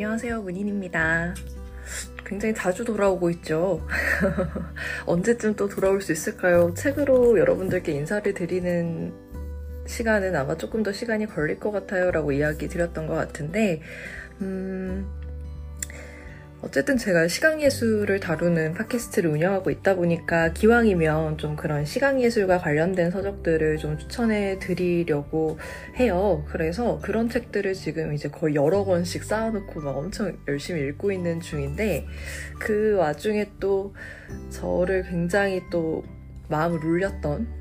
안녕하세요, 문인입니다. 굉장히 자주 돌아오고 있죠. 언제쯤 또 돌아올 수 있을까요? 책으로 여러분들께 인사를 드리는 시간은 아마 조금 더 시간이 걸릴 것 같아요. 라고 이야기 드렸던 것 같은데, 음, 어쨌든 제가 시각예술을 다루는 팟캐스트를 운영하고 있다 보니까 기왕이면 좀 그런 시각예술과 관련된 서적들을 좀 추천해 드리려고 해요. 그래서 그런 책들을 지금 이제 거의 여러 권씩 쌓아놓고 막 엄청 열심히 읽고 있는 중인데 그 와중에 또 저를 굉장히 또 마음을 울렸던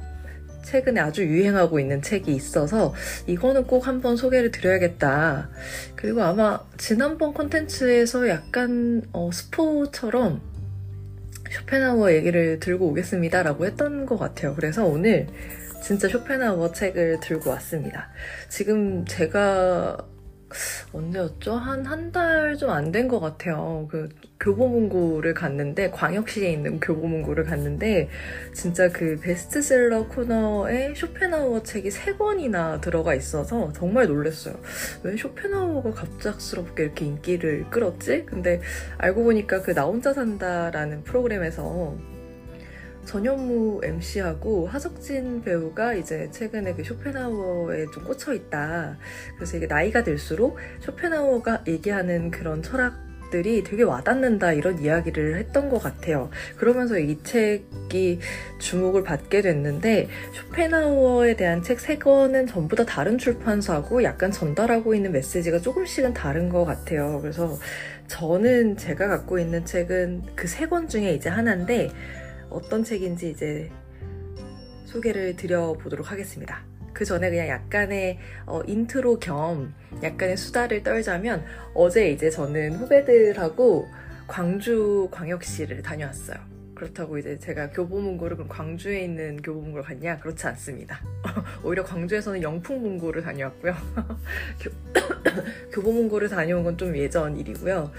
최근에 아주 유행하고 있는 책이 있어서 이거는 꼭 한번 소개를 드려야겠다. 그리고 아마 지난번 콘텐츠에서 약간 어, 스포처럼 쇼펜하우어 얘기를 들고 오겠습니다 라고 했던 것 같아요. 그래서 오늘 진짜 쇼펜하우어 책을 들고 왔습니다. 지금 제가 언제였죠? 한 한 달 좀 안 된 것 같아요. 그 교보문고를 갔는데 광역시에 있는 교보문고를 갔는데 진짜 그 베스트셀러 코너에 쇼펜하우어 책이 세 권이나 들어가 있어서 정말 놀랐어요. 왜 쇼펜하우어가 갑작스럽게 이렇게 인기를 끌었지? 근데 알고 보니까 그 나 혼자 산다라는 프로그램에서 전현무 MC하고 하석진 배우가 이제 최근에 그 쇼펜하우어에 좀 꽂혀 있다. 그래서 이게 나이가 들수록 쇼펜하우어가 얘기하는 그런 철학 들이 되게 와닿는다 이런 이야기를 했던 것 같아요. 그러면서 이 책이 주목을 받게 됐는데 쇼펜하우어에 대한 책 세 권은 전부 다 다른 출판사고 약간 전달하고 있는 메시지가 조금씩은 다른 것 같아요. 그래서 저는 제가 갖고 있는 책은 그 세 권 중에 이제 하나인데 어떤 책인지 이제 소개를 드려보도록 하겠습니다. 그 전에 그냥 약간의 어, 인트로 겸 약간의 수다를 떨자면 어제 이제 저는 후배들하고 광주 광역시를 다녀왔어요. 그렇다고 이제 제가 교보문고를 그럼 광주에 있는 교보문고를 갔냐? 그렇지 않습니다. 오히려 광주에서는 영풍문고를 다녀왔고요. 교 보문고를 다녀온 건 좀 예전 일이고요.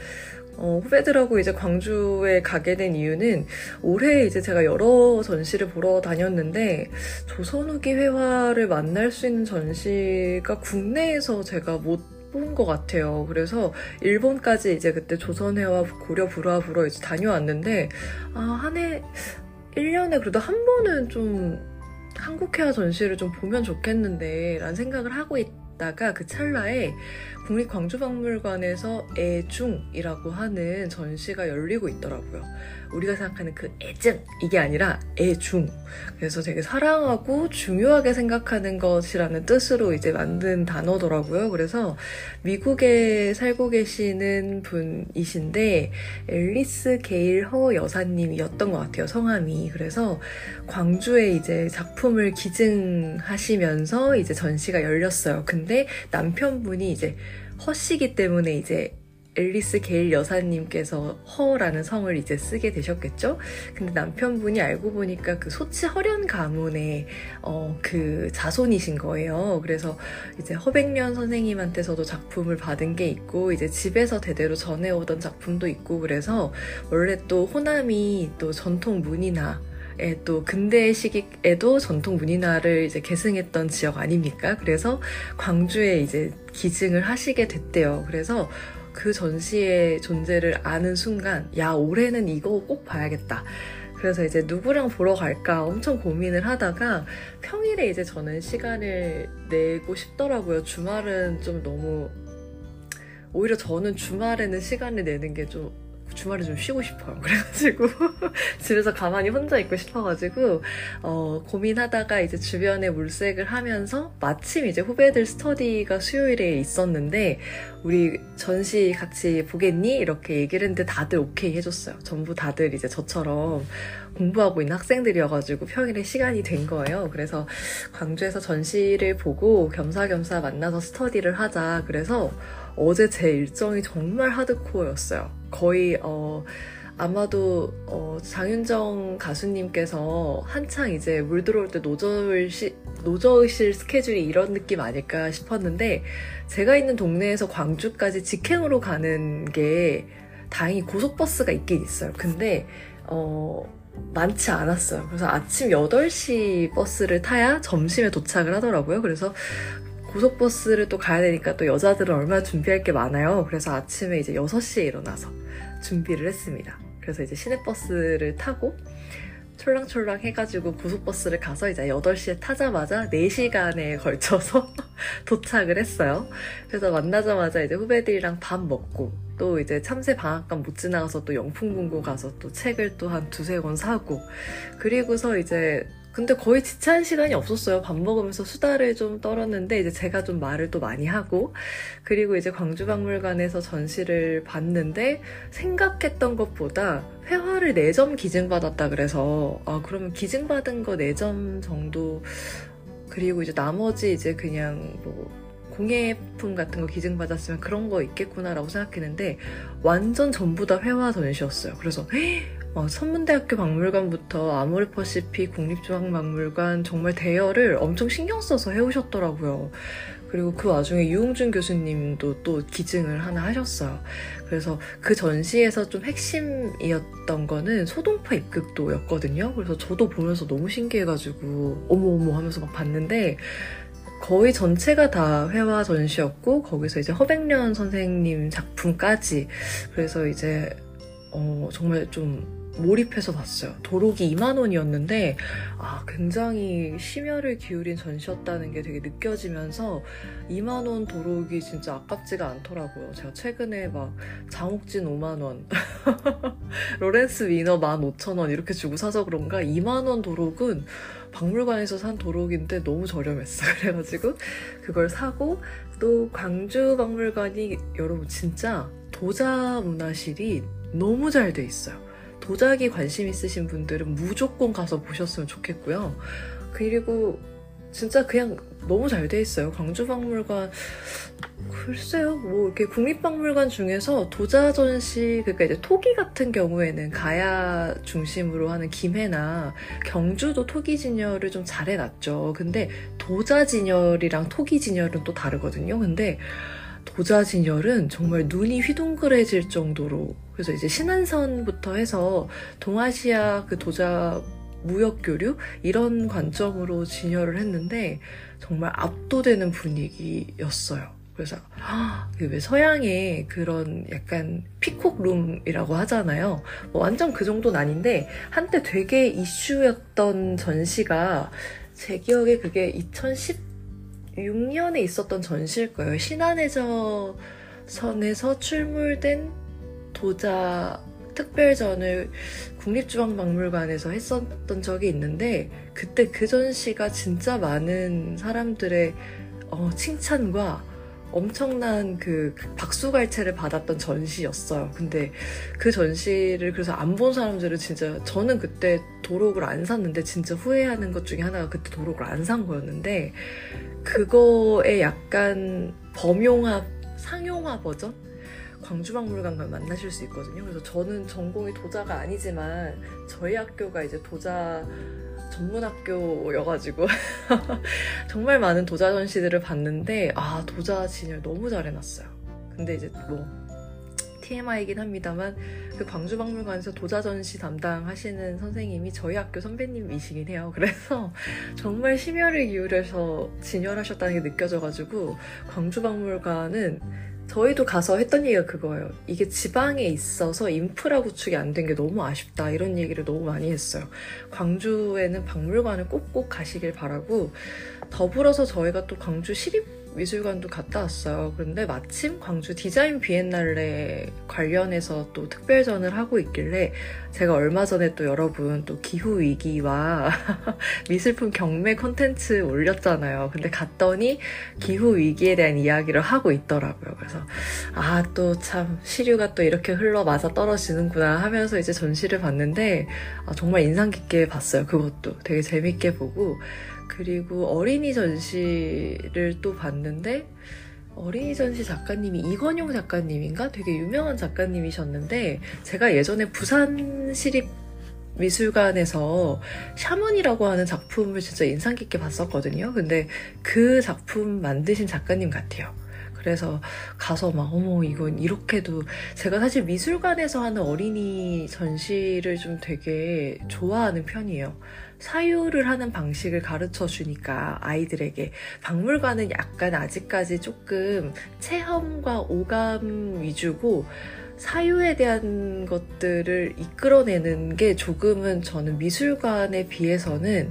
어, 후배들하고 이제 광주에 가게 된 이유는 올해 이제 제가 여러 전시를 보러 다녔는데 조선 후기 회화를 만날 수 있는 전시가 국내에서 제가 못 본것 같아요. 그래서 일본까지 이제 그때 조선회화 고려 불화 보러 이제 다녀왔는데 아, 한 해 1년에 그래도 한 번은 좀 한국회화 전시를 좀 보면 좋겠는데 라는 생각을 하고 있다가 그 찰나에 국립광주박물관에서 애중이라고 하는 전시가 열리고 있더라고요. 우리가 생각하는 그 애증 이게 아니라 애중. 그래서 되게 사랑하고 중요하게 생각하는 것이라는 뜻으로 이제 만든 단어더라고요. 그래서 미국에 살고 계시는 분이신데 앨리스 게일 허 여사님이었던 것 같아요. 성함이. 그래서 광주에 이제 작품을 기증하시면서 이제 전시가 열렸어요. 근데 남편분이 이제 허씨기 때문에 이제 앨리스 게일 여사님께서 허라는 성을 이제 쓰게 되셨겠죠? 근데 남편분이 알고 보니까 그 소치 허련 가문의 어, 그 자손이신 거예요. 그래서 이제 허백면 선생님한테서도 작품을 받은 게 있고 이제 집에서 대대로 전해오던 작품도 있고 그래서 원래 또 호남이 또 전통 문이나 또 근대 시기에도 전통 문인화를 이제 계승했던 지역 아닙니까? 그래서 광주에 이제 기증을 하시게 됐대요. 그래서 그 전시의 존재를 아는 순간, 야, 올해는 이거 꼭 봐야겠다. 그래서 이제 누구랑 보러 갈까 엄청 고민을 하다가 평일에 이제 저는 시간을 내고 싶더라고요. 주말은 좀 너무 오히려 저는 주말에는 시간을 내는 게 좀 주말에 좀 쉬고 싶어요. 그래가지고 집에서 가만히 혼자 있고 싶어가지고 어, 고민하다가 이제 주변에 물색을 하면서 마침 이제 후배들 스터디가 수요일에 있었는데 우리 전시 같이 보겠니? 이렇게 얘기를 했는데 다들 오케이 해줬어요. 전부 다들 이제 저처럼 공부하고 있는 학생들이어가지고 평일에 시간이 된 거예요. 그래서 광주에서 전시를 보고 겸사겸사 만나서 스터디를 하자. 그래서 어제 제 일정이 정말 하드코어였어요. 거의 어 아마도 어, 장윤정 가수님께서 한창 이제 물 들어올 때 노저으실, 노저으실 스케줄이 이런 느낌 아닐까 싶었는데 제가 있는 동네에서 광주까지 직행으로 가는 게 다행히 고속버스가 있긴 있어요. 근데 어, 많지 않았어요. 그래서 아침 8시 버스를 타야 점심에 도착을 하더라고요. 그래서 고속버스를 또 가야 되니까 또 여자들은 얼마나 준비할 게 많아요. 그래서 아침에 이제 6시에 일어나서 준비를 했습니다. 그래서 이제 시내버스를 타고 촐랑촐랑 해가지고 고속버스를 가서 이제 8시에 타자마자 4시간에 걸쳐서 도착을 했어요. 그래서 만나자마자 이제 후배들이랑 밥 먹고 또 이제 참새 방앗간 못 지나가서 또 영풍문고 가서 또 책을 또 한 두세 권 사고 그리고서 이제 근데 거의 지체한 시간이 없었어요. 밥 먹으면서 수다를 좀 떨었는데 이제 제가 좀 말을 또 많이 하고 그리고 이제 광주박물관에서 전시를 봤는데 생각했던 것보다 회화를 4점 기증받았다 그래서 아 그러면 기증받은 거 4점 정도 그리고 이제 나머지 이제 그냥 뭐 공예품 같은 거 기증받았으면 그런 거 있겠구나라고 생각했는데 완전 전부 다 회화 전시였어요. 그래서 어, 선문대학교 박물관부터 아모르퍼시픽 국립중앙박물관 정말 대여를 엄청 신경 써서 해오셨더라고요. 그리고 그 와중에 유홍준 교수님도 또 기증을 하나 하셨어요. 그래서 그 전시에서 좀 핵심이었던 거는 소동파 입극도였거든요. 그래서 저도 보면서 너무 신기해가지고 어머어머 하면서 막 봤는데 거의 전체가 다 회화 전시였고 거기서 이제 허백련 선생님 작품까지 그래서 이제 어, 정말 좀 몰입해서 봤어요. 도록이 2만 원이었는데 아 굉장히 심혈을 기울인 전시였다는 게 되게 느껴지면서 2만 원 도록이 진짜 아깝지가 않더라고요. 제가 최근에 막 장옥진 5만 원, 로렌스 위너 15,000원 이렇게 주고 사서 그런가 2만 원 도록은 박물관에서 산 도록인데 너무 저렴했어. 그래가지고 그걸 사고 또 광주 박물관이 여러분 진짜 도자 문화실이 너무 잘 돼 있어요. 도자기 관심 있으신 분들은 무조건 가서 보셨으면 좋겠고요. 그리고 진짜 그냥 너무 잘 돼 있어요. 광주박물관 글쎄요, 뭐 이렇게 국립박물관 중에서 도자 전시 그러니까 이제 토기 같은 경우에는 가야 중심으로 하는 김해나 경주도 토기 진열을 좀 잘해놨죠. 근데 도자 진열이랑 토기 진열은 또 다르거든요. 근데 도자 진열은 정말 눈이 휘둥그레질 정도로 그래서 이제 신안선부터 해서 동아시아 그 도자 무역 교류 이런 관점으로 진열을 했는데 정말 압도되는 분위기였어요. 그래서 왜 서양의 그런 약간 피콕룸이라고 하잖아요. 뭐 완전 그 정도는 아닌데 한때 되게 이슈였던 전시가 제 기억에 그게 2016년에 있었던 전시일 거예요. 신안해저선에서 출물된 도자 특별전을 국립중앙박물관에서 했었던 적이 있는데 그때 그 전시가 진짜 많은 사람들의 어, 칭찬과 엄청난 그 박수갈채를 받았던 전시였어요. 근데 그 전시를 그래서 안 본 사람들은 진짜 저는 그때 도록을 안 샀는데 진짜 후회하는 것 중에 하나가 그때 도록을 안 산 거였는데 그거에 약간 범용화 상용화 버전? 광주박물관 만나실 수 있거든요. 그래서 저는 전공이 도자가 아니지만 저희 학교가 이제 도자 전문 학교여가지고 정말 많은 도자 전시들을 봤는데 아 도자 진열 너무 잘 해놨어요. 근데 이제 뭐 TMI이긴 합니다만 그 광주박물관에서 도자 전시 담당하시는 선생님이 저희 학교 선배님이시긴 해요. 그래서 정말 심혈을 기울여서 진열하셨다는 게 느껴져가지고 광주박물관은 저희도 가서 했던 얘기가 그거예요. 이게 지방에 있어서 인프라 구축이 안 된 게 너무 아쉽다. 이런 얘기를 너무 많이 했어요. 광주에는 박물관을 꼭꼭 가시길 바라고 더불어서 저희가 또 광주 시립 미술관도 갔다 왔어요. 그런데 마침 광주 디자인 비엔날레 관련해서 또 특별전을 하고 있길래 제가 얼마 전에 또 여러분 또 기후 위기와 미술품 경매 콘텐츠 올렸잖아요. 근데 갔더니 기후 위기에 대한 이야기를 하고 있더라고요. 그래서 아 또 참 시류가 또 이렇게 흘러 맞아 떨어지는구나 하면서 이제 전시를 봤는데 아, 정말 인상 깊게 봤어요. 그것도 되게 재밌게 보고 그리고 어린이 전시를 또 봤는데 어린이 전시 작가님이 이건용 작가님인가 되게 유명한 작가님이셨는데 제가 예전에 부산 시립 미술관에서 샤먼이라고 하는 작품을 진짜 인상 깊게 봤었거든요. 근데 그 작품 만드신 작가님 같아요. 그래서 가서 막 어머 이건 이렇게도 제가 사실 미술관에서 하는 어린이 전시를 좀 되게 좋아하는 편이에요. 사유를 하는 방식을 가르쳐 주니까 아이들에게 박물관은 약간 아직까지 조금 체험과 오감 위주고 사유에 대한 것들을 이끌어내는 게 조금은 저는 미술관에 비해서는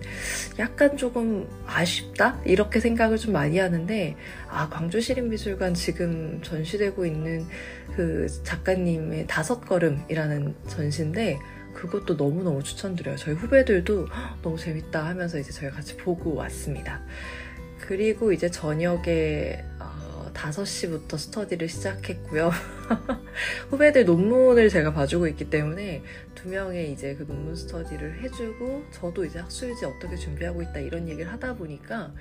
약간 조금 아쉽다? 이렇게 생각을 좀 많이 하는데, 아, 광주시립미술관 지금 전시되고 있는 그 작가님의 다섯 걸음이라는 전시인데, 그것도 너무너무 추천드려요. 저희 후배들도 너무 재밌다 하면서 이제 저희가 같이 보고 왔습니다. 그리고 이제 저녁에 5시부터 스터디를 시작했고요. 후배들 논문을 제가 봐주고 있기 때문에 두 명의 이제 그 논문 스터디를 해주고 저도 이제 학술지 어떻게 준비하고 있다 이런 얘기를 하다 보니까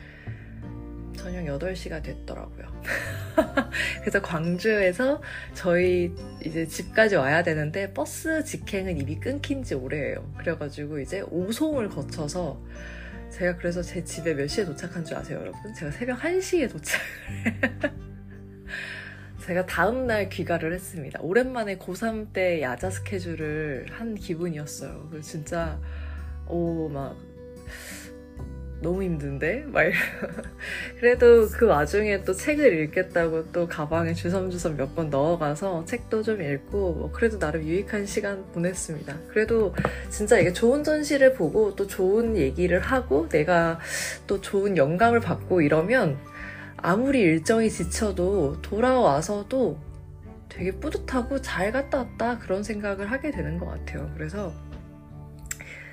저녁 8시가 됐더라고요. 그래서 광주에서 저희 이제 집까지 와야 되는데 버스 직행은 이미 끊긴 지 오래예요. 그래가지고 이제 오송을 거쳐서 제가 그래서 제 집에 몇 시에 도착한 줄 아세요, 여러분? 제가 새벽 1시에 도착을 제가 다음날 귀가를 했습니다. 오랜만에 고3 때 야자 스케줄을 한 기분이었어요. 진짜, 오, 막, 너무 힘든데? 막 그래도 그 와중에 또 책을 읽겠다고 또 가방에 주섬주섬 몇권 넣어가서 책도 좀 읽고 뭐 그래도 나름 유익한 시간 보냈습니다. 그래도 진짜 이게 좋은 전시를 보고 또 좋은 얘기를 하고 내가 또 좋은 영감을 받고 이러면 아무리 일정이 지쳐도 돌아와서도 되게 뿌듯하고 잘 갔다 왔다 그런 생각을 하게 되는 것 같아요. 그래서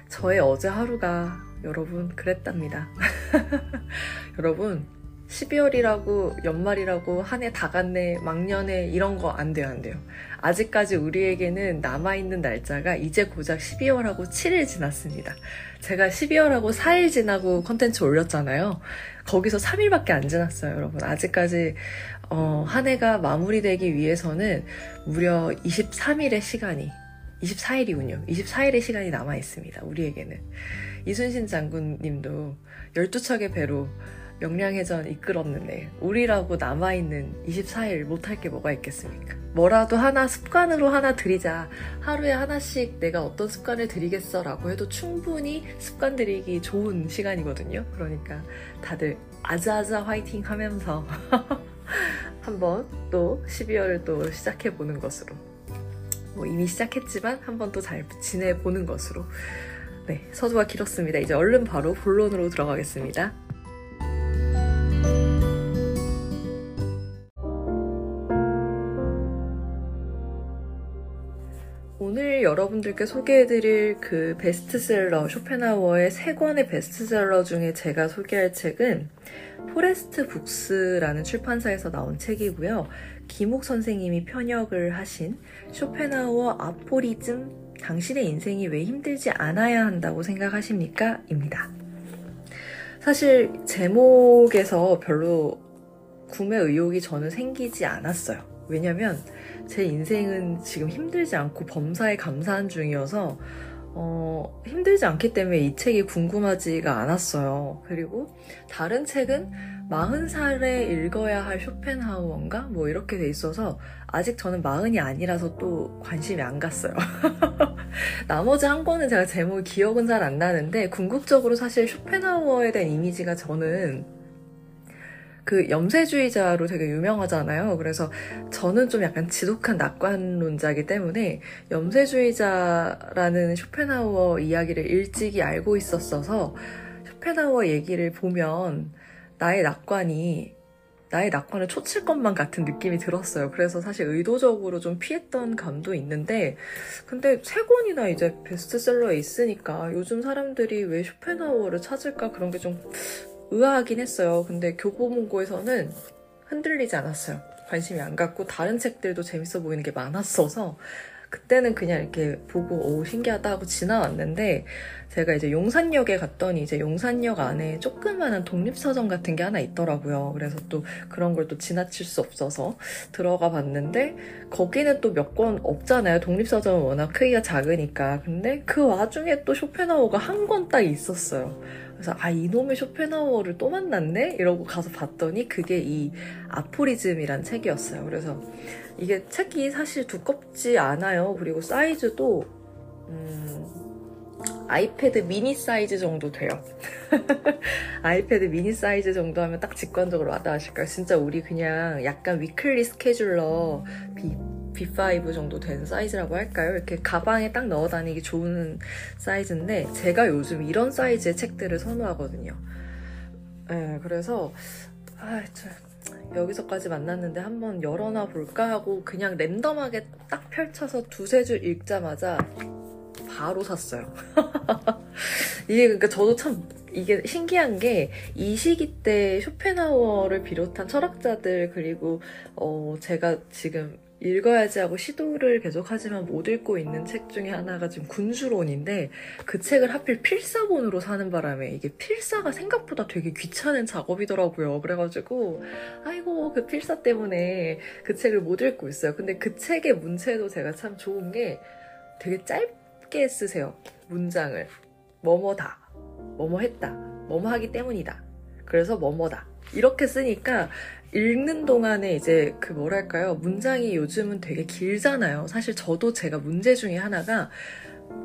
저의 어제 하루가 여러분 그랬답니다. 여러분 12월이라고 연말이라고 한 해 다 갔네 막년에 이런 거 안 돼요 안 돼요. 아직까지 우리에게는 남아있는 날짜가 이제 고작 12월하고 7일 지났습니다. 제가 12월하고 4일 지나고 컨텐츠 올렸잖아요. 거기서 3일밖에 안 지났어요 여러분. 아직까지 어, 한 해가 마무리되기 위해서는 무려 23일의 시간이 24일이군요. 24일의 시간이 남아있습니다 우리에게는 이순신 장군님도 12척의 배로 명량해전 이끌었는데 우리라고 남아있는 24일 못할 게 뭐가 있겠습니까? 뭐라도 하나 습관으로 하나 들이자. 하루에 하나씩 내가 어떤 습관을 들이겠어 라고 해도 충분히 습관 들이기 좋은 시간이거든요. 그러니까 다들 아자아자 화이팅 하면서 한번 또 12월을 또 시작해보는 것으로. 뭐 이미 시작했지만 한번 또 잘 지내보는 것으로 네 서두가 길었습니다 이제 얼른 바로 본론으로 들어가겠습니다 오늘 여러분들께 소개해드릴 그 베스트셀러 쇼펜하워의 세 권의 베스트셀러 중에 제가 소개할 책은 포레스트 북스라는 출판사에서 나온 책이고요. 김욱 선생님이 편역을 하신 쇼펜하워 아포리즘 당신의 인생이 왜 힘들지 않아야 한다고 생각하십니까? 입니다. 사실 제목에서 별로 구매 의욕이 저는 생기지 않았어요. 왜냐면 제 인생은 지금 힘들지 않고 범사에 감사한 중이어서 어, 힘들지 않기 때문에 이 책이 궁금하지가 않았어요. 그리고 다른 책은 40살에 읽어야 할 쇼펜하우어인가? 뭐 이렇게 돼 있어서 아직 저는 마흔이 아니라서 또 관심이 안 갔어요. 나머지 한 권은 제가 제목 기억은 잘 안 나는데 궁극적으로 사실 쇼펜하우어에 대한 이미지가 저는 그 염세주의자로 되게 유명하잖아요. 그래서 저는 좀 약간 지독한 낙관론자이기 때문에 염세주의자라는 쇼펜하우어 이야기를 일찍이 알고 있었어서 쇼펜하우어 얘기를 보면 나의 낙관이 나의 낙관을 초칠 것만 같은 느낌이 들었어요. 그래서 사실 의도적으로 좀 피했던 감도 있는데, 근데 세 권이나 이제 베스트셀러에 있으니까 요즘 사람들이 왜 쇼펜하우어를 찾을까 그런 게 좀 의아하긴 했어요. 근데 교보문고에서는 흔들리지 않았어요. 관심이 안 갔고 다른 책들도 재밌어 보이는 게 많았어서 그때는 그냥 이렇게 보고 오 신기하다 하고 지나왔는데 제가 이제 용산역에 갔더니 이제 용산역 안에 조그마한 독립서점 같은 게 하나 있더라고요. 그래서 또 그런 걸 또 지나칠 수 없어서 들어가 봤는데 거기는 또 몇 권 없잖아요. 독립서점은 워낙 크기가 작으니까. 근데 그 와중에 또 쇼펜하우가 한 권 딱 있었어요. 그래서 아 이놈의 쇼펜하우어를 또 만났네 이러고 가서 봤더니 그게 이 아포리즘이란 책이었어요. 그래서 이게 책이 사실 두껍지 않아요. 그리고 사이즈도 음, 아이패드 미니 사이즈 정도 돼요. 아이패드 미니 사이즈 정도 하면 딱 직관적으로 와닿으실 거예요. 진짜 우리 그냥 약간 weekly scheduler 비 B5 정도 되는 사이즈라고 할까요? 이렇게 가방에 딱 넣어 다니기 좋은 사이즈인데 제가 요즘 이런 사이즈의 책들을 선호하거든요. 네, 그래서 아, 저, 여기서까지 만났는데 한번 열어놔 볼까 하고 그냥 랜덤하게 딱 펼쳐서 두세 줄 읽자마자 바로 샀어요. 이게 그러니까 저도 참 이게 신기한 게 이 시기 때 쇼펜하우어를 비롯한 철학자들 그리고 어 제가 지금 읽어야지 하고 시도를 계속하지만 못 읽고 있는 책 중에 하나가 지금 군주론인데 그 책을 하필 필사본으로 사는 바람에 이게 필사가 생각보다 되게 귀찮은 작업이더라고요. 그래가지고 아이고 그 필사 때문에 그 책을 못 읽고 있어요. 근데 그 책의 문체도 제가 참 좋은 게 되게 짧게 쓰세요. 문장을 뭐뭐다, 뭐뭐 했다, 뭐뭐 하기 때문이다. 그래서 뭐뭐다. 이렇게 쓰니까 읽는 동안에 이제 그 뭐랄까요? 문장이 요즘은 되게 길잖아요. 사실 저도 제가 문제 중에 하나가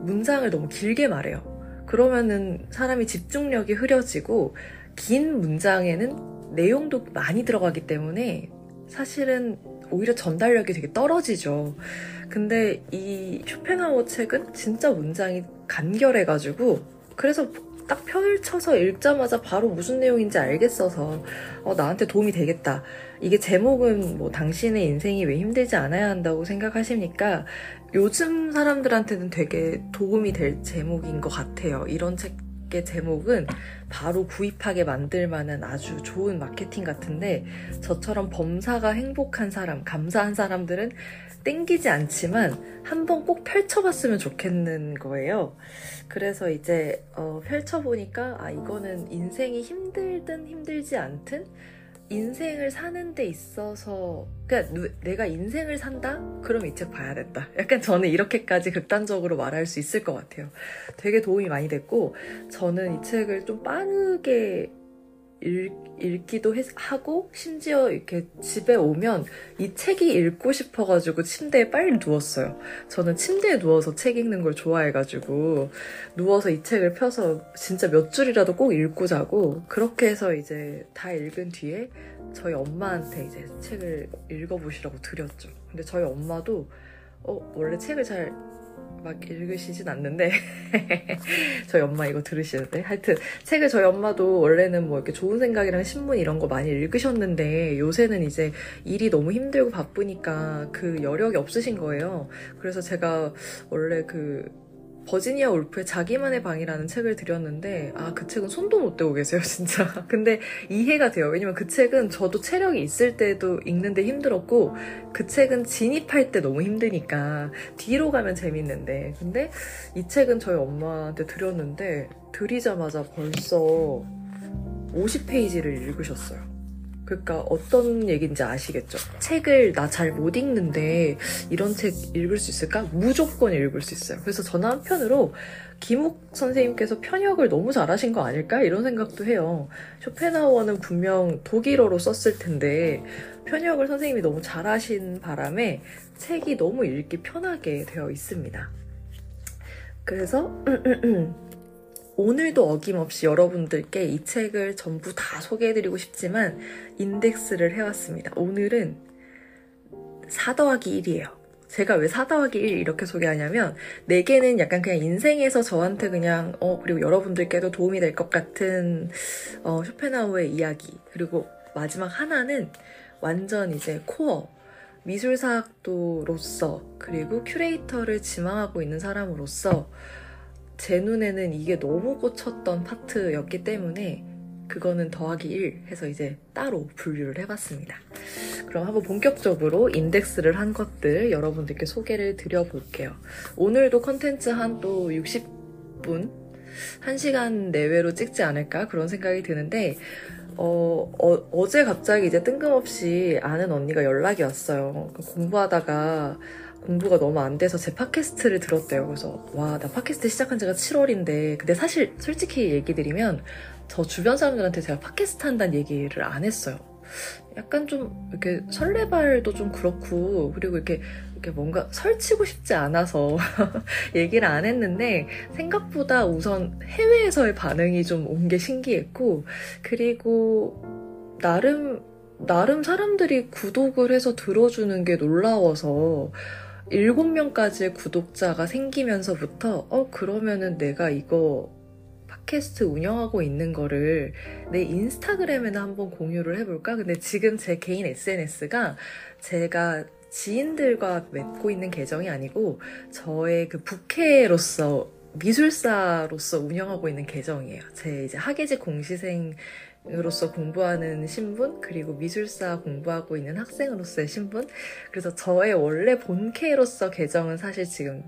문장을 너무 길게 말해요. 그러면은 사람이 집중력이 흐려지고 긴 문장에는 내용도 많이 들어가기 때문에 사실은 오히려 전달력이 되게 떨어지죠. 근데 이 쇼펜하우어 책은 진짜 문장이 간결해가지고 그래서 딱 펼쳐서 읽자마자 바로 무슨 내용인지 알겠어서 어, 나한테 도움이 되겠다. 이게 제목은 뭐 당신의 인생이 왜 힘들지 않아야 한다고 생각하십니까? 요즘 사람들한테는 되게 도움이 될 제목인 것 같아요. 이런 책의 제목은 바로 구입하게 만들 만한 아주 좋은 마케팅 같은데 저처럼 범사가 행복한 사람, 감사한 사람들은 땡기지 않지만 한번 꼭 펼쳐봤으면 좋겠는 거예요. 그래서 이제 어, 펼쳐보니까 아 이거는 인생이 힘들든 힘들지 않든 인생을 사는 데 있어서 그러니까 내가 인생을 산다? 그럼 이 책 봐야 됐다. 약간 저는 이렇게까지 극단적으로 말할 수 있을 것 같아요. 되게 도움이 많이 됐고 저는 이 책을 좀 빠르게 읽, 읽기도 해, 하고 심지어 이렇게 집에 오면 이 책이 읽고 싶어가지고 침대에 빨리 누웠어요. 저는 침대에 누워서 책 읽는 걸 좋아해가지고 누워서 이 책을 펴서 진짜 몇 줄이라도 꼭 읽고 자고 그렇게 해서 이제 다 읽은 뒤에 저희 엄마한테 이제 책을 읽어보시라고 드렸죠. 근데 저희 엄마도 어, 원래 책을 잘 막 읽으시진 않는데 저희 엄마 이거 들으시는데 하여튼 책을 저희 엄마도 원래는 뭐 이렇게 좋은 생각이랑 신문 이런 거 많이 읽으셨는데 요새는 이제 일이 너무 힘들고 바쁘니까 그 여력이 없으신 거예요. 그래서 제가 원래 그 버지니아 울프의 자기만의 방이라는 책을 드렸는데 아 그 책은 손도 못 대고 계세요 진짜. 근데 이해가 돼요. 왜냐면 그 책은 저도 체력이 있을 때도 읽는데 힘들었고 그 책은 진입할 때 너무 힘드니까 뒤로 가면 재밌는데. 근데 이 책은 저희 엄마한테 드렸는데 드리자마자 벌써 50페이지를 읽으셨어요 그러니까 어떤 얘기인지 아시겠죠? 책을 나 잘 못 읽는데 이런 책 읽을 수 있을까? 무조건 읽을 수 있어요. 그래서 저는 한편으로 김욱 선생님께서 편역을 너무 잘하신 거 아닐까? 이런 생각도 해요. 쇼펜하우어는 분명 독일어로 썼을 텐데 편역을 선생님이 너무 잘하신 바람에 책이 너무 읽기 편하게 되어 있습니다. 그래서 오늘도 어김없이 여러분들께 이 책을 전부 다 소개해드리고 싶지만 인덱스를 해왔습니다. 오늘은 4 더하기 1이에요. 제가 왜 4 더하기 1 이렇게 소개하냐면 4개는 약간 그냥 인생에서 저한테 그냥 어 그리고 여러분들께도 도움이 될 것 같은 어 쇼펜하우어의 이야기 그리고 마지막 하나는 완전 이제 코어 미술사학도로서 그리고 큐레이터를 지망하고 있는 사람으로서 제 눈에는 이게 너무 꽂혔던 파트였기 때문에 그거는 더하기 1 해서 이제 따로 분류를 해봤습니다. 그럼 한번 본격적으로 인덱스를 한 것들 여러분들께 소개를 드려볼게요. 오늘도 컨텐츠 한 또 60분 1시간 내외로 찍지 않을까 그런 생각이 드는데 어, 어, 제 갑자기 이제 뜬금없이 아는 언니가 연락이 왔어요. 그 공부하다가 공부가 너무 안 돼서 제 팟캐스트를 들었대요. 그래서 와, 나 팟캐스트 시작한 지가 7월인데 근데 사실 솔직히 얘기 드리면 저 주변 사람들한테 제가 팟캐스트 한다는 얘기를 안 했어요. 약간 좀 이렇게 설레발도 좀 그렇고 그리고 이렇게 이렇게 뭔가 설치고 싶지 않아서 얘기를 안 했는데 생각보다 우선 해외에서의 반응이 좀 온 게 신기했고 그리고 나름 나름 사람들이 구독을 해서 들어주는 게 놀라워서 7명까지의 구독자가 생기면서부터 어 그러면은 내가 이거 팟캐스트 운영하고 있는 거를 내 인스타그램에나 한번 공유를 해볼까? 근데 지금 제 개인 SNS가 제가 지인들과 맺고 있는 계정이 아니고 저의 그 부캐로서 미술사로서 운영하고 있는 계정이에요. 제 이제 학예직 공시생 으로서 공부하는 신분 그리고 미술사 공부하고 있는 학생으로서의 신분 그래서 저의 원래 본캐로서 계정은 사실 지금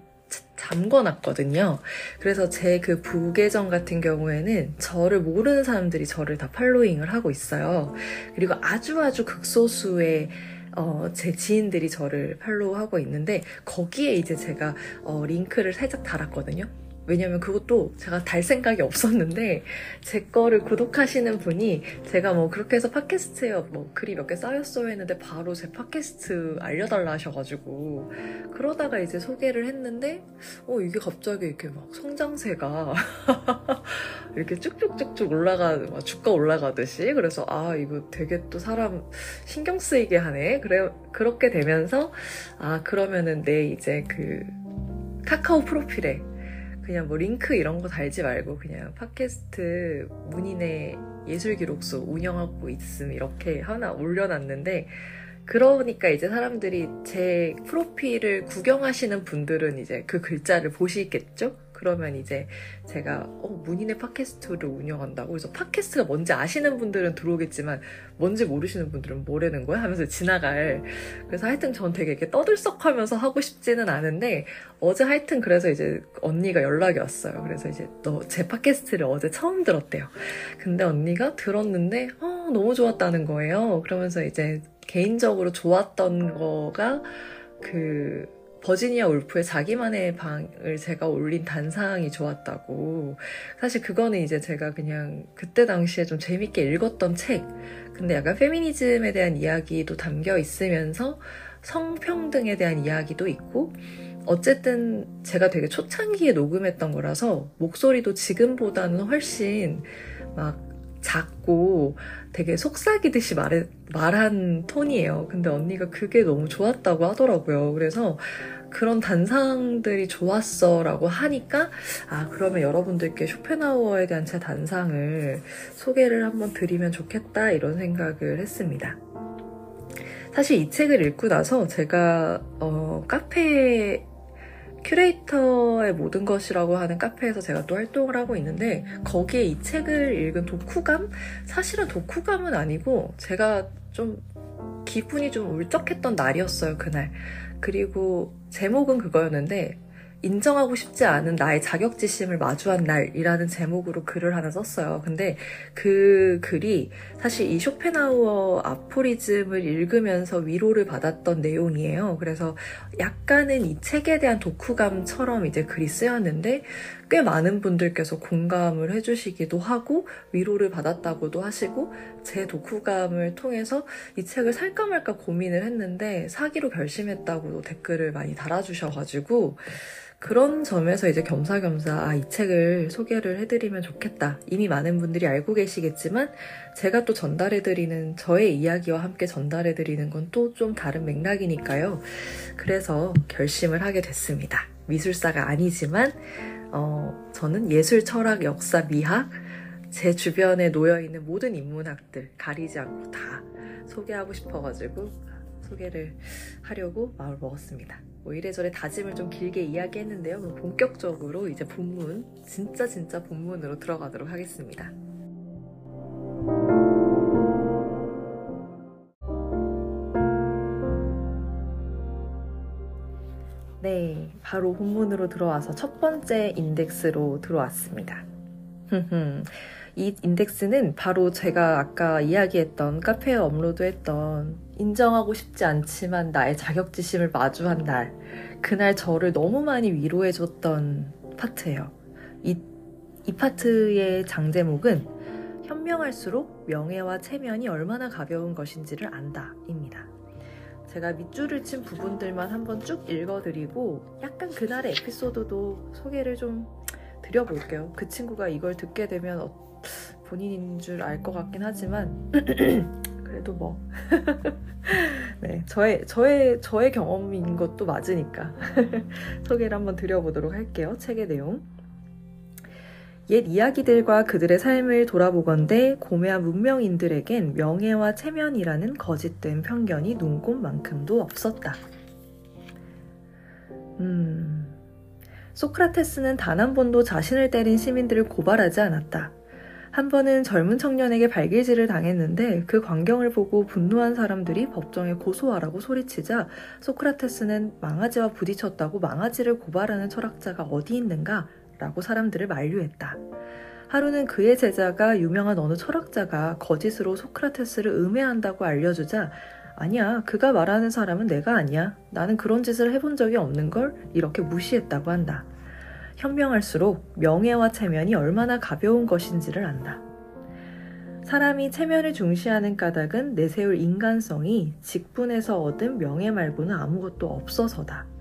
잠궈놨거든요. 그래서 제 그 부계정 같은 경우에는 저를 모르는 사람들이 저를 다 팔로잉을 하고 있어요. 그리고 아주 아주 극소수의 어, 제 지인들이 저를 팔로우하고 있는데 거기에 이제 제가 어, 링크를 살짝 달았거든요. 왜냐면 그것도 제가 달 생각이 없었는데 제 거를 구독하시는 분이 제가 뭐 그렇게 해서 팟캐스트에 뭐 글이 몇 개 쌓였어요 했는데 바로 제 팟캐스트 알려달라 하셔가지고 그러다가 이제 소개를 했는데 어 이게 갑자기 이렇게 막 성장세가 이렇게 쭉쭉쭉쭉 올라가 막 주가 올라가듯이 그래서 아 이거 되게 또 사람 신경 쓰이게 하네. 그래 그렇게 되면서 아 그러면은 내 이제 그 카카오 프로필에 그냥 뭐 링크 이런 거 달지 말고 그냥 팟캐스트 문인의 예술 기록소 운영하고 있음 이렇게 하나 올려놨는데 그러니까 이제 사람들이 제 프로필을 구경하시는 분들은 이제 그 글자를 보시겠죠? 그러면 이제 제가 어, 문인의 팟캐스트를 운영한다고? 그래서 팟캐스트가 뭔지 아시는 분들은 들어오겠지만 뭔지 모르시는 분들은 뭐라는 거야? 하면서 지나갈. 그래서 하여튼 전 되게 이렇게 떠들썩하면서 하고 싶지는 않은데 어제 하여튼 그래서 이제 언니가 연락이 왔어요. 그래서 이제 너 제 팟캐스트를 어제 처음 들었대요. 근데 언니가 들었는데 어, 너무 좋았다는 거예요. 그러면서 이제 개인적으로 좋았던 거가 그 버지니아 울프의 자기만의 방을 제가 올린 단상이 좋았다고. 사실 그거는 이제 제가 그냥 그때 당시에 좀 재밌게 읽었던 책. 근데 약간 페미니즘에 대한 이야기도 담겨 있으면서 성평등에 대한 이야기도 있고, 어쨌든 제가 되게 초창기에 녹음했던 거라서 목소리도 지금보다는 훨씬 막 작고 되게 속삭이듯이 말해, 말한 톤이에요. 근데 언니가 그게 너무 좋았다고 하더라고요. 그래서 그런 단상들이 좋았어 라고 하니까 아 그러면 여러분들께 쇼펜하우어에 대한 제 단상을 소개를 한번 드리면 좋겠다 이런 생각을 했습니다. 사실 이 책을 읽고 나서 제가 어, 카페 큐레이터의 모든 것이라고 하는 카페에서 제가 또 활동을 하고 있는데 거기에 이 책을 읽은 독후감? 사실은 독후감은 아니고 제가 좀 기분이 좀 울적했던 날이었어요 그날 그리고 제목은 그거였는데 인정하고 싶지 않은 나의 자격지심을 마주한 날이라는 제목으로 글을 하나 썼어요. 근데 그 글이 사실 이 쇼펜하우어 아포리즘을 읽으면서 위로를 받았던 내용이에요. 그래서 약간은 이 책에 대한 독후감처럼 이제 글이 쓰였는데 꽤 많은 분들께서 공감을 해주시기도 하고 위로를 받았다고도 하시고 제 독후감을 통해서 이 책을 살까 말까 고민을 했는데 사기로 결심했다고 댓글을 많이 달아주셔가지고 그런 점에서 이제 겸사겸사 아, 이 책을 소개를 해드리면 좋겠다. 이미 많은 분들이 알고 계시겠지만 제가 또 전달해드리는 저의 이야기와 함께 전달해드리는 건 또 좀 다른 맥락이니까요. 그래서 결심을 하게 됐습니다. 미술사가 아니지만 어, 저는 예술, 철학, 역사, 미학 제 주변에 놓여있는 모든 인문학들 가리지 않고 다 소개하고 싶어가지고 소개를 하려고 마음을 먹었습니다. 뭐 이래저래 다짐을 좀 길게 이야기했는데요. 그럼 본격적으로 이제 본문, 진짜 진짜 본문으로 들어가도록 하겠습니다. 네, 바로 본문으로 들어와서 첫 번째 인덱스로 들어왔습니다. 이 인덱스는 바로 제가 아까 이야기했던 카페에 업로드했던 인정하고 싶지 않지만 나의 자격지심을 마주한 날 그날 저를 너무 많이 위로해줬던 파트예요. 이, 이 파트의 장제목은 현명할수록 명예와 체면이 얼마나 가벼운 것인지를 안다입니다. 제가 밑줄을 친 부분들만 한번 쭉 읽어드리고 약간 그날의 에피소드도 소개를 좀 드려볼게요. 그 친구가 이걸 듣게 되면 어, 본인인 줄 알 것 같긴 하지만 그래도 뭐 네, 저의 저의 저의 경험인 것도 맞으니까 소개를 한번 드려보도록 할게요. 책의 내용. 옛 이야기들과 그들의 삶을 돌아보건대 고매한 문명인들에겐 명예와 체면이라는 거짓된 편견이 눈꼽만큼도 없었다. 음, 소크라테스는 단 한 번도 자신을 때린 시민들을 고발하지 않았다. 한 번은 젊은 청년에게 발길질을 당했는데 그 광경을 보고 분노한 사람들이 법정에 고소하라고 소리치자 소크라테스는 망아지와 부딪혔다고 망아지를 고발하는 철학자가 어디 있는가 라고 사람들을 만류했다. 하루는 그의 제자가 유명한 어느 철학자가 거짓으로 소크라테스를 음해한다고 알려주자 아니야, 그가 말하는 사람은 내가 아니야. 나는 그런 짓을 해본 적이 없는 걸 이렇게 무시했다고 한다. 현명할수록 명예와 체면이 얼마나 가벼운 것인지를 안다. 사람이 체면을 중시하는 까닭은 내세울 인간성이 직분에서 얻은 명예 말고는 아무것도 없어서다.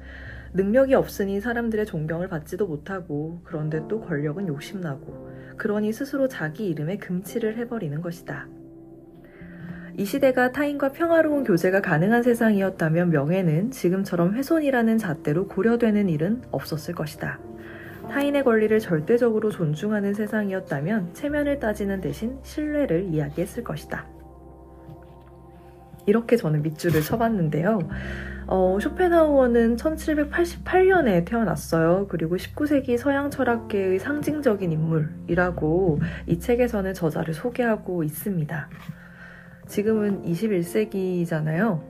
능력이 없으니 사람들의 존경을 받지도 못하고 그런데 또 권력은 욕심나고 그러니 스스로 자기 이름에 금치를 해버리는 것이다. 이 시대가 타인과 평화로운 교제가 가능한 세상이었다면 명예는 지금처럼 훼손이라는 잣대로 고려되는 일은 없었을 것이다. 타인의 권리를 절대적으로 존중하는 세상이었다면 체면을 따지는 대신 신뢰를 이야기했을 것이다. 이렇게 저는 밑줄을 쳐봤는데요. 어, 쇼펜하우어는 1788년에 태어났어요. 그리고 19세기 서양 철학계의 상징적인 인물이라고 이 책에서는 저자를 소개하고 있습니다. 지금은 21세기잖아요.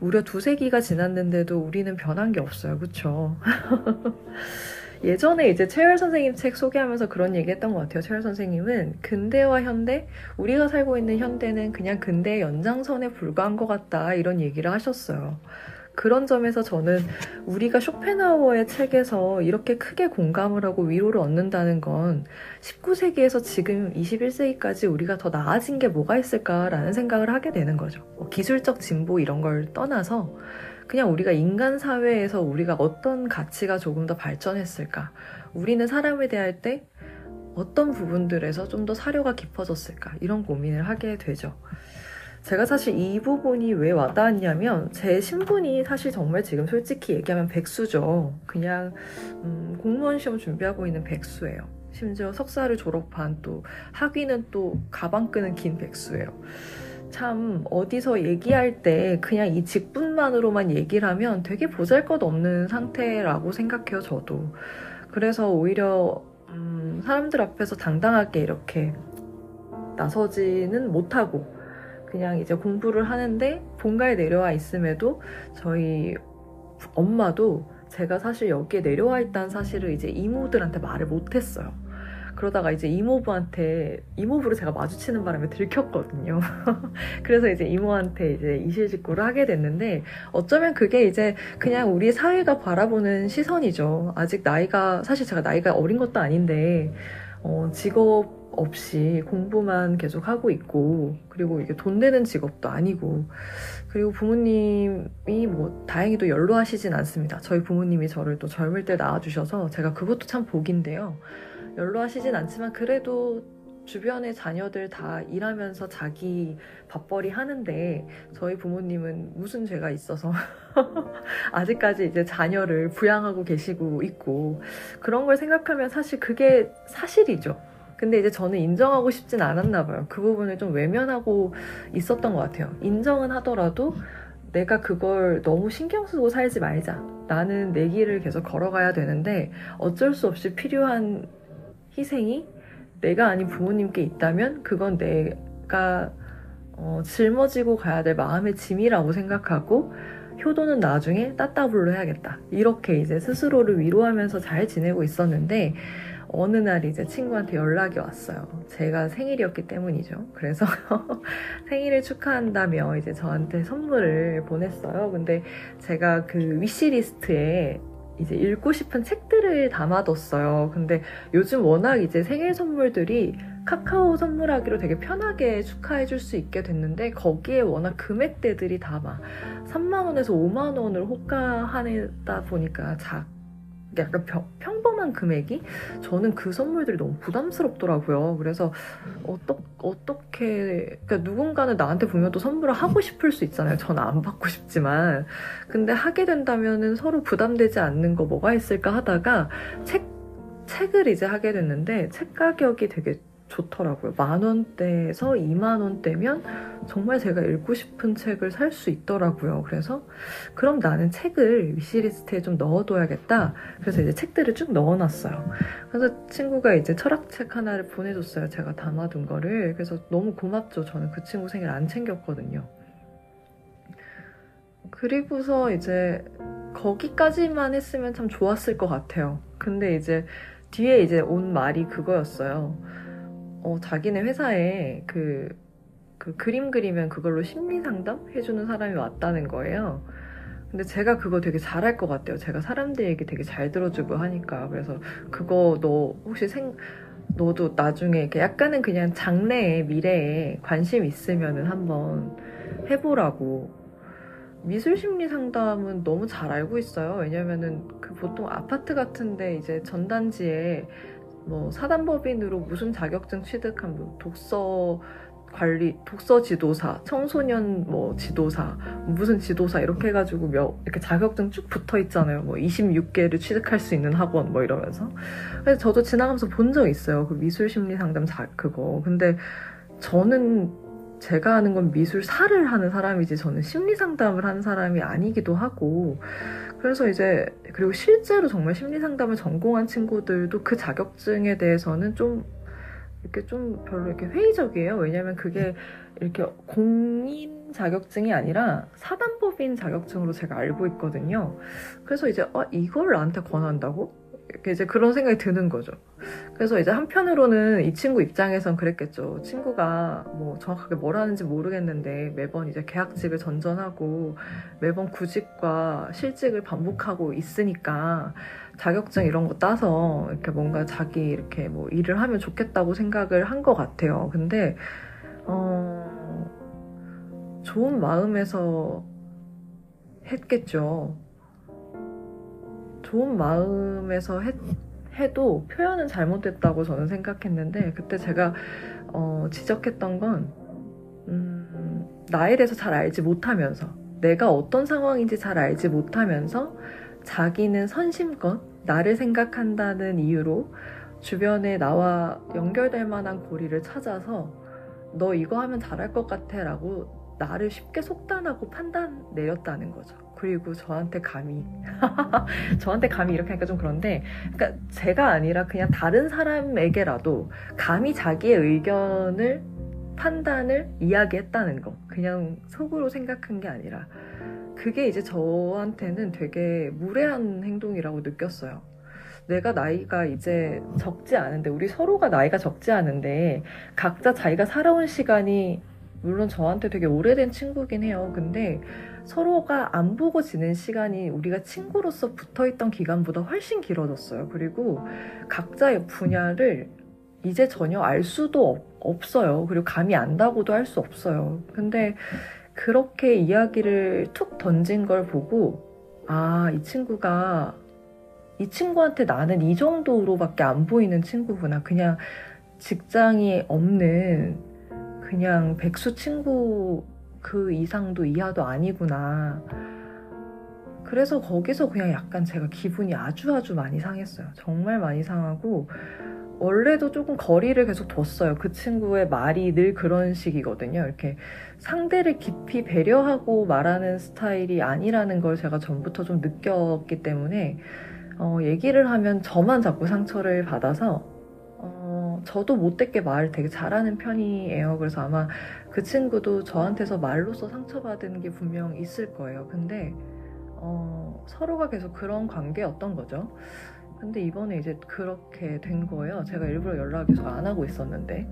무려 두 세기가 지났는데도 우리는 변한 게 없어요. 그쵸? 예전에 이제 최열 선생님 책 소개하면서 그런 얘기 했던 것 같아요. 최열 선생님은 근대와 현대, 우리가 살고 있는 현대는 그냥 근대의 연장선에 불과한 것 같다. 이런 얘기를 하셨어요. 그런 점에서 저는 우리가 쇼펜하우어의 책에서 이렇게 크게 공감을 하고 위로를 얻는다는 건 19세기에서 지금 21세기까지 우리가 더 나아진 게 뭐가 있을까라는 생각을 하게 되는 거죠. 뭐 기술적 진보 이런 걸 떠나서 그냥 우리가 인간 사회에서 우리가 어떤 가치가 조금 더 발전했을까? 우리는 사람을 대할 때 어떤 부분들에서 좀 더 사료가 깊어졌을까? 이런 고민을 하게 되죠. 제가 사실 이 부분이 왜 와닿았냐면 제 신분이 사실 정말 지금 솔직히 얘기하면 백수죠. 그냥 음, 공무원 시험 준비하고 있는 백수예요. 심지어 석사를 졸업한 또 학위는 또 가방 끄는 긴 백수예요. 참 어디서 얘기할 때 그냥 이 직분만으로만 얘기를 하면 되게 보잘것없는 상태라고 생각해요 저도 그래서 오히려 음, 사람들 앞에서 당당하게 이렇게 나서지는 못하고 그냥 이제 공부를 하는데 본가에 내려와 있음에도 저희 엄마도 제가 사실 여기에 내려와 있다는 사실을 이제 이모들한테 말을 못했어요. 그러다가 이제 이모부한테 이모부를 제가 마주치는 바람에 들켰거든요. 그래서 이제 이모한테 이제 이실직고를 하게 됐는데 어쩌면 그게 이제 그냥 우리 사회가 바라보는 시선이죠. 아직 나이가 사실 제가 나이가 어린 것도 아닌데 어, 직업 없이 공부만 계속 하고 있고 그리고 이게 돈 되는 직업도 아니고 그리고 부모님이 뭐 다행히도 연로하시진 않습니다. 저희 부모님이 저를 또 젊을 때 낳아주셔서 제가 그것도 참 복인데요. 연로하시진 않지만 그래도 주변의 자녀들 다 일하면서 자기 밥벌이 하는데 저희 부모님은 무슨 죄가 있어서 아직까지 이제 자녀를 부양하고 계시고 있고 그런 걸 생각하면 사실 그게 사실이죠. 근데 이제 저는 인정하고 싶진 않았나 봐요. 그 부분을 좀 외면하고 있었던 것 같아요. 인정은 하더라도 내가 그걸 너무 신경 쓰고 살지 말자. 나는 내 길을 계속 걸어가야 되는데 어쩔 수 없이 필요한 희생이 내가 아닌 부모님께 있다면 그건 내가 어, 짊어지고 가야 될 마음의 짐이라고 생각하고 효도는 나중에 따따블로 해야겠다. 이렇게 이제 스스로를 위로하면서 잘 지내고 있었는데 어느 날 이제 친구한테 연락이 왔어요. 제가 생일이었기 때문이죠. 그래서 생일을 축하한다며 이제 저한테 선물을 보냈어요. 근데 제가 그 위시리스트에 이제 읽고 싶은 책들을 담아뒀어요. 근데 요즘 워낙 이제 생일 선물들이 카카오 선물하기로 되게 편하게 축하해줄 수 있게 됐는데 거기에 워낙 금액대들이 다 막 3만원에서 5만원을 호가하다 보니까 작 약간 평, 평범한 금액이 저는 그 선물들이 너무 부담스럽더라고요. 그래서 어떠, 어떻게 그러니까 누군가는 나한테 분명 또 선물을 하고 싶을 수 있잖아요. 저는 안 받고 싶지만 근데 하게 된다면은 서로 부담되지 않는 거 뭐가 있을까 하다가 책 책을 이제 하게 됐는데 책 가격이 되게 좋더라고요. 만 원대에서 2만 원대면 정말 제가 읽고 싶은 책을 살 수 있더라고요. 그래서 그럼 나는 책을 위시리스트에 좀 넣어둬야겠다. 그래서 이제 책들을 쭉 넣어놨어요. 그래서 친구가 이제 철학책 하나를 보내줬어요. 제가 담아둔 거를. 그래서 너무 고맙죠. 저는 그 친구 생일 안 챙겼거든요. 그리고서 이제 거기까지만 했으면 참 좋았을 것 같아요. 근데 이제 뒤에 이제 온 말이 그거였어요. 어, 자기네 회사에 그, 그 그림 그리면 그걸로 심리 상담 해주는 사람이 왔다는 거예요. 근데 제가 그거 되게 잘할 것 같아요. 제가 사람들 얘기 되게 잘 들어주고 하니까. 그래서 그거 너 혹시 생, 너도 나중에 이렇게 약간은 그냥 장래에, 미래에 관심 있으면은 한번 해보라고. 미술 심리 상담은 너무 잘 알고 있어요. 왜냐면은 그 보통 아파트 같은데 이제 전단지에 뭐 사단법인으로 무슨 자격증 취득한 뭐 독서 관리, 독서 지도사, 청소년 뭐 지도사, 무슨 지도사 이렇게 해가지고 몇 이렇게 자격증 쭉 붙어 있잖아요. 뭐 26개를 취득할 수 있는 학원 뭐 이러면서. 그래서 저도 지나가면서 본 적 있어요. 그 미술 심리 상담 자 그거. 근데 저는 제가 하는 건 미술사를 하는 사람이지 저는 심리 상담을 하는 사람이 아니기도 하고 그래서 이제 그리고 실제로 정말 심리 상담을 전공한 친구들도 그 자격증에 대해서는 좀 이렇게 좀 별로 이렇게 회의적이에요. 왜냐면 그게 이렇게 공인 자격증이 아니라 사단법인 자격증으로 제가 알고 있거든요. 그래서 이제 아, 이걸 나한테 권한다고? 이제 그런 생각이 드는 거죠. 그래서 이제 한편으로는 이 친구 입장에선 그랬겠죠. 친구가 뭐 정확하게 뭘 하는지 모르겠는데 매번 이제 계약직을 전전하고 매번 구직과 실직을 반복하고 있으니까 자격증 이런 거 따서 이렇게 뭔가 자기 이렇게 뭐 일을 하면 좋겠다고 생각을 한 것 같아요. 근데 어 좋은 마음에서 했겠죠. 좋은 마음에서 했, 해도 표현은 잘못됐다고 저는 생각했는데 그때 제가 어, 지적했던 건 음, 나에 대해서 잘 알지 못하면서 내가 어떤 상황인지 잘 알지 못하면서 자기는 선심껏 나를 생각한다는 이유로 주변에 나와 연결될 만한 고리를 찾아서 너 이거 하면 잘할 것 같아 라고 나를 쉽게 속단하고 판단 내렸다는 거죠. 그리고 저한테 감히 저한테 감히 이렇게 하니까 좀 그런데 그러니까 제가 아니라 그냥 다른 사람에게라도 감히 자기의 의견을 판단을 이야기했다는 거 그냥 속으로 생각한 게 아니라 그게 이제 저한테는 되게 무례한 행동이라고 느꼈어요. 내가 나이가 이제 적지 않은데 우리 서로가 나이가 적지 않은데 각자 자기가 살아온 시간이 물론 저한테 되게 오래된 친구긴 해요. 근데 서로가 안 보고 지낸 시간이 우리가 친구로서 붙어 있던 기간보다 훨씬 길어졌어요. 그리고 각자의 분야를 이제 전혀 알 수도 없 어요. 그리고 감이 안다고도 할 수 없어요. 근데 그렇게 이야기를 툭 던진 걸 보고, 아, 이 친구가, 이 친구한테 나는 이 정도로밖에 안 보이는 친구구나. 그냥 직장이 없는, 그냥 백수 친구 그 이상도 이하도 아니구나. 그래서 거기서 그냥 약간 제가 기분이 아주 아주 많이 상했어요. 정말 많이 상하고 원래도 조금 거리를 계속 뒀어요. 그 친구의 말이 늘 그런 식이거든요. 이렇게 상대를 깊이 배려하고 말하는 스타일이 아니라는 걸 제가 전부터 좀 느꼈기 때문에 어, 얘기를 하면 저만 자꾸 상처를 받아서 어, 저도 못됐게 말을 되게 잘하는 편이에요. 그래서 아마 그 친구도 저한테서 말로써 상처받은 게 분명 있을 거예요. 근데 어, 서로가 계속 그런 관계였던 거죠. 근데 이번에 이제 그렇게 된 거예요. 제가 일부러 연락을 계속 안 하고 있었는데.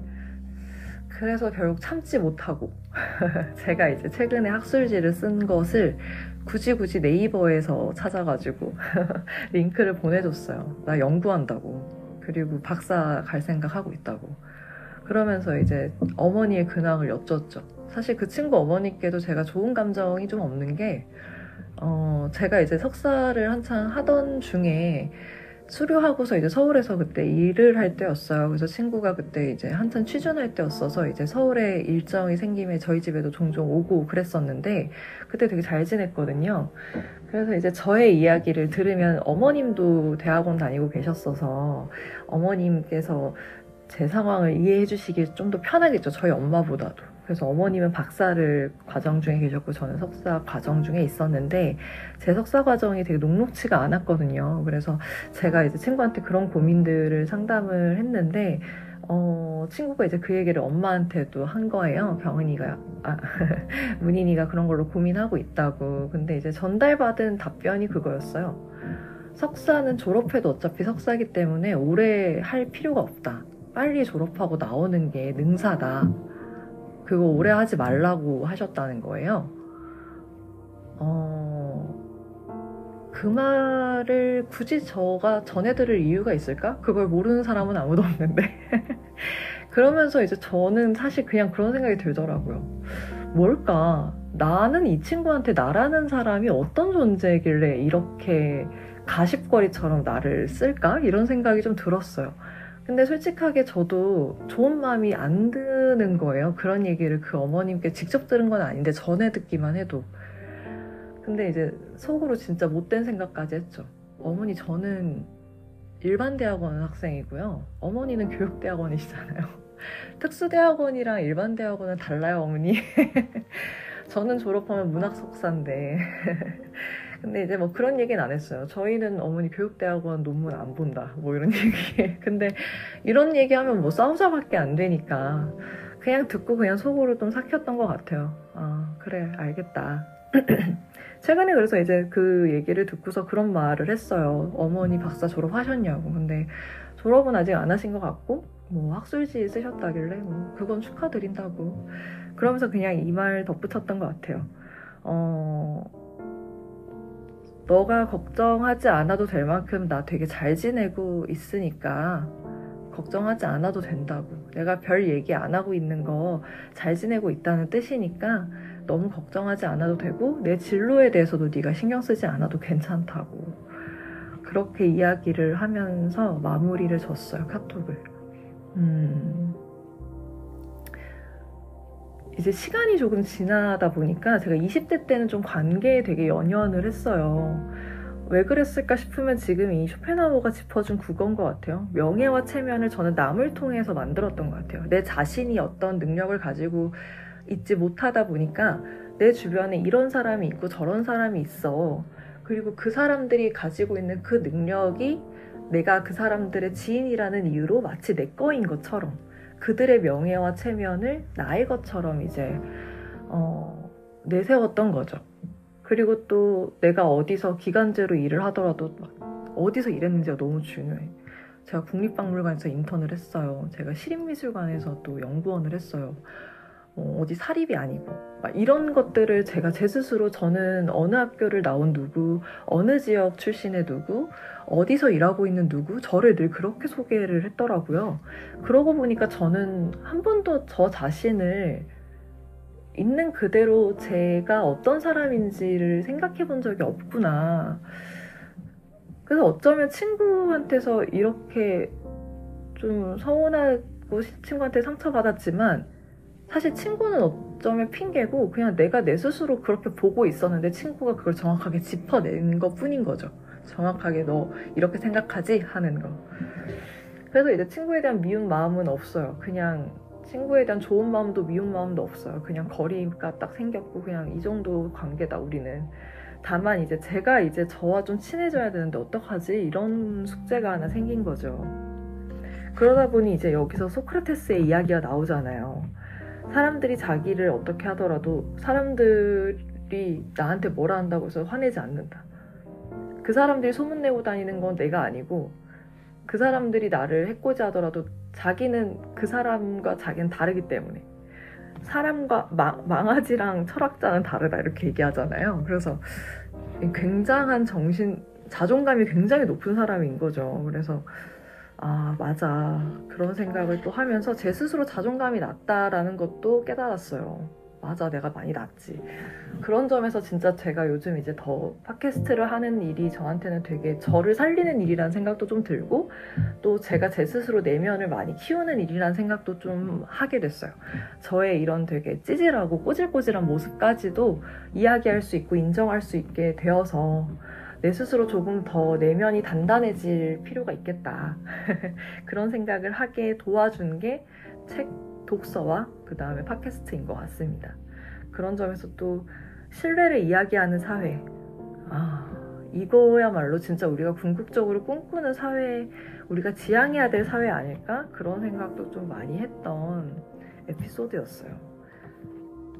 그래서 결국 참지 못하고 제가 이제 최근에 학술지를 쓴 것을 굳이 굳이 네이버에서 찾아가지고 링크를 보내줬어요. 나 연구한다고. 그리고 박사 갈 생각하고 있다고. 그러면서 이제 어머니의 근황을 여쭸죠. 사실 그 친구 어머니께도 제가 좋은 감정이 좀 없는 게, 어, 제가 이제 석사를 한창 하던 중에 수료하고서 이제 서울에서 그때 일을 할 때였어요. 그래서 친구가 그때 이제 한참 취준할 때였어서 이제 서울에 일정이 생김에 저희 집에도 종종 오고 그랬었는데 그때 되게 잘 지냈거든요. 그래서 이제 저의 이야기를 들으면 어머님도 대학원 다니고 계셨어서 어머님께서 제 상황을 이해해 주시기 좀 더 편하겠죠. 저희 엄마보다도. 그래서 어머님은 박사를 과정 중에 계셨고 저는 석사 과정 중에 있었는데 제 석사 과정이 되게 녹록치가 않았거든요. 그래서 제가 이제 친구한테 그런 고민들을 상담을 했는데 어, 친구가 이제 그 얘기를 엄마한테도 한 거예요. 경은이가, 아, 문인이가 그런 걸로 고민하고 있다고. 근데 이제 전달받은 답변이 그거였어요. 석사는 졸업해도 어차피 석사기 때문에 오래 할 필요가 없다. 빨리 졸업하고 나오는 게 능사다. 그거 오래 하지 말라고 하셨다는 거예요. 어, 그 말을 굳이 저가 전해들을 이유가 있을까? 그걸 모르는 사람은 아무도 없는데. 그러면서 이제 저는 사실 그냥 그런 생각이 들더라고요. 뭘까? 나는 이 친구한테 나라는 사람이 어떤 존재길래 이렇게 가십거리처럼 나를 쓸까? 이런 생각이 좀 들었어요. 근데 솔직하게 저도 좋은 마음이 안 드는 거예요. 그런 얘기를 그 어머님께 직접 들은 건 아닌데 전에 듣기만 해도. 근데 이제 속으로 진짜 못된 생각까지 했죠. 어머니 저는 일반 대학원 학생이고요. 어머니는 교육대학원이시잖아요. 특수대학원이랑 일반 대학원은 달라요, 어머니. 저는 졸업하면 문학 석사인데. 근데 이제 뭐 그런 얘기는 안 했어요. 저희는 어머니 교육대학원 논문 안 본다. 뭐 이런 얘기. 근데 이런 얘기 하면 뭐 싸우자밖에 안 되니까 그냥 듣고 그냥 속으로 좀 삭혔던 것 같아요. 아, 그래, 알겠다. 최근에 그래서 이제 그 얘기를 듣고서 그런 말을 했어요. 어머니 박사 졸업하셨냐고. 근데 졸업은 아직 안 하신 것 같고, 뭐 학술지 쓰셨다길래, 뭐 그건 축하드린다고. 그러면서 그냥 이 말 덧붙였던 것 같아요. 어, 너가 걱정하지 않아도 될 만큼 나 되게 잘 지내고 있으니까 걱정하지 않아도 된다고. 내가 별 얘기 안 하고 있는 거 잘 지내고 있다는 뜻이니까 너무 걱정하지 않아도 되고 내 진로에 대해서도 네가 신경 쓰지 않아도 괜찮다고. 그렇게 이야기를 하면서 마무리를 줬어요, 카톡을. 음. 이제 시간이 조금 지나다 보니까 제가 20대 때는 좀 관계에 되게 연연을 했어요. 왜 그랬을까 싶으면 지금 이 쇼펜하우어가 짚어준 그건 것 같아요. 명예와 체면을 저는 남을 통해서 만들었던 것 같아요. 내 자신이 어떤 능력을 가지고 있지 못하다 보니까 내 주변에 이런 사람이 있고 저런 사람이 있어. 그리고 그 사람들이 가지고 있는 그 능력이 내가 그 사람들의 지인이라는 이유로 마치 내 거인 것처럼 그들의 명예와 체면을 나의 것처럼 이제 어, 내세웠던 거죠. 그리고 또 내가 어디서 기간제로 일을 하더라도 어디서 일했는지가 너무 중요해. 제가 국립박물관에서 인턴을 했어요. 제가 시립미술관에서 또 연구원을 했어요. 어, 어디 사립이 아니고. 이런 것들을 제가 제 스스로 저는 어느 학교를 나온 누구 어느 지역 출신의 누구 어디서 일하고 있는 누구 저를 늘 그렇게 소개를 했더라고요. 그러고 보니까 저는 한 번도 저 자신을 있는 그대로 제가 어떤 사람인지를 생각해 본 적이 없구나. 그래서 어쩌면 친구한테서 이렇게 좀 서운하고 친구한테 상처받았지만 사실 친구는 어쩌면 핑계고 그냥 내가 내 스스로 그렇게 보고 있었는데 친구가 그걸 정확하게 짚어낸 것 뿐인 거죠. 정확하게 너 이렇게 생각하지? 하는 거. 그래서 이제 친구에 대한 미운 마음은 없어요. 그냥 친구에 대한 좋은 마음도 미운 마음도 없어요. 그냥 거리가 딱 생겼고 그냥 이 정도 관계다 우리는. 다만 이제 제가 이제 저와 좀 친해져야 되는데 어떡하지? 이런 숙제가 하나 생긴 거죠. 그러다 보니 이제 여기서 소크라테스의 이야기가 나오잖아요. 사람들이 자기를 어떻게 하더라도 사람들이 나한테 뭐라 한다고 해서 화내지 않는다. 그 사람들이 소문내고 다니는 건 내가 아니고 그 사람들이 나를 해코지 하더라도 자기는 그 사람과 자기는 다르기 때문에 사람과 마, 망아지랑 철학자는 다르다 이렇게 얘기하잖아요. 그래서 굉장한 정신 자존감이 굉장히 높은 사람인 거죠. 그래서 아 맞아. 그런 생각을 또 하면서 제 스스로 자존감이 낮다라는 것도 깨달았어요. 맞아 내가 많이 낫지. 그런 점에서 진짜 제가 요즘 이제 더 팟캐스트를 하는 일이 저한테는 되게 저를 살리는 일이라는 생각도 좀 들고 또 제가 제 스스로 내면을 많이 키우는 일이라는 생각도 좀 하게 됐어요. 저의 이런 되게 찌질하고 꼬질꼬질한 모습까지도 이야기할 수 있고 인정할 수 있게 되어서 내 스스로 조금 더 내면이 단단해질 필요가 있겠다. 그런 생각을 하게 도와준 게 책 독서와 그 다음에 팟캐스트인 것 같습니다. 그런 점에서 또 신뢰를 이야기하는 사회. 아, 이거야말로 진짜 우리가 궁극적으로 꿈꾸는 사회, 우리가 지향해야 될 사회 아닐까? 그런 생각도 좀 많이 했던 에피소드였어요.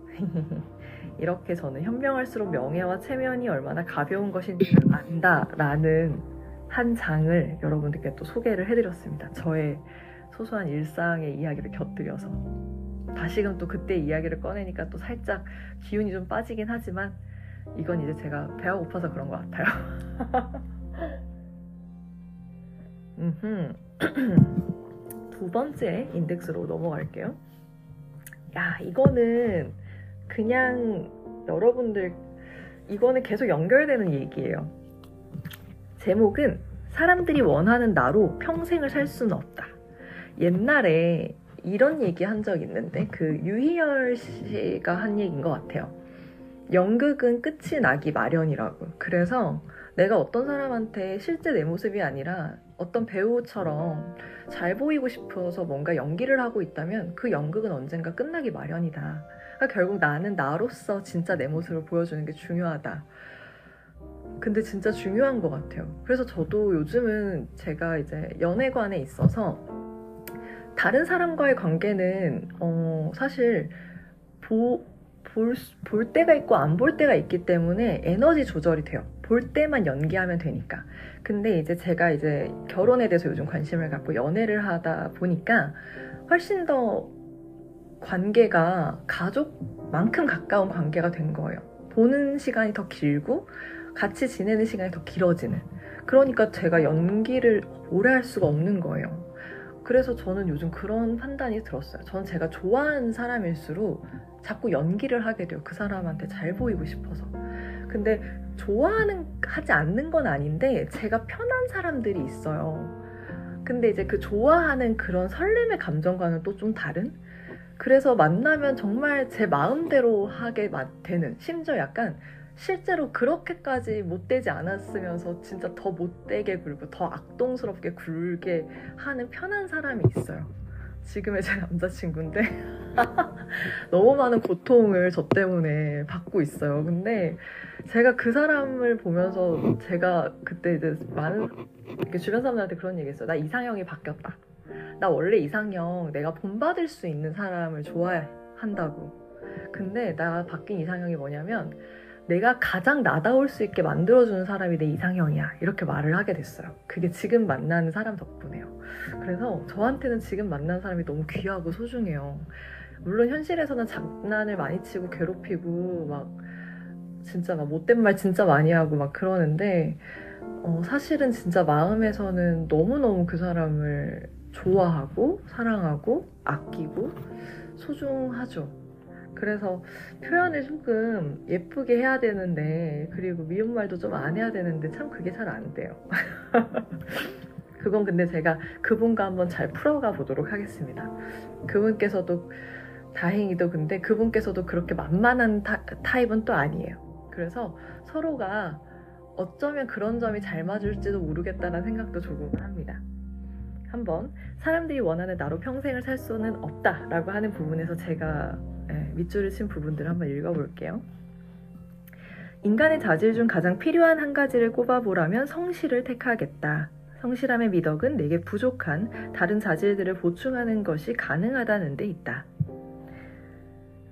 이렇게 저는 현명할수록 명예와 체면이 얼마나 가벼운 것인지 안다라는 한 장을 여러분들께 또 소개를 해드렸습니다. 저의 소소한 일상의 이야기를 곁들여서 다시금 또 그때 이야기를 꺼내니까 또 살짝 기운이 좀 빠지긴 하지만 이건 이제 제가 배가 고파서 그런 것 같아요. 두 번째 인덱스로 넘어갈게요. 야, 이거는 그냥 여러분들, 이거는 계속 연결되는 얘기예요. 제목은 사람들이 원하는 나로 평생을 살 수는 없다. 옛날에 이런 얘기 한 적 있는데 그 유희열 씨가 한 얘기인 것 같아요. 연극은 끝이 나기 마련이라고. 그래서 내가 어떤 사람한테 실제 내 모습이 아니라 어떤 배우처럼 잘 보이고 싶어서 뭔가 연기를 하고 있다면 그 연극은 언젠가 끝나기 마련이다. 그러니까 결국 나는 나로서 진짜 내 모습을 보여주는 게 중요하다. 근데 진짜 중요한 것 같아요. 그래서 저도 요즘은 제가 이제 연애관에 있어서 다른 사람과의 관계는 어, 사실 보, 볼, 볼 때가 있고 안 볼 때가 있기 때문에 에너지 조절이 돼요. 볼 때만 연기하면 되니까. 근데 이제 제가 이제 결혼에 대해서 요즘 관심을 갖고 연애를 하다 보니까 훨씬 더 관계가 가족만큼 가까운 관계가 된 거예요. 보는 시간이 더 길고 같이 지내는 시간이 더 길어지는. 그러니까 제가 연기를 오래 할 수가 없는 거예요. 그래서 저는 요즘 그런 판단이 들었어요. 전 제가 좋아하는 사람일수록 자꾸 연기를 하게 돼요. 그 사람한테 잘 보이고 싶어서. 근데 좋아하는, 하지 않는 건 아닌데 제가 편한 사람들이 있어요. 근데 이제 그 좋아하는 그런 설렘의 감정과는 또 좀 다른? 그래서 만나면 정말 제 마음대로 하게 되는, 심지어 약간 실제로 그렇게까지 못되지 않았으면서 진짜 더 못되게 굴고 더 악동스럽게 굴게 하는 편한 사람이 있어요. 지금의 제 남자친구인데 너무 많은 고통을 저 때문에 받고 있어요. 근데 제가 그 사람을 보면서 제가 그때 이제 많은 주변 사람들한테 그런 얘기 했어요. 나 이상형이 바뀌었다. 나 원래 이상형 내가 본받을 수 있는 사람을 좋아한다고. 근데 나 바뀐 이상형이 뭐냐면 내가 가장 나다울 수 있게 만들어주는 사람이 내 이상형이야. 이렇게 말을 하게 됐어요. 그게 지금 만나는 사람 덕분에요. 그래서 저한테는 지금 만난 사람이 너무 귀하고 소중해요. 물론 현실에서는 장난을 많이 치고 괴롭히고 막 진짜 막 못된 말 진짜 많이 하고 막 그러는데 어, 사실은 진짜 마음에서는 너무너무 그 사람을 좋아하고 사랑하고 아끼고 소중하죠. 그래서 표현을 조금 예쁘게 해야 되는데 그리고 미움말도 좀 안 해야 되는데 참 그게 잘 안 돼요. 그건 근데 제가 그분과 한번 잘 풀어가 보도록 하겠습니다. 그분께서도 다행히도 근데 그분께서도 그렇게 만만한 타, 타입은 또 아니에요. 그래서 서로가 어쩌면 그런 점이 잘 맞을지도 모르겠다는 생각도 조금 합니다. 한번 사람들이 원하는 나로 평생을 살 수는 없다라고 하는 부분에서 제가 네, 밑줄을 친 부분들을 한번 읽어볼게요. 인간의 자질 중 가장 필요한 한 가지를 꼽아보라면 성실을 택하겠다. 성실함의 미덕은 내게 부족한 다른 자질들을 보충하는 것이 가능하다는 데 있다.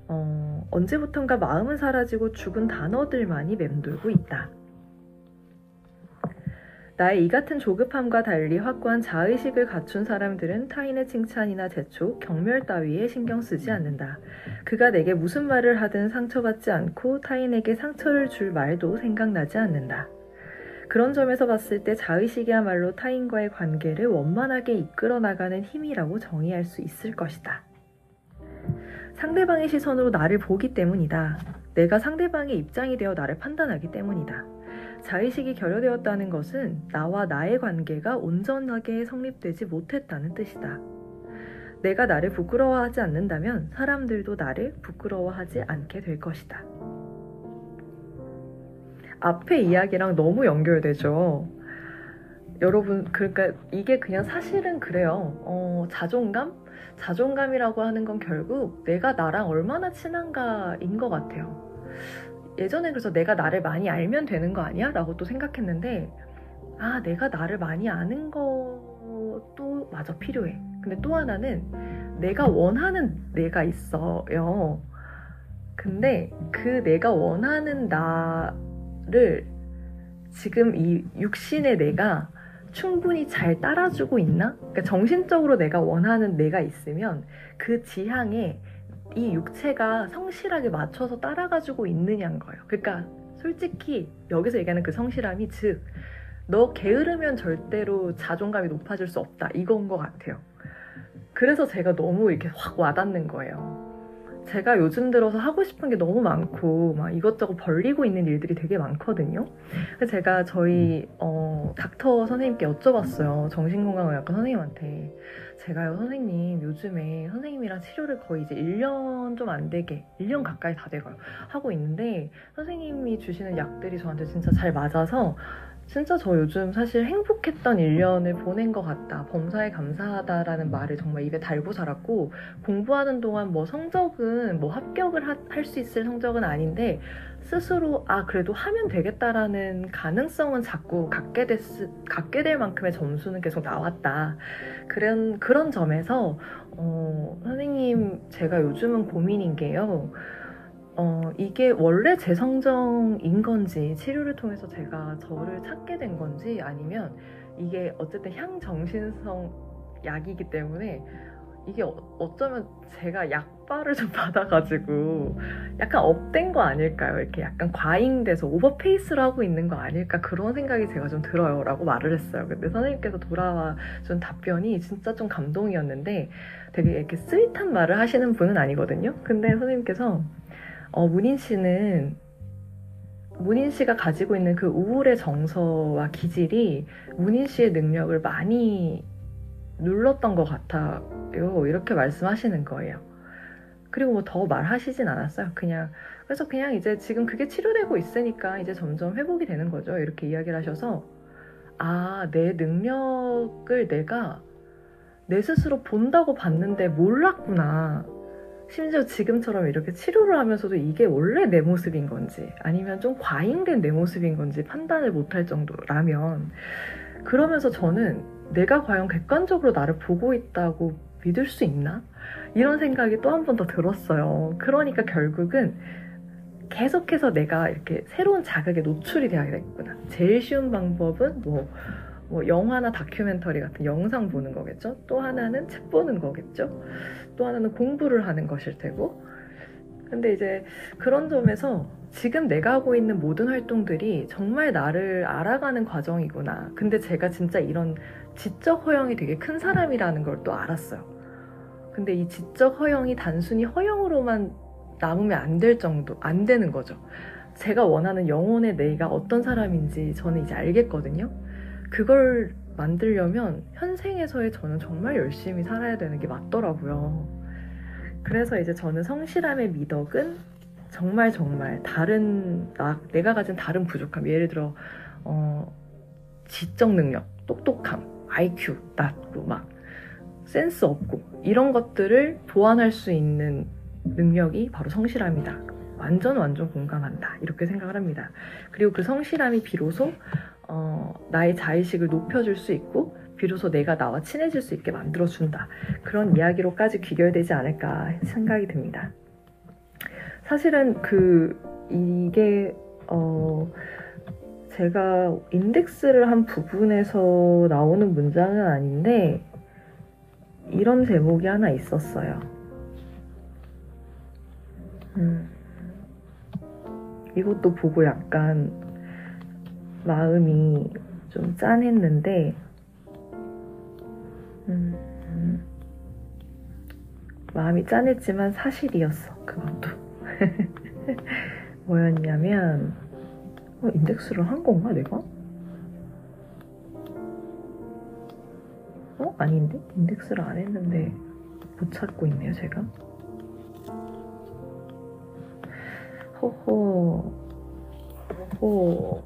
어, 언제부턴가 마음은 사라지고 죽은 단어들만이 맴돌고 있다. 나의 이 같은 조급함과 달리 확고한 자의식을 갖춘 사람들은 타인의 칭찬이나 재촉, 경멸 따위에 신경 쓰지 않는다. 그가 내게 무슨 말을 하든 상처받지 않고 타인에게 상처를 줄 말도 생각나지 않는다. 그런 점에서 봤을 때 자의식이야말로 타인과의 관계를 원만하게 이끌어 나가는 힘이라고 정의할 수 있을 것이다. 상대방의 시선으로 나를 보기 때문이다. 내가 상대방의 입장이 되어 나를 판단하기 때문이다. 자의식이 결여되었다는 것은 나와 나의 관계가 온전하게 성립되지 못했다는 뜻이다. 내가 나를 부끄러워하지 않는다면 사람들도 나를 부끄러워하지 않게 될 것이다. 앞에 이야기랑 너무 연결되죠. 여러분, 그러니까 이게 그냥 사실은 그래요. 어, 자존감? 자존감이라고 하는 건 결국 내가 나랑 얼마나 친한가인 것 같아요. 예전에 그래서 내가 나를 많이 알면 되는 거 아니야? 라고 또 생각했는데, 아, 내가 나를 많이 아는 것도 마저 필요해. 근데 또 하나는 내가 원하는 내가 있어요. 근데 그 내가 원하는 나를 지금 이 육신의 내가 충분히 잘 따라주고 있나? 그러니까 정신적으로 내가 원하는 내가 있으면 그 지향에 이 육체가 성실하게 맞춰서 따라가지고 있느냐는 거예요. 그러니까 솔직히 여기서 얘기하는 그 성실함이 즉, 너 게으르면 절대로 자존감이 높아질 수 없다. 이건 것 같아요. 그래서 제가 너무 이렇게 확 와닿는 거예요. 제가 요즘 들어서 하고 싶은 게 너무 많고 막 이것저것 벌리고 있는 일들이 되게 많거든요. 그래서 제가 저희 어, 닥터 선생님께 여쭤봤어요. 정신건강의학과 선생님한테 제가요 선생님 요즘에 선생님이랑 치료를 거의 이제 1년 좀 안 되게 1년 가까이 다 돼가요 하고 있는데 선생님이 주시는 약들이 저한테 진짜 잘 맞아서 진짜 저 요즘 사실 행복했던 1년을 보낸 것 같다. 범사에 감사하다라는 말을 정말 입에 달고 살았고, 공부하는 동안 뭐 성적은 뭐 합격을 할 수 있을 성적은 아닌데, 스스로, 아, 그래도 하면 되겠다라는 가능성은 자꾸 갖게 됐, 갖게 될 만큼의 점수는 계속 나왔다. 그런, 그런 점에서, 어, 선생님, 제가 요즘은 고민인 게요. 어, 이게 원래 제 성정인 건지 치료를 통해서 제가 저를 찾게 된 건지 아니면 이게 어쨌든 향정신성 약이기 때문에 이게 어쩌면 제가 약발을 좀 받아가지고 약간 up된 거 아닐까요? 이렇게 약간 과잉돼서 오버페이스를 하고 있는 거 아닐까 그런 생각이 제가 좀 들어요 라고 말을 했어요. 근데 선생님께서 돌아와 준 답변이 진짜 좀 감동이었는데 되게 이렇게 sweet한 말을 하시는 분은 아니거든요. 근데 선생님께서 어, 문인 씨는 문인 씨가 가지고 있는 그 우울의 정서와 기질이 문인 씨의 능력을 많이 눌렀던 것 같아요. 이렇게 말씀하시는 거예요. 그리고 뭐 더 말하시진 않았어요. 그냥 그래서 그냥 이제 지금 그게 치료되고 있으니까 이제 점점 회복이 되는 거죠. 이렇게 이야기를 하셔서 아, 내 능력을 내가 내 스스로 본다고 봤는데 몰랐구나. 심지어 지금처럼 이렇게 치료를 하면서도 이게 원래 내 모습인 건지 아니면 좀 과잉된 내 모습인 건지 판단을 못할 정도라면 그러면서 저는 내가 과연 객관적으로 나를 보고 있다고 믿을 수 있나? 이런 생각이 또 한 번 더 들었어요. 그러니까 결국은 계속해서 내가 이렇게 새로운 자극에 노출이 되야겠구나. 제일 쉬운 방법은 뭐, 뭐 영화나 다큐멘터리 같은 영상 보는 거겠죠? 또 하나는 책 보는 거겠죠? 또 하나는 공부를 하는 것일 테고 근데 이제 그런 점에서 지금 내가 하고 있는 모든 활동들이 정말 나를 알아가는 과정이구나. 근데 제가 진짜 이런 지적 허영이 되게 큰 사람이라는 걸 또 알았어요. 근데 이 지적 허영이 단순히 허영으로만 남으면 안 될 정도, 안 되는 거죠. 제가 원하는 영혼의 내가 어떤 사람인지 저는 이제 알겠거든요. 그걸 만들려면 현생에서의 저는 정말 열심히 살아야 되는 게 맞더라고요. 그래서 이제 저는 성실함의 미덕은 정말 정말 다른 나, 내가 가진 다른 부족함 예를 들어 어, 지적 능력, 똑똑함, IQ 낮고 막 센스 없고 이런 것들을 보완할 수 있는 능력이 바로 성실함이다. 완전 완전 공감한다. 이렇게 생각을 합니다. 그리고 그 성실함이 비로소 어, 나의 자의식을 높여줄 수 있고 비로소 내가 나와 친해질 수 있게 만들어준다. 그런 이야기로까지 귀결되지 않을까 생각이 듭니다. 사실은 그 이게 어 제가 인덱스를 한 부분에서 나오는 문장은 아닌데 이런 제목이 하나 있었어요. 음, 이것도 보고 약간 마음이 좀 짠했는데 음, 마음이 짠했지만 사실이었어 그것도. 뭐였냐면 어, 인덱스를 한 건가 내가? 어? 아닌데? 인덱스를 안 했는데 못 찾고 있네요 제가 호호 호호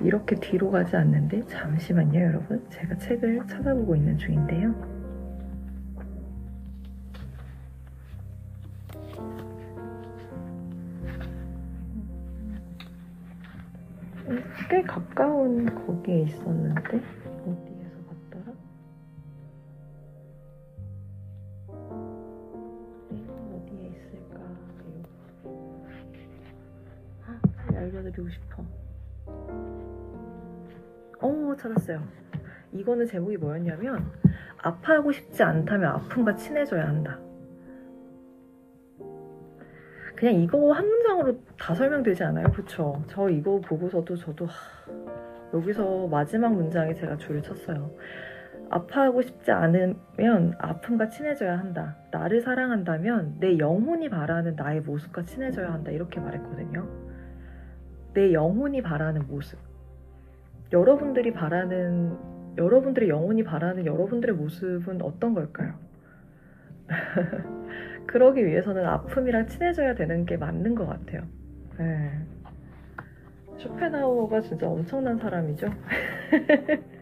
이렇게 뒤로 가지 않는데 잠시만요 여러분 제가 책을 찾아보고 있는 중인데요 꽤 가까운 거기에 있었는데 어디에서 봤더라? 네, 어디에 있을까? 아, 빨리 알려드리고 싶어. 어, 찾았어요. 이거는 제목이 뭐였냐면 아파하고 싶지 않다면 아픔과 친해져야 한다. 그냥 이거 한 문장으로 다 설명되지 않아요? 그쵸? 저 이거 보고서도 저도 하, 여기서 마지막 문장에 제가 줄을 쳤어요. 아파하고 싶지 않으면 아픔과 친해져야 한다. 나를 사랑한다면 내 영혼이 바라는 나의 모습과 친해져야 한다. 이렇게 말했거든요. 내 영혼이 바라는 모습. 여러분들이 바라는, 여러분들의 영혼이 바라는 여러분들의 모습은 어떤 걸까요? 그러기 위해서는 아픔이랑 친해져야 되는 게 맞는 것 같아요. 네. 쇼펜하우어가 진짜 엄청난 사람이죠.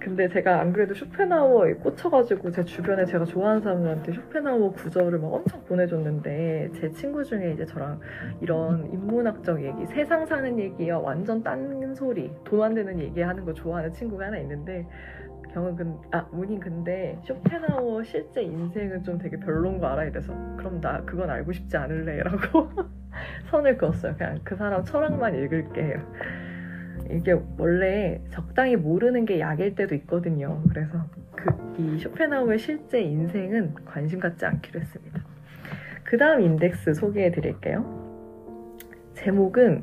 근데 제가 안 그래도 쇼펜하우어에 꽂혀가지고 제 주변에 제가 좋아하는 사람들한테 쇼펜하우어 구절을 막 엄청 보내줬는데 제 친구 중에 이제 저랑 이런 인문학적 얘기, 세상 사는 얘기야 완전 딴 소리, 돈 안 되는 얘기 하는 거 좋아하는 친구가 하나 있는데 경은 근, 아 문인 근데 쇼펜하우어 실제 인생은 좀 되게 별론 거 알아 이래서 그럼 나 그건 알고 싶지 않을래라고 선을 그었어요. 그냥 그 사람 철학만 읽을게 해요. 이게 원래 적당히 모르는 게 약일 때도 있거든요. 그래서 그 이 쇼펜하우어의 실제 인생은 관심 갖지 않기로 했습니다. 그 다음 인덱스 소개해 드릴게요. 제목은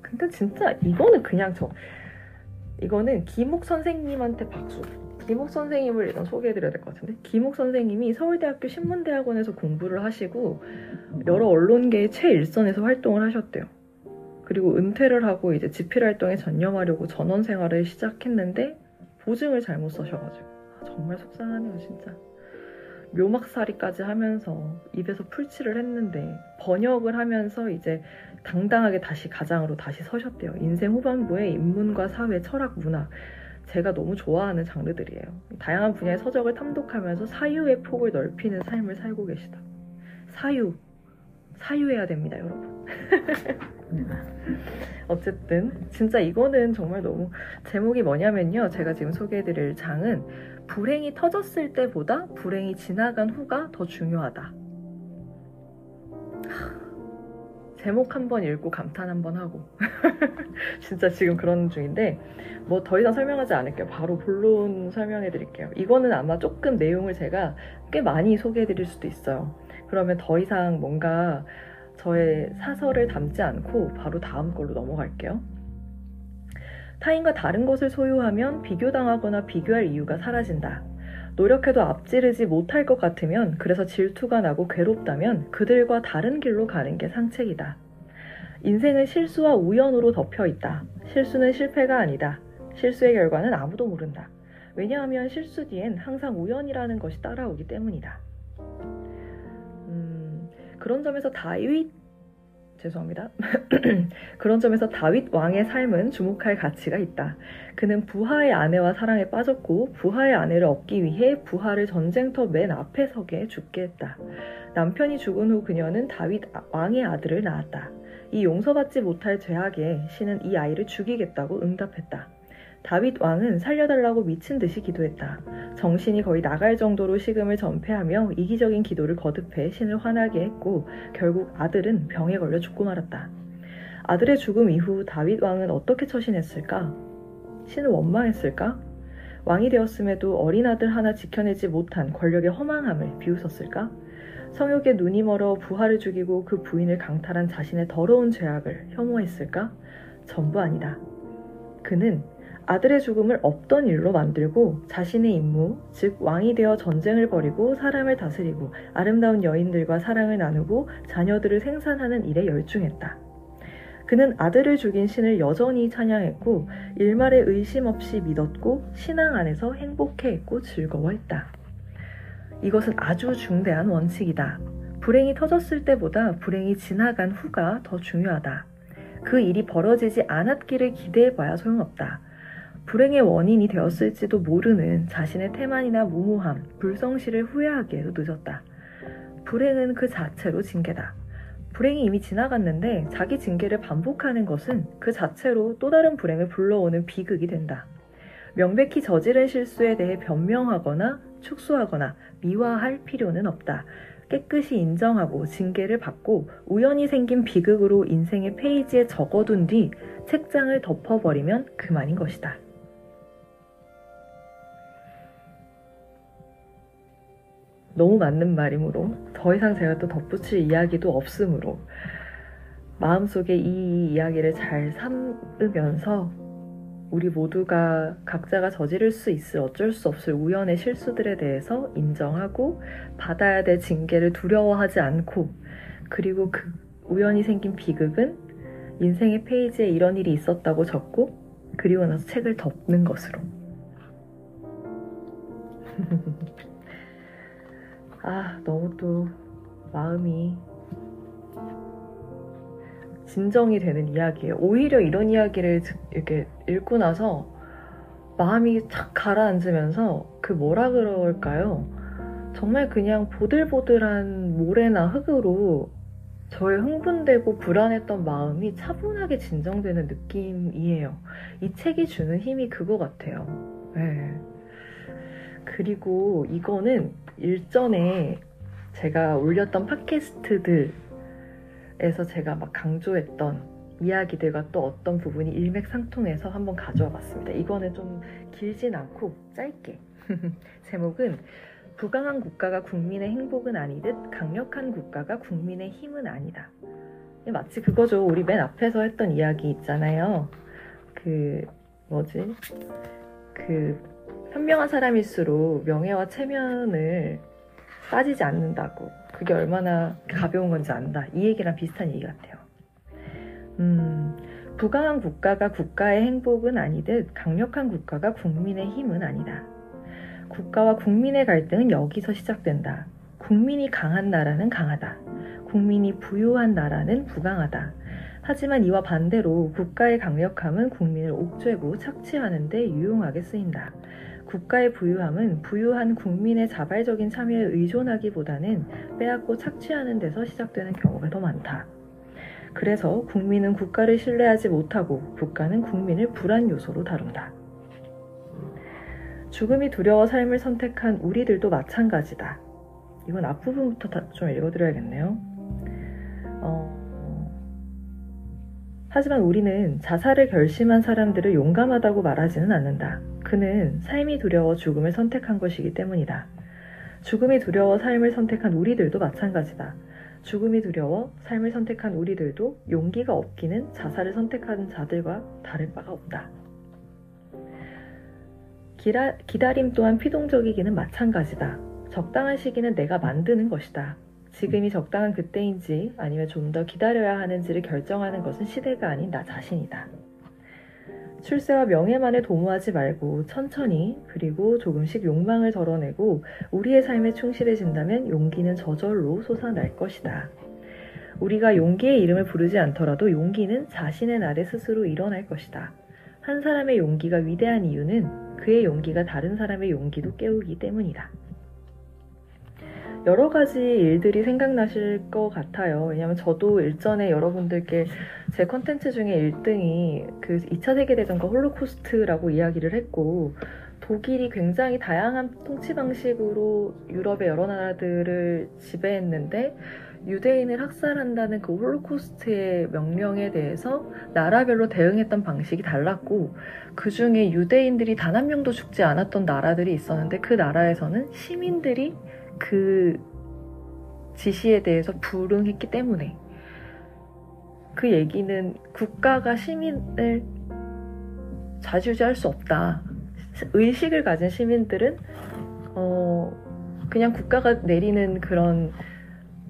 근데 진짜 이거는 그냥 저 이거는 김옥 선생님한테 박수. 김옥 선생님을 일단 소개해드려야 될 것 같은데 김옥 선생님이 서울대학교 신문대학원에서 공부를 하시고 여러 언론계의 최일선에서 활동을 하셨대요. 그리고 은퇴를 하고 이제 집필 활동에 전념하려고 전원 생활을 시작했는데 보증을 잘못 써셔가지고 아, 정말 속상하네요 진짜. 묘막살이까지 하면서 입에서 풀칠을 했는데 번역을 하면서 이제 당당하게 다시 가장으로 다시 서셨대요. 인생 후반부에 인문과 사회, 철학, 문학 제가 너무 좋아하는 장르들이에요. 다양한 분야의 서적을 탐독하면서 사유의 폭을 넓히는 삶을 살고 계시다. 사유. 사유해야 됩니다, 여러분. 어쨌든 진짜 이거는 정말 너무 제목이 뭐냐면요. 제가 지금 소개해드릴 장은 불행이 터졌을 때보다 불행이 지나간 후가 더 중요하다. 제목 한 번 읽고 감탄 한 번 하고 진짜 지금 그런 중인데 뭐 더 이상 설명하지 않을게요. 바로 본론 설명해 드릴게요. 이거는 아마 조금 내용을 제가 꽤 많이 소개해 드릴 수도 있어요. 그러면 더 이상 뭔가 저의 사설을 담지 않고 바로 다음 걸로 넘어갈게요. 타인과 다른 것을 소유하면 비교당하거나 비교할 이유가 사라진다. 노력해도 앞지르지 못할 것 같으면 그래서 질투가 나고 괴롭다면 그들과 다른 길로 가는 게 상책이다. 인생은 실수와 우연으로 덮여 있다. 실수는 실패가 아니다. 실수의 결과는 아무도 모른다. 왜냐하면 실수 뒤엔 항상 우연이라는 것이 따라오기 때문이다. 음, 그런 점에서 다윗 죄송합니다. 그런 점에서 다윗 왕의 삶은 주목할 가치가 있다. 그는 부하의 아내와 사랑에 빠졌고 부하의 아내를 얻기 위해 부하를 전쟁터 맨 앞에 서게 죽게 했다. 남편이 죽은 후 그녀는 다윗 왕의 아들을 낳았다. 이 용서받지 못할 죄악에 신은 이 아이를 죽이겠다고 응답했다. 다윗 왕은 살려달라고 미친 듯이 기도했다. 정신이 거의 나갈 정도로 식음을 전폐하며 이기적인 기도를 거듭해 신을 화나게 했고 결국 아들은 병에 걸려 죽고 말았다. 아들의 죽음 이후 다윗 왕은 어떻게 처신했을까? 신을 원망했을까? 왕이 되었음에도 어린 아들 하나 지켜내지 못한 권력의 허망함을 비웃었을까? 성욕에 눈이 멀어 부하를 죽이고 그 부인을 강탈한 자신의 더러운 죄악을 혐오했을까? 전부 아니다. 그는 아들의 죽음을 없던 일로 만들고 자신의 임무, 즉 왕이 되어 전쟁을 벌이고 사람을 다스리고 아름다운 여인들과 사랑을 나누고 자녀들을 생산하는 일에 열중했다. 그는 아들을 죽인 신을 여전히 찬양했고 일말의 의심 없이 믿었고 신앙 안에서 행복해했고 즐거워했다. 이것은 아주 중대한 원칙이다. 불행이 터졌을 때보다 불행이 지나간 후가 더 중요하다. 그 일이 벌어지지 않았기를 기대해봐야 소용없다. 불행의 원인이 되었을지도 모르는 자신의 태만이나 무모함, 불성실을 후회하기에도 늦었다. 불행은 그 자체로 징계다. 불행이 이미 지나갔는데 자기 징계를 반복하는 것은 그 자체로 또 다른 불행을 불러오는 비극이 된다. 명백히 저지른 실수에 대해 변명하거나 축소하거나 미화할 필요는 없다. 깨끗이 인정하고 징계를 받고 우연히 생긴 비극으로 인생의 페이지에 적어둔 뒤 책장을 덮어버리면 그만인 것이다. 너무 맞는 말이므로 더 이상 제가 또 덧붙일 이야기도 없으므로 마음속에 이 이야기를 잘 삼으면서 우리 모두가 각자가 저지를 수 있을 어쩔 수 없을 우연의 실수들에 대해서 인정하고 받아야 될 징계를 두려워하지 않고 그리고 그 우연히 생긴 비극은 인생의 페이지에 이런 일이 있었다고 적고 그리고 나서 책을 덮는 것으로 아, 너무 또 마음이 진정이 되는 이야기예요. 오히려 이런 이야기를 이렇게 읽고 나서 마음이 착 가라앉으면서 그 뭐라 그럴까요? 정말 그냥 보들보들한 모래나 흙으로 저의 흥분되고 불안했던 마음이 차분하게 진정되는 느낌이에요. 이 책이 주는 힘이 그거 같아요. 네. 그리고 이거는 일전에 제가 올렸던 팟캐스트들에서 제가 막 강조했던 이야기들과 또 어떤 부분이 일맥상통해서 한번 가져와 봤습니다. 이거는 좀 길진 않고 짧게. 제목은 부강한 국가가 국민의 행복은 아니듯 강력한 국가가 국민의 힘은 아니다. 마치 그거죠. 우리 맨 앞에서 했던 이야기 있잖아요. 그, 뭐지? 그, 현명한 사람일수록 명예와 체면을 따지지 않는다고. 그게 얼마나 가벼운 건지 안다. 이 얘기랑 비슷한 얘기 같아요. 음, 부강한 국가가 국가의 행복은 아니듯 강력한 국가가 국민의 힘은 아니다. 국가와 국민의 갈등은 여기서 시작된다. 국민이 강한 나라는 강하다. 국민이 부유한 나라는 부강하다. 하지만 이와 반대로 국가의 강력함은 국민을 옥죄고 착취하는 데 유용하게 쓰인다. 국가의 부유함은 부유한 국민의 자발적인 참여에 의존하기보다는 빼앗고 착취하는 데서 시작되는 경우가 더 많다. 그래서 국민은 국가를 신뢰하지 못하고 국가는 국민을 불안 요소로 다룬다. 죽음이 두려워 삶을 선택한 우리들도 마찬가지다. 이건 앞부분부터 좀 읽어드려야겠네요. 어... 하지만 우리는 자살을 결심한 사람들을 용감하다고 말하지는 않는다. 그는 삶이 두려워 죽음을 선택한 것이기 때문이다. 죽음이 두려워 삶을 선택한 우리들도 마찬가지다. 죽음이 두려워 삶을 선택한 우리들도 용기가 없기는 자살을 선택한 자들과 다를 바가 없다. 기라, 기다림 또한 피동적이기는 마찬가지다. 적당한 시기는 내가 만드는 것이다. 지금이 적당한 그때인지 아니면 좀 더 기다려야 하는지를 결정하는 것은 시대가 아닌 나 자신이다. 출세와 명예만을 도모하지 말고 천천히 그리고 조금씩 욕망을 덜어내고 우리의 삶에 충실해진다면 용기는 저절로 솟아날 것이다. 우리가 용기의 이름을 부르지 않더라도 용기는 자신의 날에 스스로 일어날 것이다. 한 사람의 용기가 위대한 이유는 그의 용기가 다른 사람의 용기도 깨우기 때문이다. 여러 가지 일들이 생각나실 것 같아요. 왜냐하면 저도 일전에 여러분들께 제 컨텐츠 중에 1등이 그 2차 세계대전과 홀로코스트라고 이야기를 했고, 독일이 굉장히 다양한 통치 방식으로 유럽의 여러 나라들을 지배했는데, 유대인을 학살한다는 그 홀로코스트의 명령에 대해서 나라별로 대응했던 방식이 달랐고 그 중에 유대인들이 단 한 명도 죽지 않았던 나라들이 있었는데 그 나라에서는 시민들이 그 지시에 대해서 불응했기 때문에 그 얘기는 국가가 시민을 자주지할 수 없다. 의식을 가진 시민들은 어 그냥 국가가 내리는 그런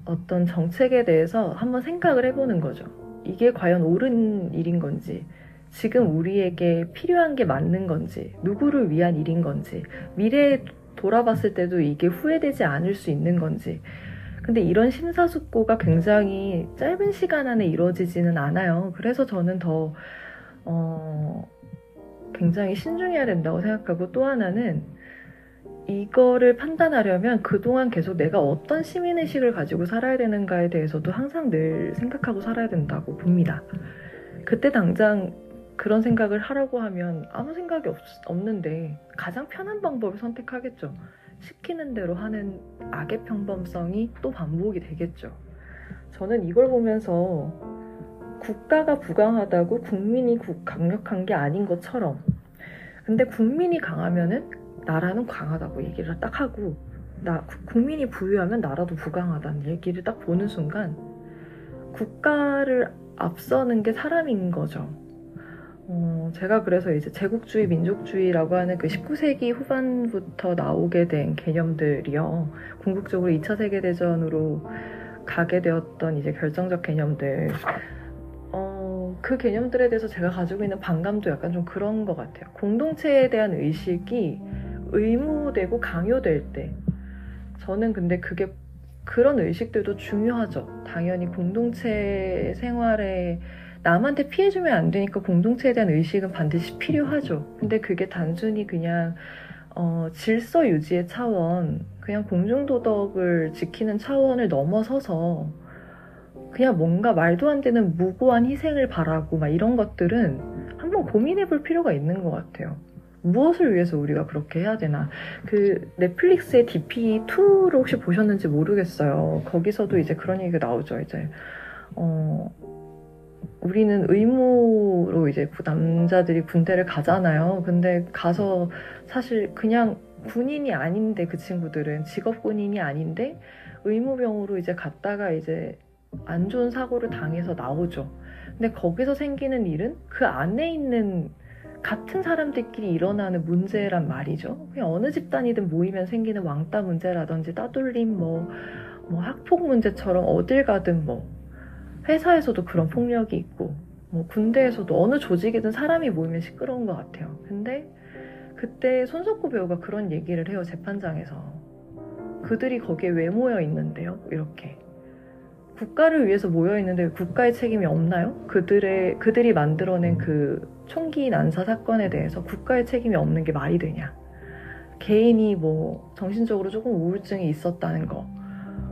어떤 정책에 대해서 한번 생각을 해보는 거죠. 이게 과연 옳은 일인 건지, 지금 우리에게 필요한 게 맞는 건지, 누구를 위한 일인 건지, 미래에 돌아봤을 때도 이게 후회되지 않을 수 있는 건지. 근데 이런 심사숙고가 굉장히 짧은 시간 안에 이루어지지는 않아요. 그래서 저는 더, 어, 굉장히 신중해야 된다고 생각하고 또 하나는 이거를 판단하려면 그동안 계속 내가 어떤 시민의식을 가지고 살아야 되는가에 대해서도 항상 늘 생각하고 살아야 된다고 봅니다. 그때 당장 그런 생각을 하라고 하면 아무 생각이 없, 없는데 가장 편한 방법을 선택하겠죠. 시키는 대로 하는 악의 평범성이 또 반복이 되겠죠. 저는 이걸 보면서 국가가 부강하다고 국민이 강력한 게 아닌 것처럼 근데 국민이 강하면은 나라는 강하다고 얘기를 딱 하고 나 국민이 부유하면 나라도 부강하다는 얘기를 딱 보는 순간 국가를 앞서는 게 사람인 거죠. 어, 제가 그래서 이제 제국주의, 민족주의라고 하는 그 19세기 후반부터 나오게 된 개념들이요. 궁극적으로 2차 세계대전으로 가게 되었던 이제 결정적 개념들. 어, 그 개념들에 대해서 제가 가지고 있는 반감도 약간 좀 그런 것 같아요. 공동체에 대한 의식이 의무되고 강요될 때 저는 근데 그게 그런 의식들도 중요하죠. 당연히 공동체 생활에 남한테 피해주면 안 되니까 공동체에 대한 의식은 반드시 필요하죠. 근데 그게 단순히 그냥 어, 질서 유지의 차원, 그냥 공중도덕을 지키는 차원을 넘어서서 그냥 뭔가 말도 안 되는 무고한 희생을 바라고 막 이런 것들은 한번 고민해 볼 필요가 있는 것 같아요. 무엇을 위해서 우리가 그렇게 해야 되나. 그 넷플릭스의 DP2를 혹시 보셨는지 모르겠어요. 거기서도 이제 그런 얘기가 나오죠. 이제, 어, 우리는 의무로 이제 남자들이 군대를 가잖아요. 근데 가서 사실 그냥 군인이 아닌데 그 친구들은 직업 군인이 아닌데 의무병으로 이제 갔다가 이제 안 좋은 사고를 당해서 나오죠. 근데 거기서 생기는 일은 그 안에 있는 같은 사람들끼리 일어나는 문제란 말이죠. 그냥 어느 집단이든 모이면 생기는 왕따 문제라든지 따돌림, 뭐, 뭐 학폭 문제처럼 어딜 가든 뭐 회사에서도 그런 폭력이 있고 뭐 군대에서도 어느 조직이든 사람이 모이면 시끄러운 것 같아요. 근데 그때 손석구 배우가 그런 얘기를 해요 재판장에서 그들이 거기에 왜 모여 있는데요? 이렇게 국가를 위해서 모여 있는데 국가의 책임이 없나요? 그들의 그들이 만들어낸 그 총기 난사 사건에 대해서 국가의 책임이 없는 게 말이 되냐? 개인이 뭐 정신적으로 조금 우울증이 있었다는 거,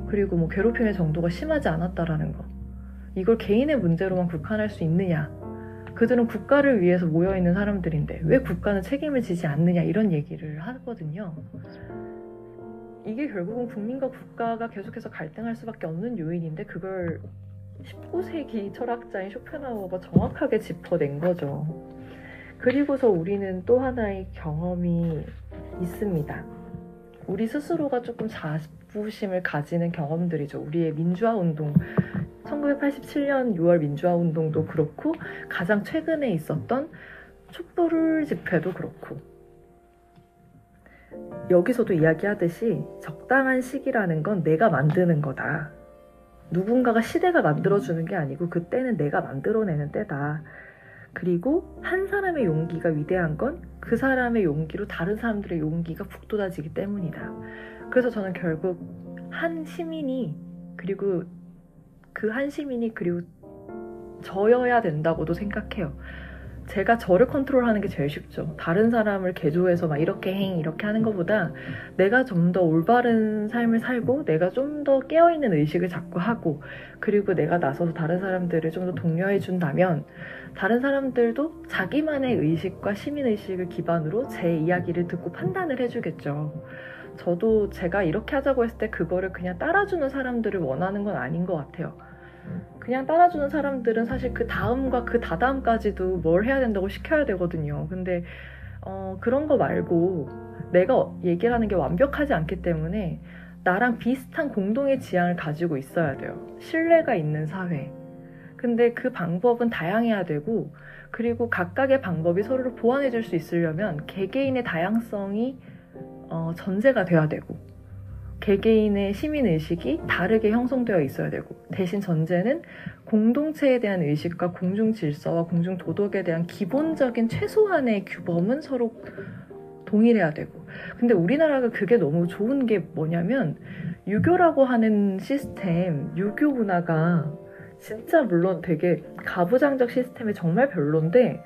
그리고 뭐 괴롭힘의 정도가 심하지 않았다라는 거, 이걸 개인의 문제로만 국한할 수 있느냐? 그들은 국가를 위해서 모여 있는 사람들인데 왜 국가는 책임을 지지 않느냐 이런 얘기를 하거든요. 이게 결국은 국민과 국가가 계속해서 갈등할 수밖에 없는 요인인데 그걸 19세기 철학자인 쇼펜하우어가 정확하게 짚어낸 거죠. 그리고서 우리는 또 하나의 경험이 있습니다. 우리 스스로가 조금 자 부심을 가지는 경험들이죠. 우리의 민주화 운동, 1987년 6월 민주화 운동도 그렇고 가장 최근에 있었던 촛불 집회도 그렇고 여기서도 이야기하듯이 적당한 시기라는 건 내가 만드는 거다. 누군가가 시대가 만들어주는 게 아니고 그때는 내가 만들어내는 때다. 그리고 한 사람의 용기가 위대한 건 그 사람의 용기로 다른 사람들의 용기가 북돋아지기 때문이다. 그래서 저는 결국 한 시민이 그리고 그 한 시민이 그리고 저여야 된다고도 생각해요. 제가 저를 컨트롤하는 게 제일 쉽죠. 다른 사람을 개조해서 막 이렇게 행 이렇게 하는 것보다 내가 좀 더 올바른 삶을 살고 내가 좀 더 깨어 있는 의식을 자꾸 하고 그리고 내가 나서서 다른 사람들을 좀 더 독려해 준다면 다른 사람들도 자기만의 의식과 시민 의식을 기반으로 제 이야기를 듣고 판단을 해주겠죠. 저도 제가 이렇게 하자고 했을 때 그거를 그냥 따라주는 사람들을 원하는 건 아닌 것 같아요. 그냥 따라주는 사람들은 사실 그 다음과 그 다다음까지도 뭘 해야 된다고 시켜야 되거든요. 근데 어, 그런 거 말고 내가 얘기를 하는 게 완벽하지 않기 때문에 나랑 비슷한 공동의 지향을 가지고 있어야 돼요. 신뢰가 있는 사회. 근데 그 방법은 다양해야 되고, 그리고 각각의 방법이 서로를 보완해 줄 수 있으려면 개개인의 다양성이 어, 전제가 돼야 되고, 개개인의 시민 의식이 다르게 형성되어 있어야 되고, 대신 전제는 공동체에 대한 의식과 공중 질서와 공중 도덕에 대한 기본적인 최소한의 규범은 서로 동일해야 되고. 근데 우리나라가 그게 너무 좋은 게 뭐냐면 유교라고 하는 시스템, 유교 문화가 진짜 물론 되게 가부장적 시스템이 정말 별론데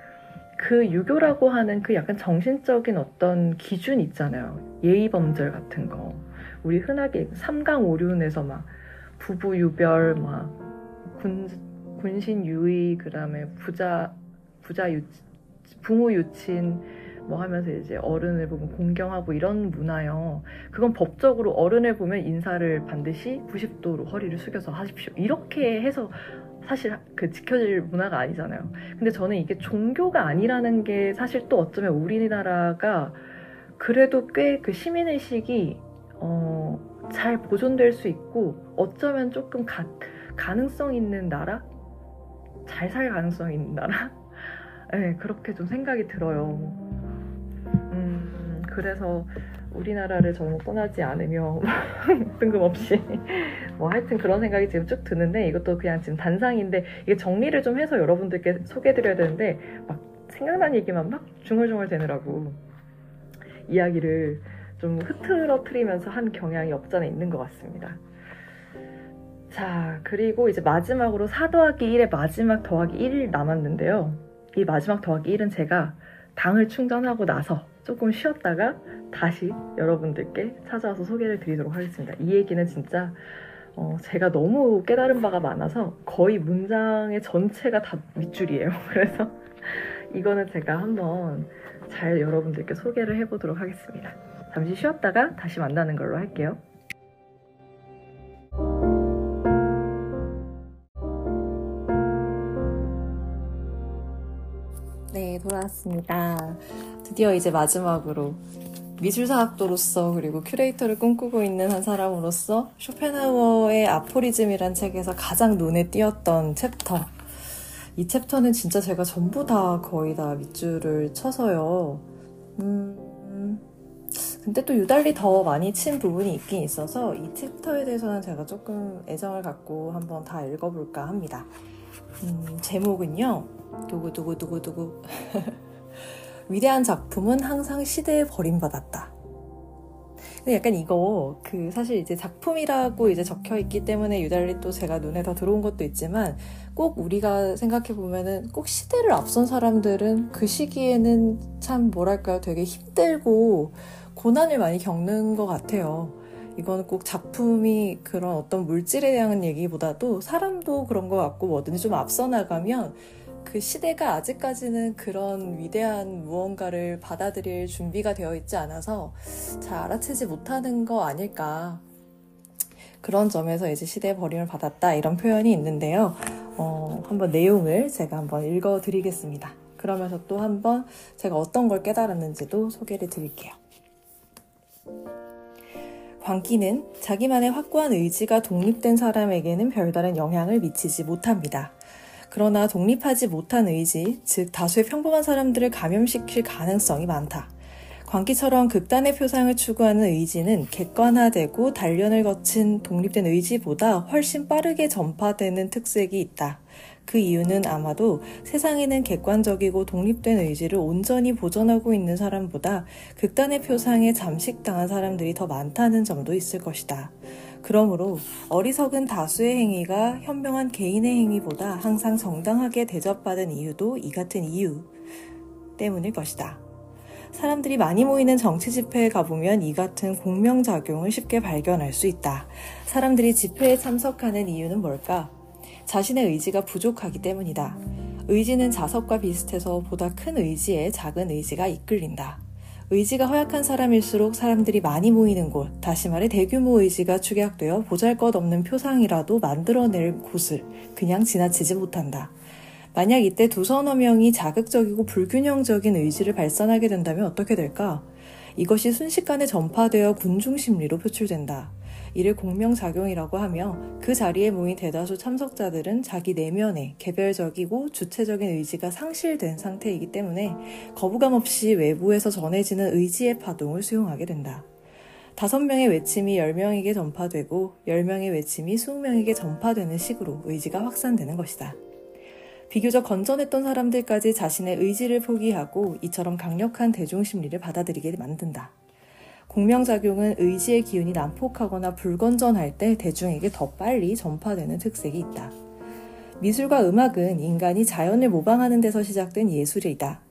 그 유교라고 하는 그 약간 정신적인 어떤 기준 있잖아요. 예의범절 같은 거. 우리 흔하게 삼강오륜에서 막 부부 유별, 막 군, 군신 유의, 그 다음에 부자, 부자 유, 부모 유친, 뭐 하면서 이제 어른을 보면 공경하고 이런 문화요. 그건 법적으로 어른을 보면 인사를 반드시 90도로 허리를 숙여서 하십시오. 이렇게 해서 사실 그 지켜질 문화가 아니잖아요. 근데 저는 이게 종교가 아니라는 게 사실 또 어쩌면 우리나라가 그래도 꽤 그 시민의식이 어, 잘 보존될 수 있고 어쩌면 조금 가, 가능성 있는 나라? 잘 살 가능성 있는 나라? 네, 그렇게 좀 생각이 들어요. 그래서 우리나라를 저는 떠나지 않으며 뜬금없이 뭐 하여튼 그런 생각이 지금 쭉 드는데 이것도 그냥 지금 단상인데 이게 정리를 좀 해서 여러분들께 소개해드려야 되는데 막 생각난 얘기만 막 중얼중얼 되느라고 이야기를 좀 흐트러트리면서 한 경향이 없잖아 있는 것 같습니다. 자 그리고 이제 마지막으로 4 더하기 1의 마지막 더하기 1 남았는데요. 이 마지막 더하기 1은 제가 당을 충전하고 나서 조금 쉬었다가 다시 여러분들께 찾아와서 소개를 드리도록 하겠습니다. 이 얘기는 진짜 어, 제가 너무 깨달은 바가 많아서 거의 문장의 전체가 다 밑줄이에요. 그래서 이거는 제가 한번 잘 여러분들께 소개를 해보도록 하겠습니다. 잠시 쉬었다가 다시 만나는 걸로 할게요. 네, 돌아왔습니다. 드디어 이제 마지막으로 미술사학도로서 그리고 큐레이터를 꿈꾸고 있는 한 사람으로서 쇼펜하우어의 아포리즘이란 책에서 가장 눈에 띄었던 챕터. 이 챕터는 진짜 제가 전부 다 거의 다 밑줄을 쳐서요. 음, 근데 또 유달리 더 많이 친 부분이 있긴 있어서 이 챕터에 대해서는 제가 조금 애정을 갖고 한번 다 읽어볼까 합니다. 음, 제목은요. 두구두구두구두구. 위대한 작품은 항상 시대에 버림받았다. 근데 약간 이거 그 사실 이제 작품이라고 이제 적혀 있기 때문에 유달리 또 제가 눈에 더 들어온 것도 있지만 꼭 우리가 생각해 보면은 꼭 시대를 앞선 사람들은 그 시기에는 참 뭐랄까요 되게 힘들고 고난을 많이 겪는 것 같아요. 이거는 꼭 작품이 그런 어떤 물질에 대한 얘기보다도 사람도 그런 것 같고 뭐든지 좀 앞서 나가면 그 시대가 아직까지는 그런 위대한 무언가를 받아들일 준비가 되어 있지 않아서 잘 알아채지 못하는 거 아닐까. 그런 점에서 이제 시대의 버림을 받았다 이런 표현이 있는데요. 어, 한번 내용을 제가 한번 읽어 드리겠습니다. 그러면서 또 한번 제가 어떤 걸 깨달았는지도 소개를 드릴게요. 광기는 자기만의 확고한 의지가 독립된 사람에게는 별다른 영향을 미치지 못합니다. 그러나 독립하지 못한 의지, 즉 다수의 평범한 사람들을 감염시킬 가능성이 많다. 광기처럼 극단의 표상을 추구하는 의지는 객관화되고 단련을 거친 독립된 의지보다 훨씬 빠르게 전파되는 특색이 있다. 그 이유는 아마도 세상에는 객관적이고 독립된 의지를 온전히 보존하고 있는 사람보다 극단의 표상에 잠식당한 사람들이 더 많다는 점도 있을 것이다. 그러므로 어리석은 다수의 행위가 현명한 개인의 행위보다 항상 정당하게 대접받은 이유도 이 같은 이유 때문일 것이다. 사람들이 많이 모이는 정치 집회에 가보면 이 같은 공명작용을 쉽게 발견할 수 있다. 사람들이 집회에 참석하는 이유는 뭘까? 자신의 의지가 부족하기 때문이다. 의지는 자석과 비슷해서 보다 큰 의지에 작은 의지가 이끌린다. 의지가 허약한 사람일수록 사람들이 많이 모이는 곳, 다시 말해 대규모 의지가 축약되어 보잘 것 없는 표상이라도 만들어낼 곳을 그냥 지나치지 못한다. 만약 이때 두 서너 명이 자극적이고 불균형적인 의지를 발산하게 된다면 어떻게 될까? 이것이 순식간에 전파되어 군중 심리로 표출된다. 이를 공명작용이라고 하며 그 자리에 모인 대다수 참석자들은 자기 내면에 개별적이고 주체적인 의지가 상실된 상태이기 때문에 거부감 없이 외부에서 전해지는 의지의 파동을 수용하게 된다. 다섯 명의 외침이 열 명에게 전파되고 열 명의 외침이 스무 명에게 전파되는 식으로 의지가 확산되는 것이다. 비교적 건전했던 사람들까지 자신의 의지를 포기하고 이처럼 강력한 대중심리를 받아들이게 만든다. 공명작용은 의지의 기운이 난폭하거나 불건전할 때 대중에게 더 빨리 전파되는 특색이 있다. 미술과 음악은 인간이 자연을 모방하는 데서 시작된 예술이다.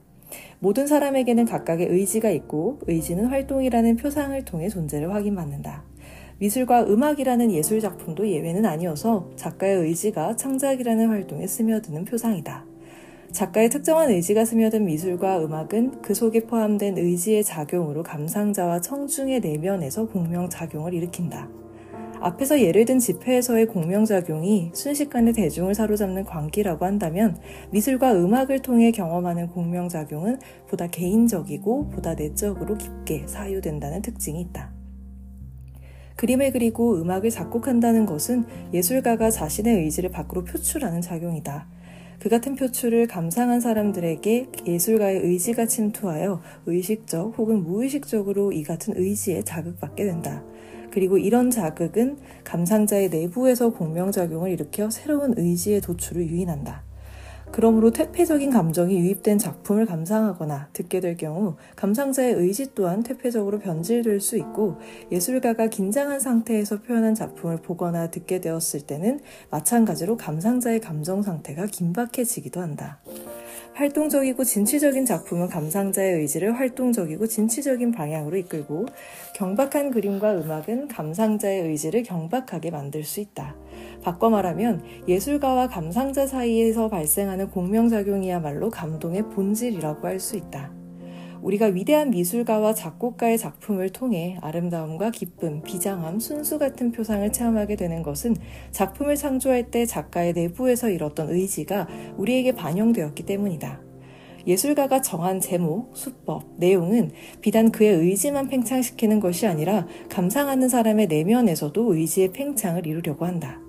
모든 사람에게는 각각의 의지가 있고 의지는 활동이라는 표상을 통해 존재를 확인받는다. 미술과 음악이라는 예술 작품도 예외는 아니어서 작가의 의지가 창작이라는 활동에 스며드는 표상이다. 작가의 특정한 의지가 스며든 미술과 음악은 그 속에 포함된 의지의 작용으로 감상자와 청중의 내면에서 공명작용을 일으킨다. 앞에서 예를 든 집회에서의 공명작용이 순식간에 대중을 사로잡는 광기라고 한다면 미술과 음악을 통해 경험하는 공명작용은 보다 개인적이고 보다 내적으로 깊게 사유된다는 특징이 있다. 그림을 그리고 음악을 작곡한다는 것은 예술가가 자신의 의지를 밖으로 표출하는 작용이다. 그 같은 표출을 감상한 사람들에게 예술가의 의지가 침투하여 의식적 혹은 무의식적으로 이 같은 의지에 자극받게 된다. 그리고 이런 자극은 감상자의 내부에서 공명작용을 일으켜 새로운 의지의 도출을 유인한다. 그러므로 퇴폐적인 감정이 유입된 작품을 감상하거나 듣게 될 경우 감상자의 의지 또한 퇴폐적으로 변질될 수 있고 예술가가 긴장한 상태에서 표현한 작품을 보거나 듣게 되었을 때는 마찬가지로 감상자의 감정 상태가 긴박해지기도 한다. 활동적이고 진취적인 작품은 감상자의 의지를 활동적이고 진취적인 방향으로 이끌고 경박한 그림과 음악은 감상자의 의지를 경박하게 만들 수 있다. 바꿔 말하면 예술가와 감상자 사이에서 발생하는 공명작용이야말로 감동의 본질이라고 할 수 있다. 우리가 위대한 미술가와 작곡가의 작품을 통해 아름다움과 기쁨, 비장함, 순수 같은 표상을 체험하게 되는 것은 작품을 창조할 때 작가의 내부에서 잃었던 의지가 우리에게 반영되었기 때문이다. 예술가가 정한 제목, 수법, 내용은 비단 그의 의지만 팽창시키는 것이 아니라 감상하는 사람의 내면에서도 의지의 팽창을 이루려고 한다.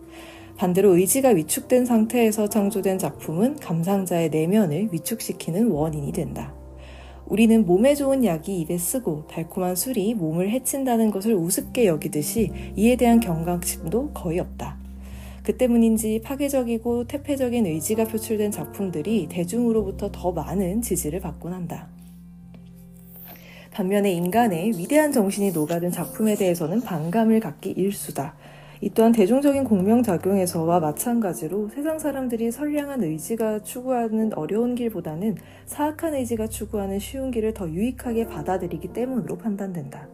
반대로 의지가 위축된 상태에서 창조된 작품은 감상자의 내면을 위축시키는 원인이 된다. 우리는 몸에 좋은 약이 입에 쓰고 달콤한 술이 몸을 해친다는 것을 우습게 여기듯이 이에 대한 경각심도 거의 없다. 그 때문인지 파괴적이고 퇴폐적인 의지가 표출된 작품들이 대중으로부터 더 많은 지지를 받곤 한다. 반면에 인간의 위대한 정신이 녹아든 작품에 대해서는 반감을 갖기 일수다. 이 또한 대중적인 공명작용에서와 마찬가지로 세상 사람들이 선량한 의지가 추구하는 어려운 길보다는 사악한 의지가 추구하는 쉬운 길을 더 유익하게 받아들이기 때문으로 판단된다.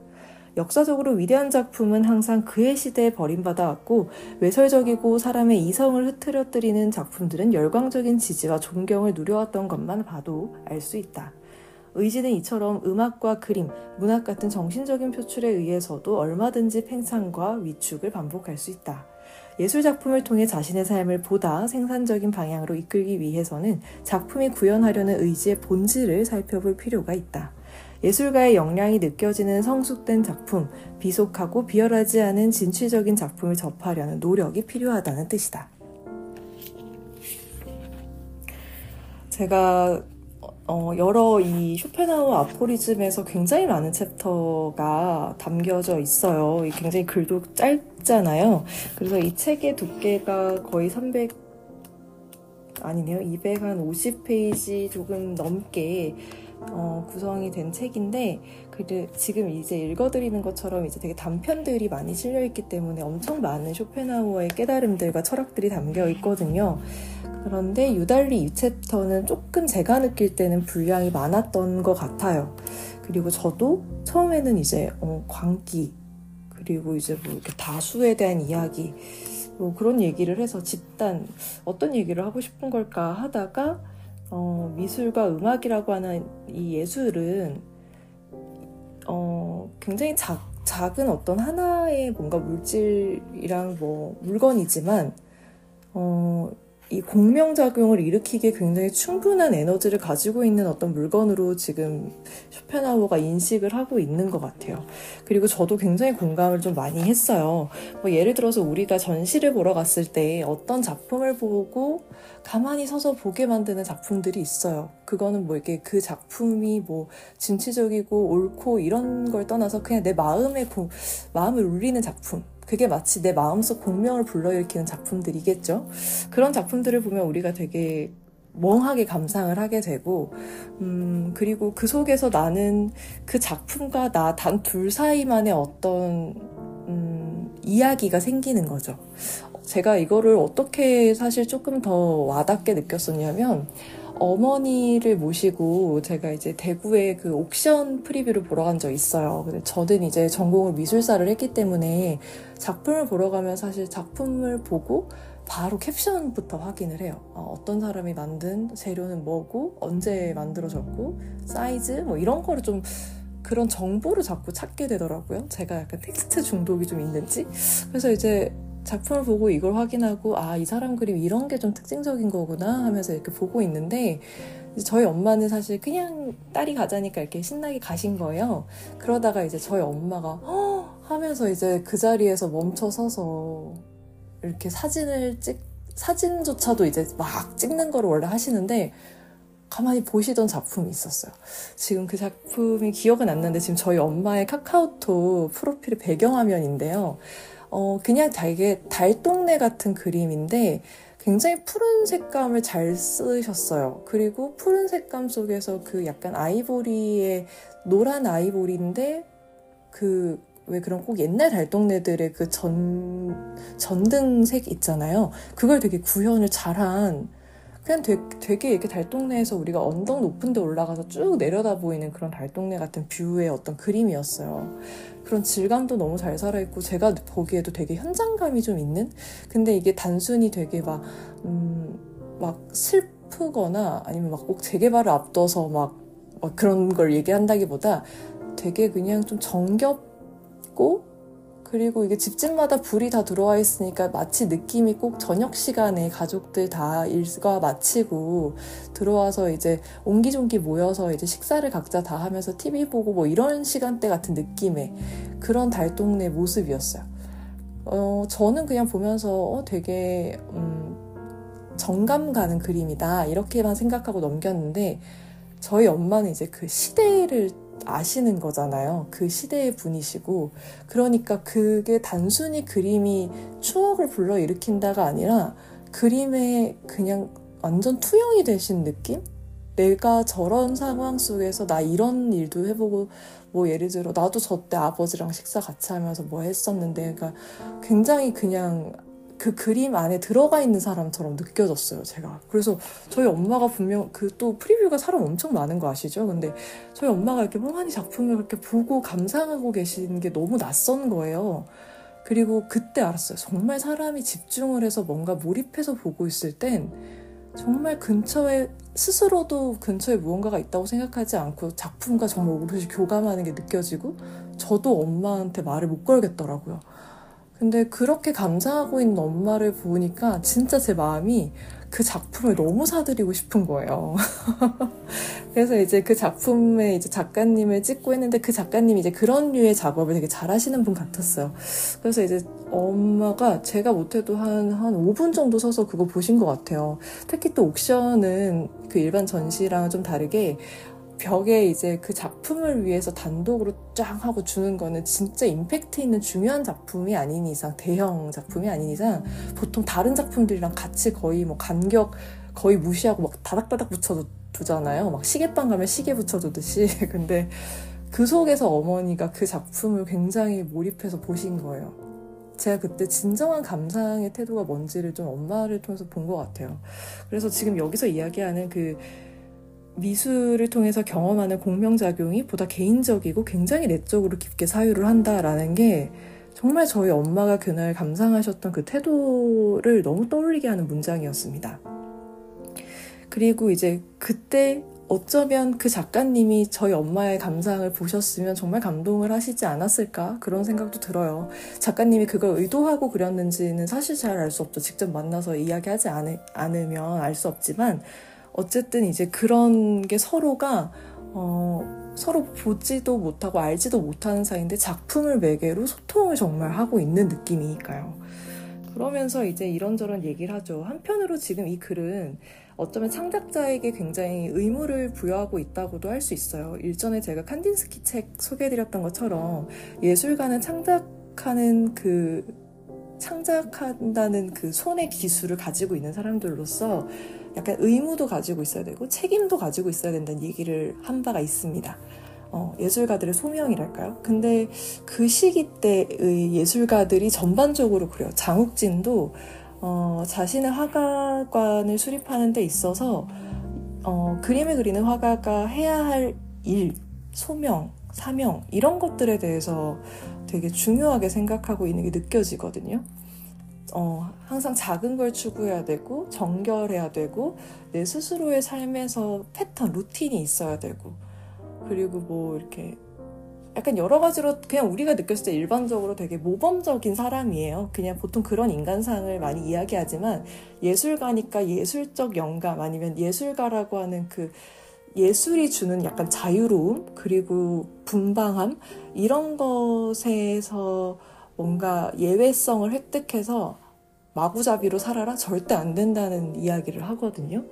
역사적으로 위대한 작품은 항상 그의 시대에 버림받아 왔고 외설적이고 사람의 이성을 흐트러뜨리는 작품들은 열광적인 지지와 존경을 누려왔던 것만 봐도 알 수 있다. 의지는 이처럼 음악과 그림, 문학 같은 정신적인 표출에 의해서도 얼마든지 팽창과 위축을 반복할 수 있다. 예술 작품을 통해 자신의 삶을 보다 생산적인 방향으로 이끌기 위해서는 작품이 구현하려는 의지의 본질을 살펴볼 필요가 있다. 예술가의 역량이 느껴지는 성숙된 작품, 비속하고 비열하지 않은 진취적인 작품을 접하려는 노력이 필요하다는 뜻이다. 제가 어, 여러 이 쇼펜하우 아포리즘에서 굉장히 많은 챕터가 담겨져 있어요. 굉장히 글도 짧잖아요. 그래서 이 책의 두께가 거의 300, 아니네요. 250페이지 조금 넘게 어, 구성이 된 책인데 그 지금 이제 읽어드리는 것처럼 이제 되게 단편들이 많이 실려 있기 때문에 엄청 많은 쇼펜하우어의 깨달음들과 철학들이 담겨 있거든요. 그런데 유달리 이 챕터는 조금 제가 느낄 때는 분량이 많았던 것 같아요. 그리고 저도 처음에는 이제 어, 광기 그리고 이제 뭐 이렇게 다수에 대한 이야기 뭐 그런 얘기를 해서 집단 어떤 얘기를 하고 싶은 걸까 하다가 어, 미술과 음악이라고 하는 이 예술은 굉장히 작, 작은 어떤 하나의 뭔가 물질이랑 뭐 물건이지만 어, 이 공명작용을 일으키기에 굉장히 충분한 에너지를 가지고 있는 어떤 물건으로 지금 쇼펜하우어가 인식을 하고 있는 것 같아요. 그리고 저도 굉장히 공감을 좀 많이 했어요. 뭐 예를 들어서 우리가 전시를 보러 갔을 때 어떤 작품을 보고 가만히 서서 보게 만드는 작품들이 있어요. 그거는 뭐 이렇게 그 작품이 뭐 진취적이고 옳고 이런 걸 떠나서 그냥 내 마음에 고, 마음을 울리는 작품. 그게 마치 내 마음속 공명을 불러일으키는 작품들이겠죠. 그런 작품들을 보면 우리가 되게 멍하게 감상을 하게 되고, 음, 그리고 그 속에서 나는 그 작품과 나 단 둘 사이만의 어떤, 음, 이야기가 생기는 거죠. 제가 이거를 어떻게 사실 조금 더 와닿게 느꼈었냐면, 어머니를 모시고 제가 이제 대구에 그 auction preview를 보러 간 적 있어요. 근데 저는 이제 전공을 미술사를 했기 때문에 작품을 보러 가면 사실 작품을 보고 바로 캡션부터 확인을 해요. 어떤 사람이 만든 재료는 뭐고, 언제 만들어졌고, 사이즈, 뭐 이런 거를 좀 그런 정보를 자꾸 찾게 되더라고요. 제가 약간 텍스트 중독이 좀 있는지. 그래서 이제 작품을 보고 이걸 확인하고 아 이 사람 그림 이런 게 좀 특징적인 거구나 하면서 이렇게 보고 있는데 저희 엄마는 사실 그냥 딸이 가자니까 이렇게 신나게 가신 거예요. 그러다가 이제 저희 엄마가 허! 하면서 이제 그 자리에서 멈춰 서서 이렇게 사진을 찍 사진조차도 이제 막 찍는 거를 원래 하시는데 가만히 보시던 작품이 있었어요. 지금 그 작품이 기억은 안 나는데 지금 저희 엄마의 카카오톡 프로필 배경화면인데요. 어, 그냥 되게 달동네 같은 그림인데 굉장히 푸른 색감을 잘 쓰셨어요. 그리고 푸른 색감 속에서 그 약간 아이보리의 노란 아이보리인데 그 왜 그런 꼭 옛날 달동네들의 그 전, 전등색 있잖아요. 그걸 되게 구현을 잘한 그냥 되게, 되게 이렇게 달동네에서 우리가 언덕 높은 데 올라가서 쭉 내려다 보이는 그런 달동네 같은 뷰의 어떤 그림이었어요. 그런 질감도 너무 잘 살아있고 제가 보기에도 되게 현장감이 좀 있는? 근데 이게 단순히 되게 막, 음, 막 슬프거나 아니면 막 꼭 재개발을 앞둬서 막, 막 그런 걸 얘기한다기보다 되게 그냥 좀 정겹고 그리고 이게 집집마다 불이 다 들어와 있으니까 마치 느낌이 꼭 저녁 시간에 가족들 다 일과 마치고 들어와서 이제 옹기종기 모여서 이제 식사를 각자 다 하면서 TV 보고 뭐 이런 시간대 같은 느낌의 그런 달동네 모습이었어요. 어, 저는 그냥 보면서 어, 되게, 음, 정감 가는 그림이다. 이렇게만 생각하고 넘겼는데, 저희 엄마는 이제 그 시대를 아시는 거잖아요. 그 시대의 분이시고. 그러니까 그게 단순히 그림이 추억을 불러일으킨다가 아니라 그림에 그냥 완전 투영이 되신 느낌? 내가 저런 상황 속에서 나 이런 일도 해보고 뭐 예를 들어 나도 저 때 아버지랑 식사 같이 하면서 뭐 했었는데 그러니까 굉장히 그냥 그 그림 안에 들어가 있는 사람처럼 느껴졌어요, 제가. 그래서 저희 엄마가 분명 그 또 프리뷰가 사람 엄청 많은 거 아시죠? 근데 저희 엄마가 이렇게 멍하니 작품을 그렇게 보고 감상하고 계시는 게 너무 낯선 거예요. 그리고 그때 알았어요. 정말 사람이 집중을 해서 뭔가 몰입해서 보고 있을 땐 정말 근처에 스스로도 근처에 무언가가 있다고 생각하지 않고 작품과 정말 오롯이 교감하는 게 느껴지고 저도 엄마한테 말을 못 걸겠더라고요. 근데 그렇게 감상하고 있는 엄마를 보니까 진짜 제 마음이 그 작품을 너무 사드리고 싶은 거예요. 그래서 이제 그 작품의 이제 작가님을 찍고 했는데 그 작가님이 이제 그런 류의 작업을 되게 잘 하시는 분 같았어요. 그래서 이제 엄마가 제가 못해도 한, 한 5분 정도 서서 그거 보신 것 같아요. 특히 또 옥션은 그 일반 전시랑 좀 다르게 벽에 이제 그 작품을 위해서 단독으로 쫙 하고 주는 거는 진짜 임팩트 있는 중요한 작품이 아닌 이상, 대형 작품이 아닌 이상, 보통 다른 작품들이랑 같이 거의 뭐 간격 거의 무시하고 막 다닥다닥 붙여두잖아요. 막 시계방 가면 시계 붙여두듯이. 근데 그 속에서 어머니가 그 작품을 굉장히 몰입해서 보신 거예요. 제가 그때 진정한 감상의 태도가 뭔지를 좀 엄마를 통해서 본 것 같아요. 그래서 지금 여기서 이야기하는 그 미술을 통해서 경험하는 공명작용이 보다 개인적이고 굉장히 내적으로 깊게 사유를 한다라는 게 정말 저희 엄마가 그날 감상하셨던 그 태도를 너무 떠올리게 하는 문장이었습니다. 그리고 이제 그때 어쩌면 그 작가님이 저희 엄마의 감상을 보셨으면 정말 감동을 하시지 않았을까 그런 생각도 들어요. 작가님이 그걸 의도하고 그렸는지는 사실 잘 알 수 없죠. 직접 만나서 이야기하지 않으, 않으면 알 수 없지만 어쨌든 이제 그런 게 서로가 어, 서로 보지도 못하고 알지도 못하는 사이인데 작품을 매개로 소통을 정말 하고 있는 느낌이니까요. 그러면서 이제 이런저런 얘기를 하죠. 한편으로 지금 이 글은 어쩌면 창작자에게 굉장히 의무를 부여하고 있다고도 할 수 있어요. 일전에 제가 칸딘스키 책 소개해드렸던 것처럼 예술가는 창작하는 그 창작한다는 그 손의 기술을 가지고 있는 사람들로서 약간 의무도 가지고 있어야 되고 책임도 가지고 있어야 된다는 얘기를 한 바가 있습니다. 어, 예술가들의 소명이랄까요? 근데 그 시기 때의 예술가들이 전반적으로 그래요. 장욱진도 어, 자신의 화가관을 수립하는 데 있어서 어, 그림을 그리는 화가가 해야 할 일, 소명, 사명 이런 것들에 대해서 되게 중요하게 생각하고 있는 게 느껴지거든요. 어, 항상 작은 걸 추구해야 되고 정결해야 되고 내 스스로의 삶에서 패턴, 루틴이 있어야 되고 그리고 뭐 이렇게 약간 여러 가지로 그냥 우리가 느꼈을 때 일반적으로 되게 모범적인 사람이에요. 그냥 보통 그런 인간상을 많이 이야기하지만 예술가니까 예술적 영감 아니면 예술가라고 하는 그 예술이 주는 약간 자유로움 그리고 분방함 이런 것에서 뭔가 예외성을 획득해서 마구잡이로 살아라 절대 안 된다는 이야기를 하거든요.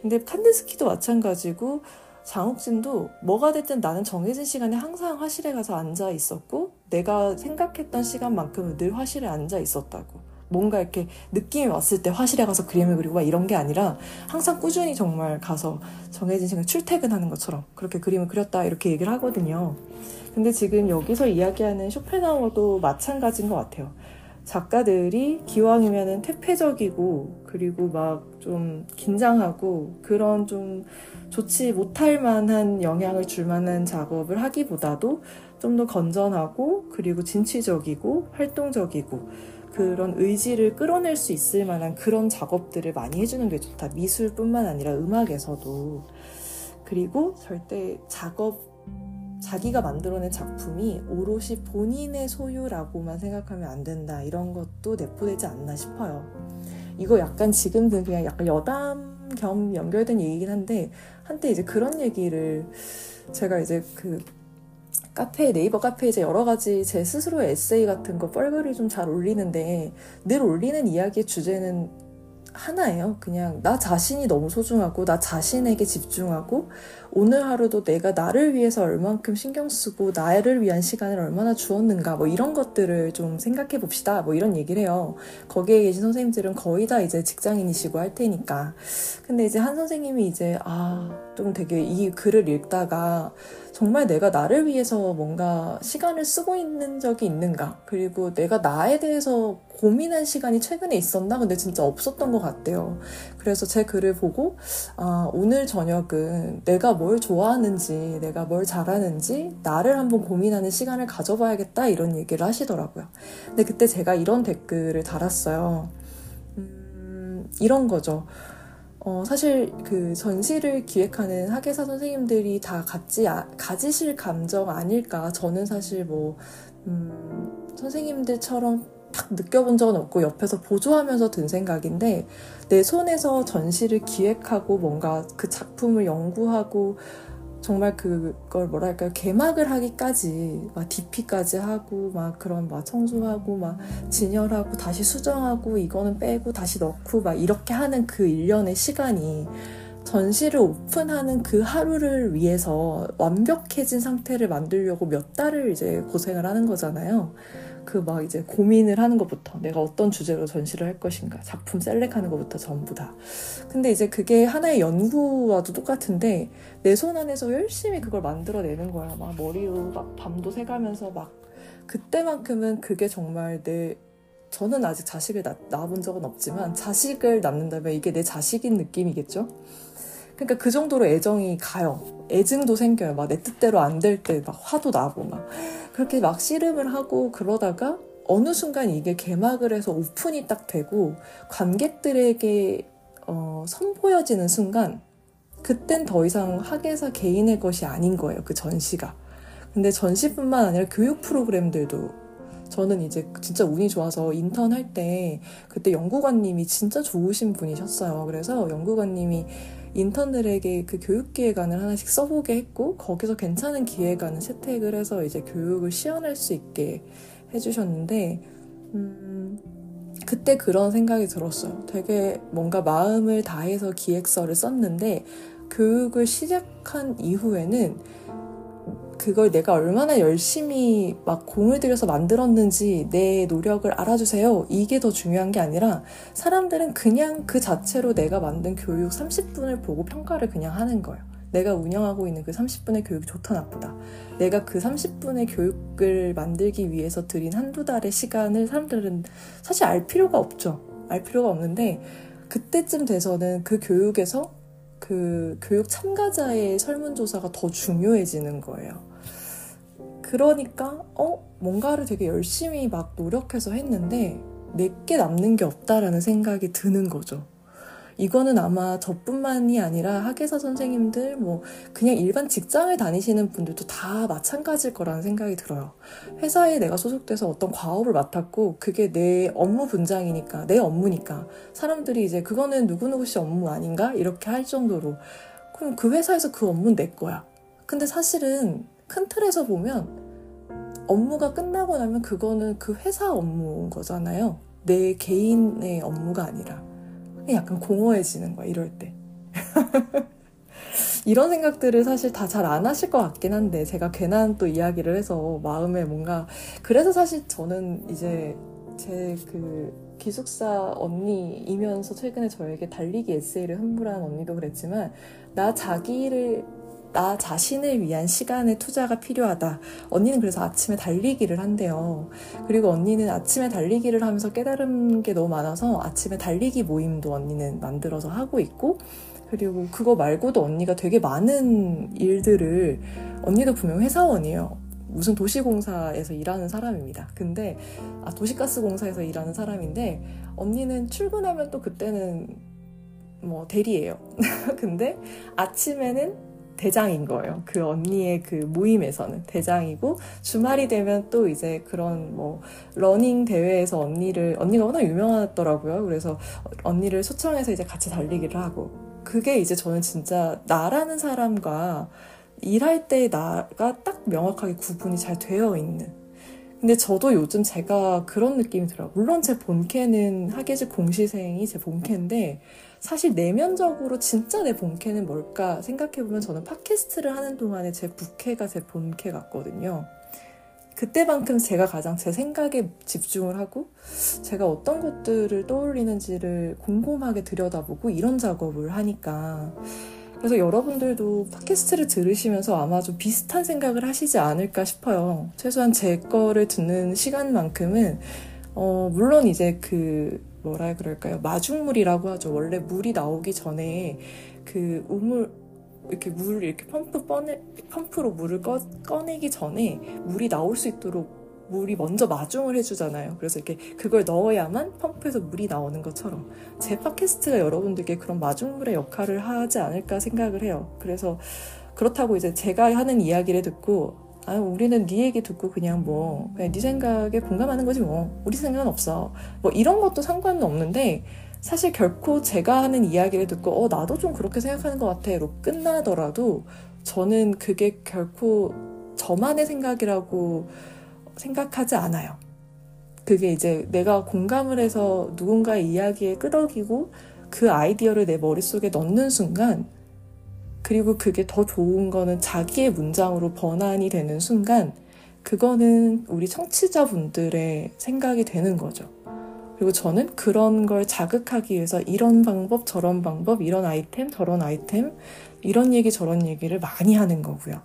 근데 칸드스키도 마찬가지고 장욱진도 뭐가 됐든 나는 정해진 시간에 항상 화실에 가서 앉아 있었고 내가 생각했던 시간만큼은 늘 화실에 앉아 있었다고. 뭔가 이렇게 느낌이 왔을 때 화실에 가서 그림을 그리고 막 이런 게 아니라 항상 꾸준히 정말 가서 정해진 시간 출퇴근하는 것처럼 그렇게 그림을 그렸다 이렇게 얘기를 하거든요. 근데 지금 여기서 이야기하는 쇼펜하우어도 마찬가지인 것 같아요. 작가들이 기왕이면은 퇴폐적이고 그리고 막 좀 긴장하고 그런 좀 좋지 못할 만한 영향을 줄 만한 작업을 하기보다도 좀 더 건전하고 그리고 진취적이고 활동적이고 그런 의지를 끌어낼 수 있을 만한 그런 작업들을 많이 해주는 게 좋다. 미술뿐만 아니라 음악에서도. 그리고 절대 작업 자기가 만들어낸 작품이 오롯이 본인의 소유라고만 생각하면 안 된다. 이런 것도 내포되지 않나 싶어요. 이거 약간 지금은 그냥 약간 여담 겸 연결된 얘기긴 한데, 한때 이제 그런 얘기를 제가 이제 그 카페, 네이버 카페에 이제 여러 가지 제 스스로의 에세이 같은 거 뻘글을 좀 잘 올리는데, 늘 올리는 이야기의 주제는 하나예요. 그냥 나 자신이 너무 소중하고 나 자신에게 집중하고 오늘 하루도 내가 나를 위해서 얼만큼 신경 쓰고 나를 위한 시간을 얼마나 주었는가 뭐 이런 것들을 좀 생각해 봅시다. 뭐 이런 얘기를 해요. 거기에 계신 선생님들은 거의 다 이제 직장인이시고 할 테니까. 근데 이제 한 선생님이 이제 아, 좀 되게 이 글을 읽다가 정말 내가 나를 위해서 뭔가 시간을 쓰고 있는 적이 있는가? 그리고 내가 나에 대해서 고민한 시간이 최근에 있었나? 근데 진짜 없었던 것 같대요. 그래서 제 글을 보고, 아, 오늘 저녁은 내가 뭘 좋아하는지, 내가 뭘 잘하는지, 나를 한번 고민하는 시간을 가져봐야겠다, 이런 얘기를 하시더라고요. 근데 그때 제가 이런 댓글을 달았어요. 음, 이런 거죠. 어, 사실 그 전시를 기획하는 학예사 선생님들이 다 갖지, 아, 가지실 감정 아닐까. 저는 사실 뭐, 음, 선생님들처럼 딱 느껴본 적은 없고 옆에서 보조하면서 든 생각인데 내 손에서 전시를 기획하고 뭔가 그 작품을 연구하고 정말 그걸 뭐랄까요 개막을 하기까지 막 DP까지 하고 막 그런 막 청소하고 막 진열하고 다시 수정하고 이거는 빼고 다시 넣고 막 이렇게 하는 그 일련의 시간이 전시를 오픈하는 그 하루를 위해서 완벽해진 상태를 만들려고 몇 달을 이제 고생을 하는 거잖아요. 그 막 이제 고민을 하는 것부터 내가 어떤 주제로 전시를 할 것인가 작품 셀렉하는 것부터 전부 다. 근데 이제 그게 하나의 연구와도 똑같은데 내 손 안에서 열심히 그걸 만들어내는 거야. 막 머리로 막 밤도 새가면서 막 그때만큼은 그게 정말 내 저는 아직 자식을 낳, 낳아본 적은 없지만 자식을 낳는다면 이게 내 자식인 느낌이겠죠? 그러니까 그 정도로 애정이 가요 애증도 생겨요 막 내 뜻대로 안 될 때 막 화도 나고 막 그렇게 막 씨름을 하고 그러다가 어느 순간 이게 개막을 해서 오픈이 딱 되고 관객들에게 어, 선보여지는 순간 그땐 더 이상 학예사 개인의 것이 아닌 거예요. 그 전시가. 근데 전시뿐만 아니라 교육 프로그램들도 저는 이제 진짜 운이 좋아서 인턴 할 때 그때 연구관님이 진짜 좋으신 분이셨어요. 그래서 연구관님이 인턴들에게 그 교육 기획안을 하나씩 써보게 했고 거기서 괜찮은 기획안을 채택을 해서 이제 교육을 시연할 수 있게 해주셨는데 음, 그때 그런 생각이 들었어요. 되게 뭔가 마음을 다해서 기획서를 썼는데 교육을 시작한 이후에는 그걸 내가 얼마나 열심히 막 공을 들여서 만들었는지 내 노력을 알아주세요. 이게 더 중요한 게 아니라 사람들은 그냥 그 자체로 내가 만든 교육 30분을 보고 평가를 그냥 하는 거예요. 내가 운영하고 있는 그 30분의 교육이 좋다 나쁘다. 내가 그 30분의 교육을 만들기 위해서 들인 한두 달의 시간을 사람들은 사실 알 필요가 없죠. 알 필요가 없는데 그때쯤 돼서는 그 교육에서 그 교육 참가자의 설문조사가 더 중요해지는 거예요. 그러니까 어 뭔가를 되게 열심히 막 노력해서 했는데 내게 남는 게 없다라는 생각이 드는 거죠. 이거는 아마 저뿐만이 아니라 학예사 선생님들, 뭐, 그냥 일반 직장을 다니시는 분들도 다 마찬가지일 거라는 생각이 들어요. 회사에 내가 소속돼서 어떤 과업을 맡았고, 그게 내 업무 분장이니까, 내 업무니까, 사람들이 이제 그거는 누구누구 씨 업무 아닌가? 이렇게 할 정도로. 그럼 그 회사에서 그 업무는 내 거야. 근데 사실은 큰 틀에서 보면 업무가 끝나고 나면 그거는 그 회사 업무인 거잖아요. 내 개인의 업무가 아니라. 약간 공허해지는 거야, 이럴 때. 이런 생각들을 사실 다 잘 안 하실 것 같긴 한데, 제가 괜한 또 이야기를 해서 마음에 뭔가, 그래서 사실 저는 이제 제 그 기숙사 언니이면서 최근에 저에게 달리기 에세이를 선물한 언니도 그랬지만, 나 자기를 나 자신을 위한 시간의 투자가 필요하다. 언니는 그래서 아침에 달리기를 한대요. 그리고 언니는 아침에 달리기를 하면서 깨달은 게 너무 많아서 아침에 달리기 모임도 언니는 만들어서 하고 있고, 그리고 그거 말고도 언니가 되게 많은 일들을, 언니도 분명 회사원이에요. 무슨 도시공사에서 일하는 사람입니다. 근데, 아, 도시가스공사에서 일하는 사람인데, 언니는 출근하면 또 그때는 뭐 대리예요. 근데 아침에는 대장인 거예요. 그 언니의 그 모임에서는 대장이고 주말이 되면 또 이제 그런 뭐 러닝 대회에서 언니를 언니가 워낙 유명하더라고요. 그래서 언니를 초청해서 이제 같이 달리기를 하고 그게 이제 저는 진짜 나라는 사람과 일할 때 나가 딱 명확하게 구분이 잘 되어 있는 근데 저도 요즘 제가 그런 느낌이 들어요. 물론 제 본캐는 학예직 공시생이 제 본캐인데 사실 내면적으로 진짜 내 본캐는 뭘까 생각해보면 저는 팟캐스트를 하는 동안에 제 부캐가 제 본캐 같거든요. 그때만큼 제가 가장 제 생각에 집중을 하고 제가 어떤 것들을 떠올리는지를 곰곰하게 들여다보고 이런 작업을 하니까 그래서 여러분들도 팟캐스트를 들으시면서 아마 좀 비슷한 생각을 하시지 않을까 싶어요. 최소한 제 거를 듣는 시간만큼은, 어, 물론 이제 그, 뭐라 그럴까요? 마중물이라고 하죠. 원래 물이 나오기 전에 그 우물, 이렇게 물 이렇게 펌프 꺼내, 펌프로 물을 꺼, 꺼내기 전에 물이 나올 수 있도록 물이 먼저 마중을 해주잖아요. 그래서 이렇게 그걸 넣어야만 펌프에서 물이 나오는 것처럼 제 팟캐스트가 여러분들께 그런 마중물의 역할을 하지 않을까 생각을 해요. 그래서 그렇다고 이제 제가 하는 이야기를 듣고 아 우리는 네 얘기 듣고 그냥 뭐 그냥 네 생각에 공감하는 거지 뭐 우리 생각은 없어 뭐 이런 것도 상관은 없는데 사실 결코 제가 하는 이야기를 듣고 어 나도 좀 그렇게 생각하는 것 같아 로 끝나더라도 저는 그게 결코 저만의 생각이라고 생각하지 않아요. 그게 이제 내가 공감을 해서 누군가의 이야기에 끄덕이고 그 아이디어를 내 머릿속에 넣는 순간 그리고 그게 더 좋은 거는 자기의 문장으로 번안이 되는 순간 그거는 우리 청취자분들의 생각이 되는 거죠. 그리고 저는 그런 걸 자극하기 위해서 이런 방법, 저런 방법, 이런 아이템, 저런 아이템, 이런 얘기, 저런 얘기를 많이 하는 거고요.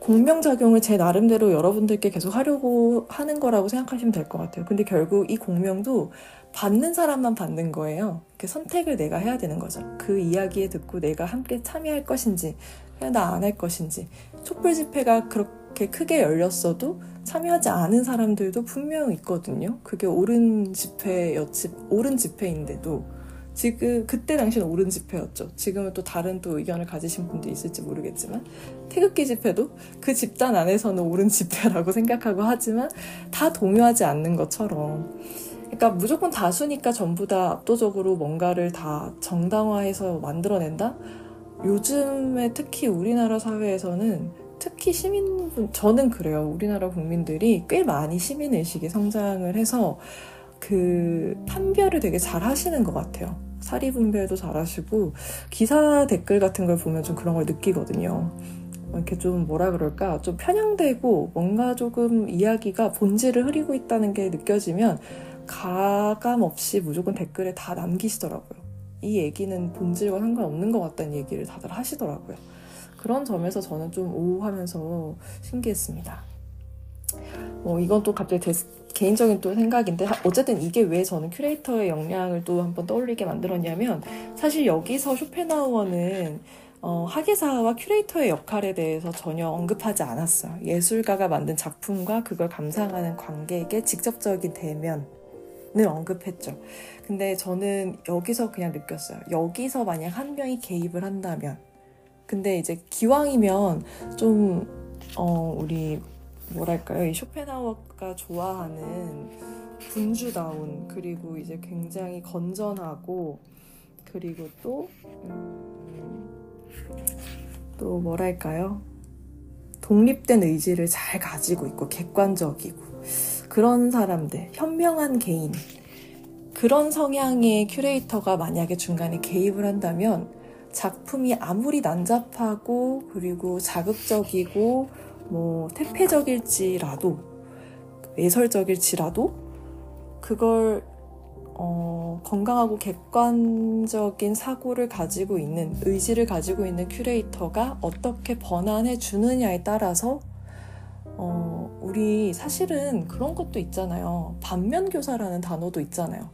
공명작용을 제 나름대로 여러분들께 계속 하려고 하는 거라고 생각하시면 될 것 같아요. 근데 결국 이 공명도 받는 사람만 받는 거예요. 그 선택을 내가 해야 되는 거죠. 그 이야기에 듣고 내가 함께 참여할 것인지, 그냥 나 안 할 것인지. 촛불 집회가 그렇게 크게 열렸어도 참여하지 않은 사람들도 분명 있거든요. 그게 옳은 집회였지, 옳은 집회인데도. 지금 그때 당시는 옳은 집회였죠. 지금은 또 다른 또 의견을 가지신 분도 있을지 모르겠지만 태극기 집회도 그 집단 안에서는 옳은 집회라고 생각하고 하지만 다 동요하지 않는 것처럼 그러니까 무조건 다수니까 전부 다 압도적으로 뭔가를 다 정당화해서 만들어낸다? 요즘에 특히 우리나라 사회에서는 특히 시민분, 저는 그래요. 우리나라 국민들이 꽤 많이 시민의식이 성장을 해서 그 판별을 되게 잘 하시는 것 같아요. 사리 분별도 잘 하시고 기사 댓글 같은 걸 보면 좀 그런 걸 느끼거든요. 이렇게 좀 뭐라 그럴까 좀 편향되고 뭔가 조금 이야기가 본질을 흐리고 있다는 게 느껴지면 가감 없이 무조건 댓글에 다 남기시더라고요. 이 얘기는 본질과 상관없는 것 같다는 얘기를 다들 하시더라고요. 그런 점에서 저는 좀 오하면서 신기했습니다. 뭐 이건 또 갑자기 데, 개인적인 또 생각인데 어쨌든 이게 왜 저는 큐레이터의 역량을 또 한번 떠올리게 만들었냐면 사실 여기서 쇼펜하우어는 어, 학예사와 큐레이터의 역할에 대해서 전혀 언급하지 않았어요. 예술가가 만든 작품과 그걸 감상하는 관객의 직접적인 대면을 언급했죠. 근데 저는 여기서 그냥 느꼈어요. 여기서 만약 한 명이 개입을 한다면 근데 이제 기왕이면 좀, 어, 우리, 뭐랄까요. 이 쇼펜하우어가 좋아하는 분주다운, 그리고 이제 굉장히 건전하고, 그리고 또, 음, 또 뭐랄까요. 독립된 의지를 잘 가지고 있고, 객관적이고, 그런 사람들, 현명한 개인, 그런 성향의 큐레이터가 만약에 중간에 개입을 한다면 작품이 아무리 난잡하고 그리고 자극적이고 뭐 태폐적일지라도 외설적일지라도 그걸 어, 건강하고 객관적인 사고를 가지고 있는 의지를 가지고 있는 큐레이터가 어떻게 번안해 주느냐에 따라서 어, 우리 사실은 그런 것도 있잖아요. 반면교사라는 단어도 있잖아요.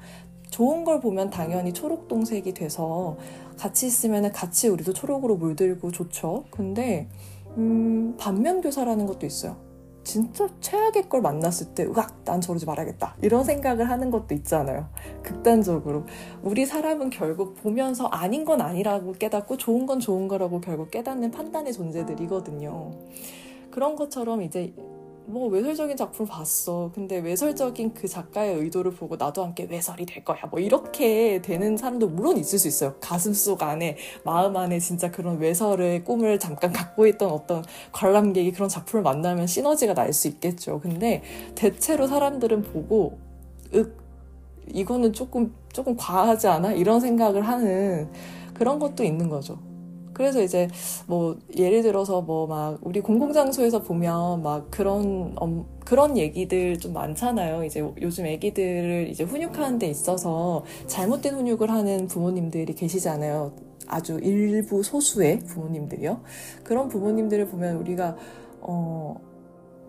좋은 걸 보면 당연히 초록동색이 돼서 같이 있으면 같이 우리도 초록으로 물들고 좋죠. 근데 음, 반면교사라는 것도 있어요. 진짜 최악의 걸 만났을 때, 으악, 난 저러지 말아야겠다. 이런 생각을 하는 것도 있잖아요. 극단적으로. 우리 사람은 결국 보면서 아닌 건 아니라고 깨닫고 좋은 건 좋은 거라고 결국 깨닫는 판단의 존재들이거든요. 그런 것처럼 이제 뭐 외설적인 작품을 봤어. 근데 외설적인 그 작가의 의도를 보고 나도 함께 외설이 될 거야. 뭐 이렇게 되는 사람도 물론 있을 수 있어요. 가슴 속 안에 마음 안에 진짜 그런 외설의 꿈을 잠깐 갖고 있던 어떤 관람객이 그런 작품을 만나면 시너지가 날 수 있겠죠. 근데 대체로 사람들은 보고 윽 이거는 조금 조금 과하지 않아? 이런 생각을 하는 그런 것도 있는 거죠. 그래서 이제 뭐 예를 들어서 뭐 막 우리 공공장소에서 보면 막 그런 음, 그런 얘기들 좀 많잖아요. 이제 요즘 애기들을 이제 훈육하는 데 있어서 잘못된 훈육을 하는 부모님들이 계시잖아요. 아주 일부 소수의 부모님들이요. 그런 부모님들을 보면 우리가 어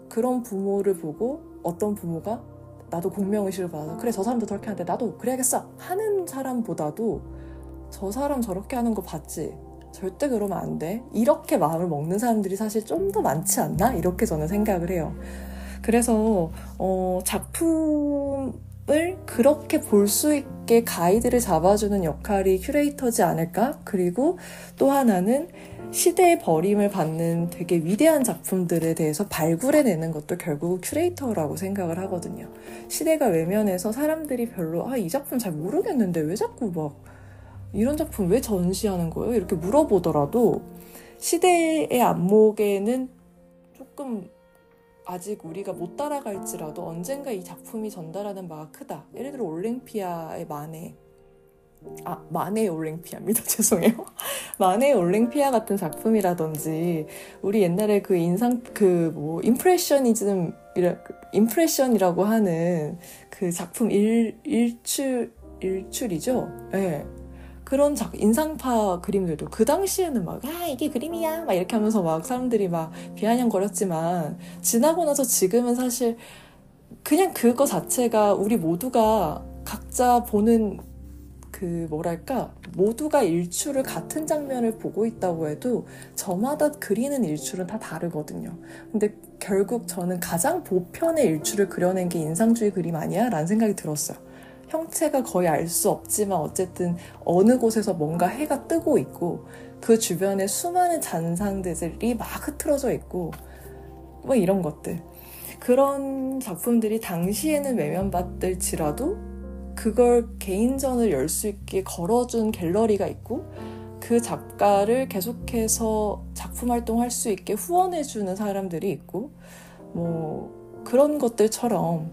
그런 부모를 보고 어떤 부모가 나도 공명 의식을 받아서 그래 저 사람도 저렇게 하는데 나도 그래야겠어 하는 사람보다도 저 사람 저렇게 하는 거 봤지 절대 그러면 안 돼. 이렇게 마음을 먹는 사람들이 사실 좀 더 많지 않나? 이렇게 저는 생각을 해요. 그래서, 어, 작품을 그렇게 볼 수 있게 가이드를 잡아주는 역할이 큐레이터지 않을까? 그리고 또 하나는 시대의 버림을 받는 되게 위대한 작품들에 대해서 발굴해내는 것도 결국 큐레이터라고 생각을 하거든요. 시대가 외면해서 사람들이 별로, 아, 이 작품 잘 모르겠는데 왜 자꾸 막, 이런 작품 왜 전시하는 거예요? 이렇게 물어보더라도 시대의 안목에는 조금 아직 우리가 못 따라갈지라도 언젠가 이 작품이 전달하는 바가 크다. 예를 들어 올랭피아의 마네. 아, 마네의 올랭피아입니다. 죄송해요. 마네의 올랭피아 같은 작품이라든지, 우리 옛날에 그 인상, 그 뭐, 임프레셔니즘, 임프레션이라고 하는 그 작품 일, 일출, 일출이죠? 예. 네. 그런 작, 인상파 그림들도 그 당시에는 막, 아, 이게 그림이야! 막 이렇게 하면서 막 사람들이 막 비아냥거렸지만, 지나고 나서 지금은 사실 그냥 그거 자체가 우리 모두가 각자 보는 그 뭐랄까 모두가 일출을 같은 장면을 보고 있다고 해도 저마다 그리는 일출은 다 다르거든요. 근데 결국 저는 가장 보편의 일출을 그려낸 게 인상주의 그림 아니야? 라는 생각이 들었어요. 형체가 거의 알 수 없지만 어쨌든 어느 곳에서 뭔가 해가 뜨고 있고 그 주변에 수많은 잔상들이 막 흐트러져 있고 뭐 이런 것들. 그런 작품들이 당시에는 외면받을지라도 그걸 개인전을 열 수 있게 걸어준 갤러리가 있고 그 작가를 계속해서 작품 활동할 수 있게 후원해주는 사람들이 있고 뭐 그런 것들처럼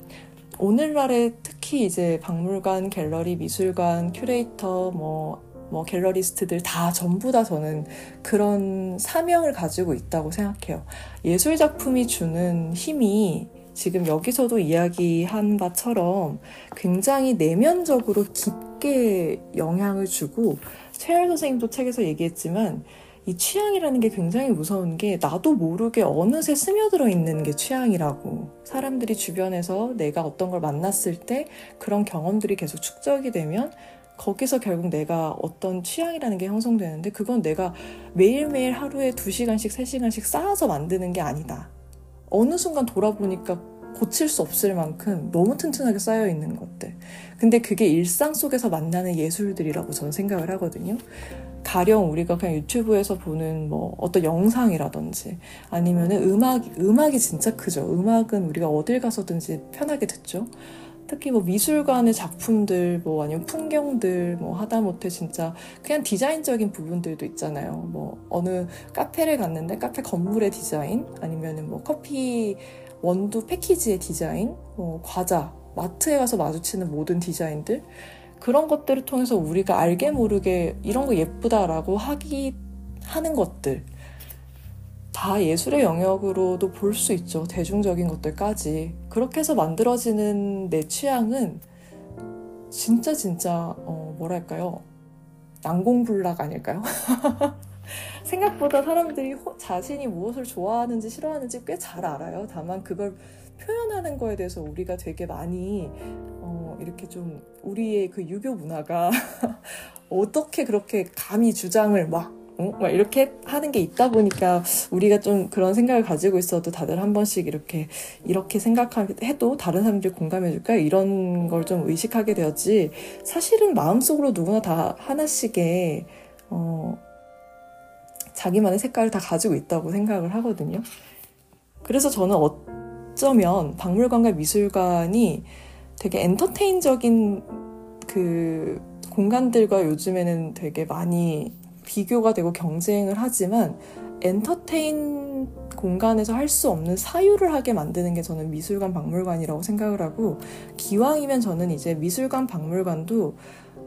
오늘날에 특히 이제 박물관, 갤러리, 미술관, 큐레이터, 뭐, 뭐 gallerist들 다 전부 다 저는 그런 사명을 가지고 있다고 생각해요. 예술 작품이 주는 힘이 지금 여기서도 이야기한 바처럼 굉장히 내면적으로 깊게 영향을 주고 최열 선생님도 책에서 얘기했지만 이 취향이라는 게 굉장히 무서운 게 나도 모르게 어느새 스며들어 있는 게 취향이라고. 사람들이 주변에서 내가 어떤 걸 만났을 때 그런 경험들이 계속 축적이 되면 거기서 결국 내가 어떤 취향이라는 게 형성되는데 그건 내가 매일매일 하루에 2시간씩, 3시간씩 쌓아서 만드는 게 아니다. 어느 순간 돌아보니까 고칠 수 없을 만큼 너무 튼튼하게 쌓여 있는 것들. 근데 그게 일상 속에서 만나는 예술들이라고 저는 생각을 하거든요. 가령 우리가 그냥 유튜브에서 보는 뭐 어떤 영상이라든지 아니면은 음악, 음악이 진짜 크죠. 음악은 우리가 어딜 가서든지 편하게 듣죠. 특히 뭐 미술관의 작품들, 뭐 아니면 풍경들, 뭐 하다못해 진짜 그냥 디자인적인 부분들도 있잖아요. 뭐 어느 카페를 갔는데 카페 건물의 디자인, 아니면은 뭐 커피 원두 패키지의 디자인, 뭐 과자, 마트에 가서 마주치는 모든 디자인들, 그런 것들을 통해서 우리가 알게 모르게 이런 거 예쁘다라고 하기 하는 것들 다 예술의 영역으로도 볼 수 있죠. 대중적인 것들까지. 그렇게 해서 만들어지는 내 취향은 진짜 진짜 어, 뭐랄까요? 난공불락 아닐까요? 생각보다 사람들이 호, 자신이 무엇을 좋아하는지 싫어하는지 꽤 잘 알아요. 다만 그걸 표현하는 거에 대해서 우리가 되게 많이 어, 이렇게 좀 우리의 그 유교 문화가 어떻게 그렇게 감히 주장을 막, 어? 막 이렇게 하는 게 있다 보니까 우리가 좀 그런 생각을 가지고 있어도 다들 한 번씩 이렇게 이렇게 생각해도 다른 사람들이 공감해줄까 이런 걸 좀 의식하게 되었지 사실은 마음속으로 누구나 다 하나씩의 어, 자기만의 색깔을 다 가지고 있다고 생각을 하거든요. 그래서 저는 어 쩌면 박물관과 미술관이 되게 엔터테인적인 그 공간들과 요즘에는 되게 많이 비교가 되고 경쟁을 하지만 엔터테인 공간에서 할 수 없는 사유를 하게 만드는 게 저는 미술관 박물관이라고 생각을 하고 기왕이면 저는 이제 미술관 박물관도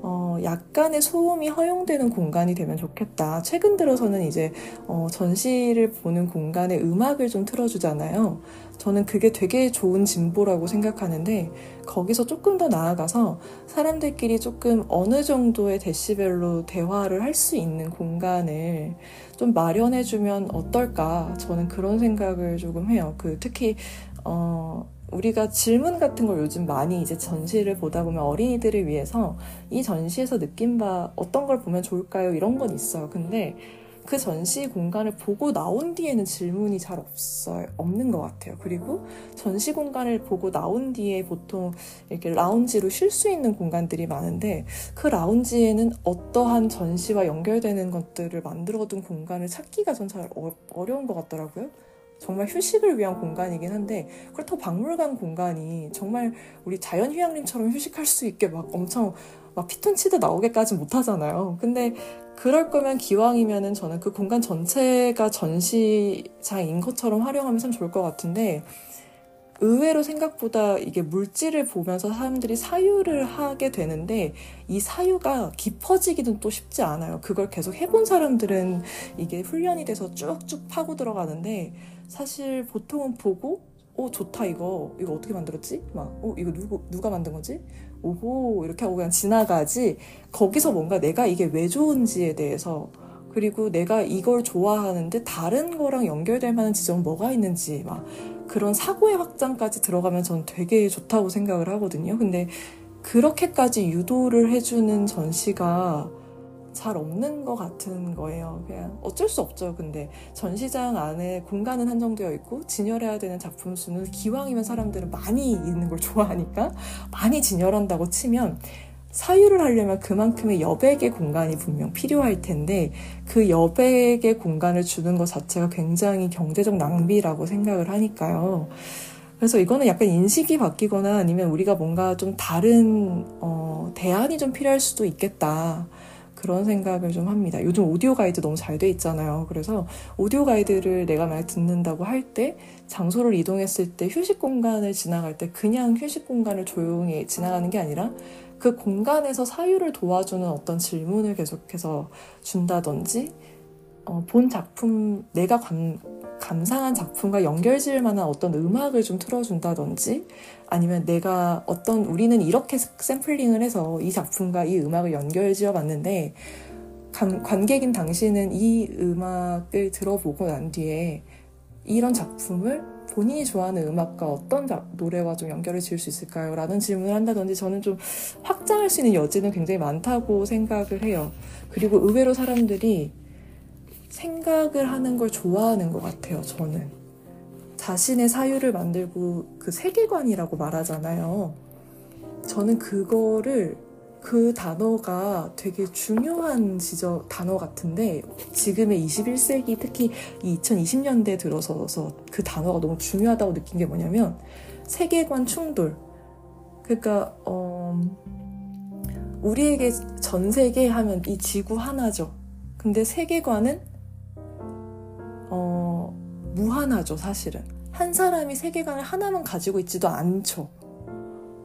어, 약간의 소음이 허용되는 공간이 되면 좋겠다. 최근 들어서는 이제 어, 전시를 보는 공간에 음악을 좀 틀어주잖아요. 저는 그게 되게 좋은 진보라고 생각하는데 거기서 조금 더 나아가서 사람들끼리 조금 어느 정도의 데시벨로 대화를 할 수 있는 공간을 좀 마련해주면 어떨까? 저는 그런 생각을 조금 해요. 그 특히 어, 우리가 질문 같은 걸 요즘 많이 이제 전시를 보다 보면 어린이들을 위해서 이 전시에서 느낀 바 어떤 걸 보면 좋을까요? 이런 건 있어요. 근데 그 전시 공간을 보고 나온 뒤에는 질문이 잘 없어요. 없는 것 같아요. 그리고 전시 공간을 보고 나온 뒤에 보통 이렇게 라운지로 쉴 수 있는 공간들이 많은데 그 라운지에는 어떠한 전시와 연결되는 것들을 만들어둔 공간을 찾기가 전 잘 어, 어려운 것 같더라고요. 정말 휴식을 위한 공간이긴 한데 그렇다고 박물관 공간이 정말 우리 자연휴양림처럼 휴식할 수 있게 막 엄청 막 피톤치드 나오게까지 못하잖아요. 근데 그럴 거면 기왕이면은 저는 그 공간 전체가 전시장인 것처럼 활용하면 참 좋을 것 같은데 의외로 생각보다 이게 물질을 보면서 사람들이 사유를 하게 되는데 이 사유가 깊어지기는 또 쉽지 않아요. 그걸 계속 해본 사람들은 이게 훈련이 돼서 쭉쭉 파고 들어가는데 사실 보통은 보고 어 좋다 이거 이거 어떻게 만들었지? 막 어 이거 누구 누가 만든 거지? 오호 이렇게 하고 그냥 지나가지 거기서 뭔가 내가 이게 왜 좋은지에 대해서 그리고 내가 이걸 좋아하는데 다른 거랑 연결될 만한 지점은 뭐가 있는지 막 그런 사고의 확장까지 들어가면 전 되게 좋다고 생각을 하거든요. 근데 그렇게까지 유도를 해주는 전시가 잘 없는 것 같은 거예요. 그냥 어쩔 수 없죠. 근데 전시장 안에 공간은 한정되어 있고 진열해야 되는 작품 수는 기왕이면 사람들은 많이 있는 걸 좋아하니까 많이 진열한다고 치면 사유를 하려면 그만큼의 여백의 공간이 분명 필요할 텐데 그 여백의 공간을 주는 것 자체가 굉장히 경제적 낭비라고 생각을 하니까요. 그래서 이거는 약간 인식이 바뀌거나 아니면 우리가 뭔가 좀 다른 어, 대안이 좀 필요할 수도 있겠다. 그런 생각을 좀 합니다. 요즘 오디오 가이드 너무 잘 돼 있잖아요. 그래서 오디오 가이드를 내가 만약 듣는다고 할 때 장소를 이동했을 때 휴식 공간을 지나갈 때 그냥 휴식 공간을 조용히 지나가는 게 아니라 그 공간에서 사유를 도와주는 어떤 질문을 계속해서 준다든지 어, 본 작품 내가 감, 감상한 작품과 연결 지을 만한 어떤 음악을 좀 틀어준다든지 아니면 내가 어떤 우리는 이렇게 샘플링을 해서 이 작품과 이 음악을 연결 지어 봤는데 관객인 당신은 이 음악을 들어보고 난 뒤에 이런 작품을 본인이 좋아하는 음악과 어떤 자, 노래와 좀 연결을 지을 수 있을까요? 라는 질문을 한다든지 저는 좀 확장할 수 있는 여지는 굉장히 많다고 생각을 해요. 그리고 의외로 사람들이 생각을 하는 걸 좋아하는 것 같아요, 저는. 자신의 사유를 만들고 그 세계관이라고 말하잖아요. 저는 그거를 그 단어가 되게 중요한 지적 단어 같은데 지금의 21세기 특히 2020년대 들어서서 그 단어가 너무 중요하다고 느낀 게 뭐냐면 세계관 충돌. 그러니까 어, 우리에게 전 세계 하면 이 지구 하나죠. 근데 세계관은 어, 무한하죠, 사실은. 한 사람이 세계관을 하나만 가지고 있지도 않죠.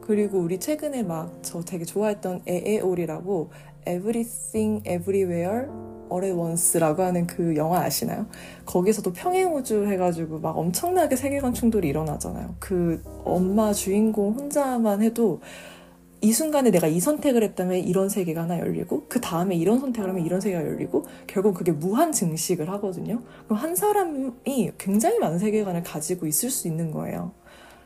그리고 우리 최근에 막 저 되게 좋아했던 에에올이라고 Everything Everywhere All at Once라고 하는 그 영화 아시나요? 거기서도 평행우주 해가지고 막 엄청나게 세계관 충돌이 일어나잖아요. 그 엄마 주인공 혼자만 해도 이 순간에 내가 이 선택을 했다면 이런 세계가 하나 열리고 그 다음에 이런 선택을 하면 이런 세계가 열리고 결국 그게 무한 증식을 하거든요. 그럼 한 사람이 굉장히 많은 세계관을 가지고 있을 수 있는 거예요.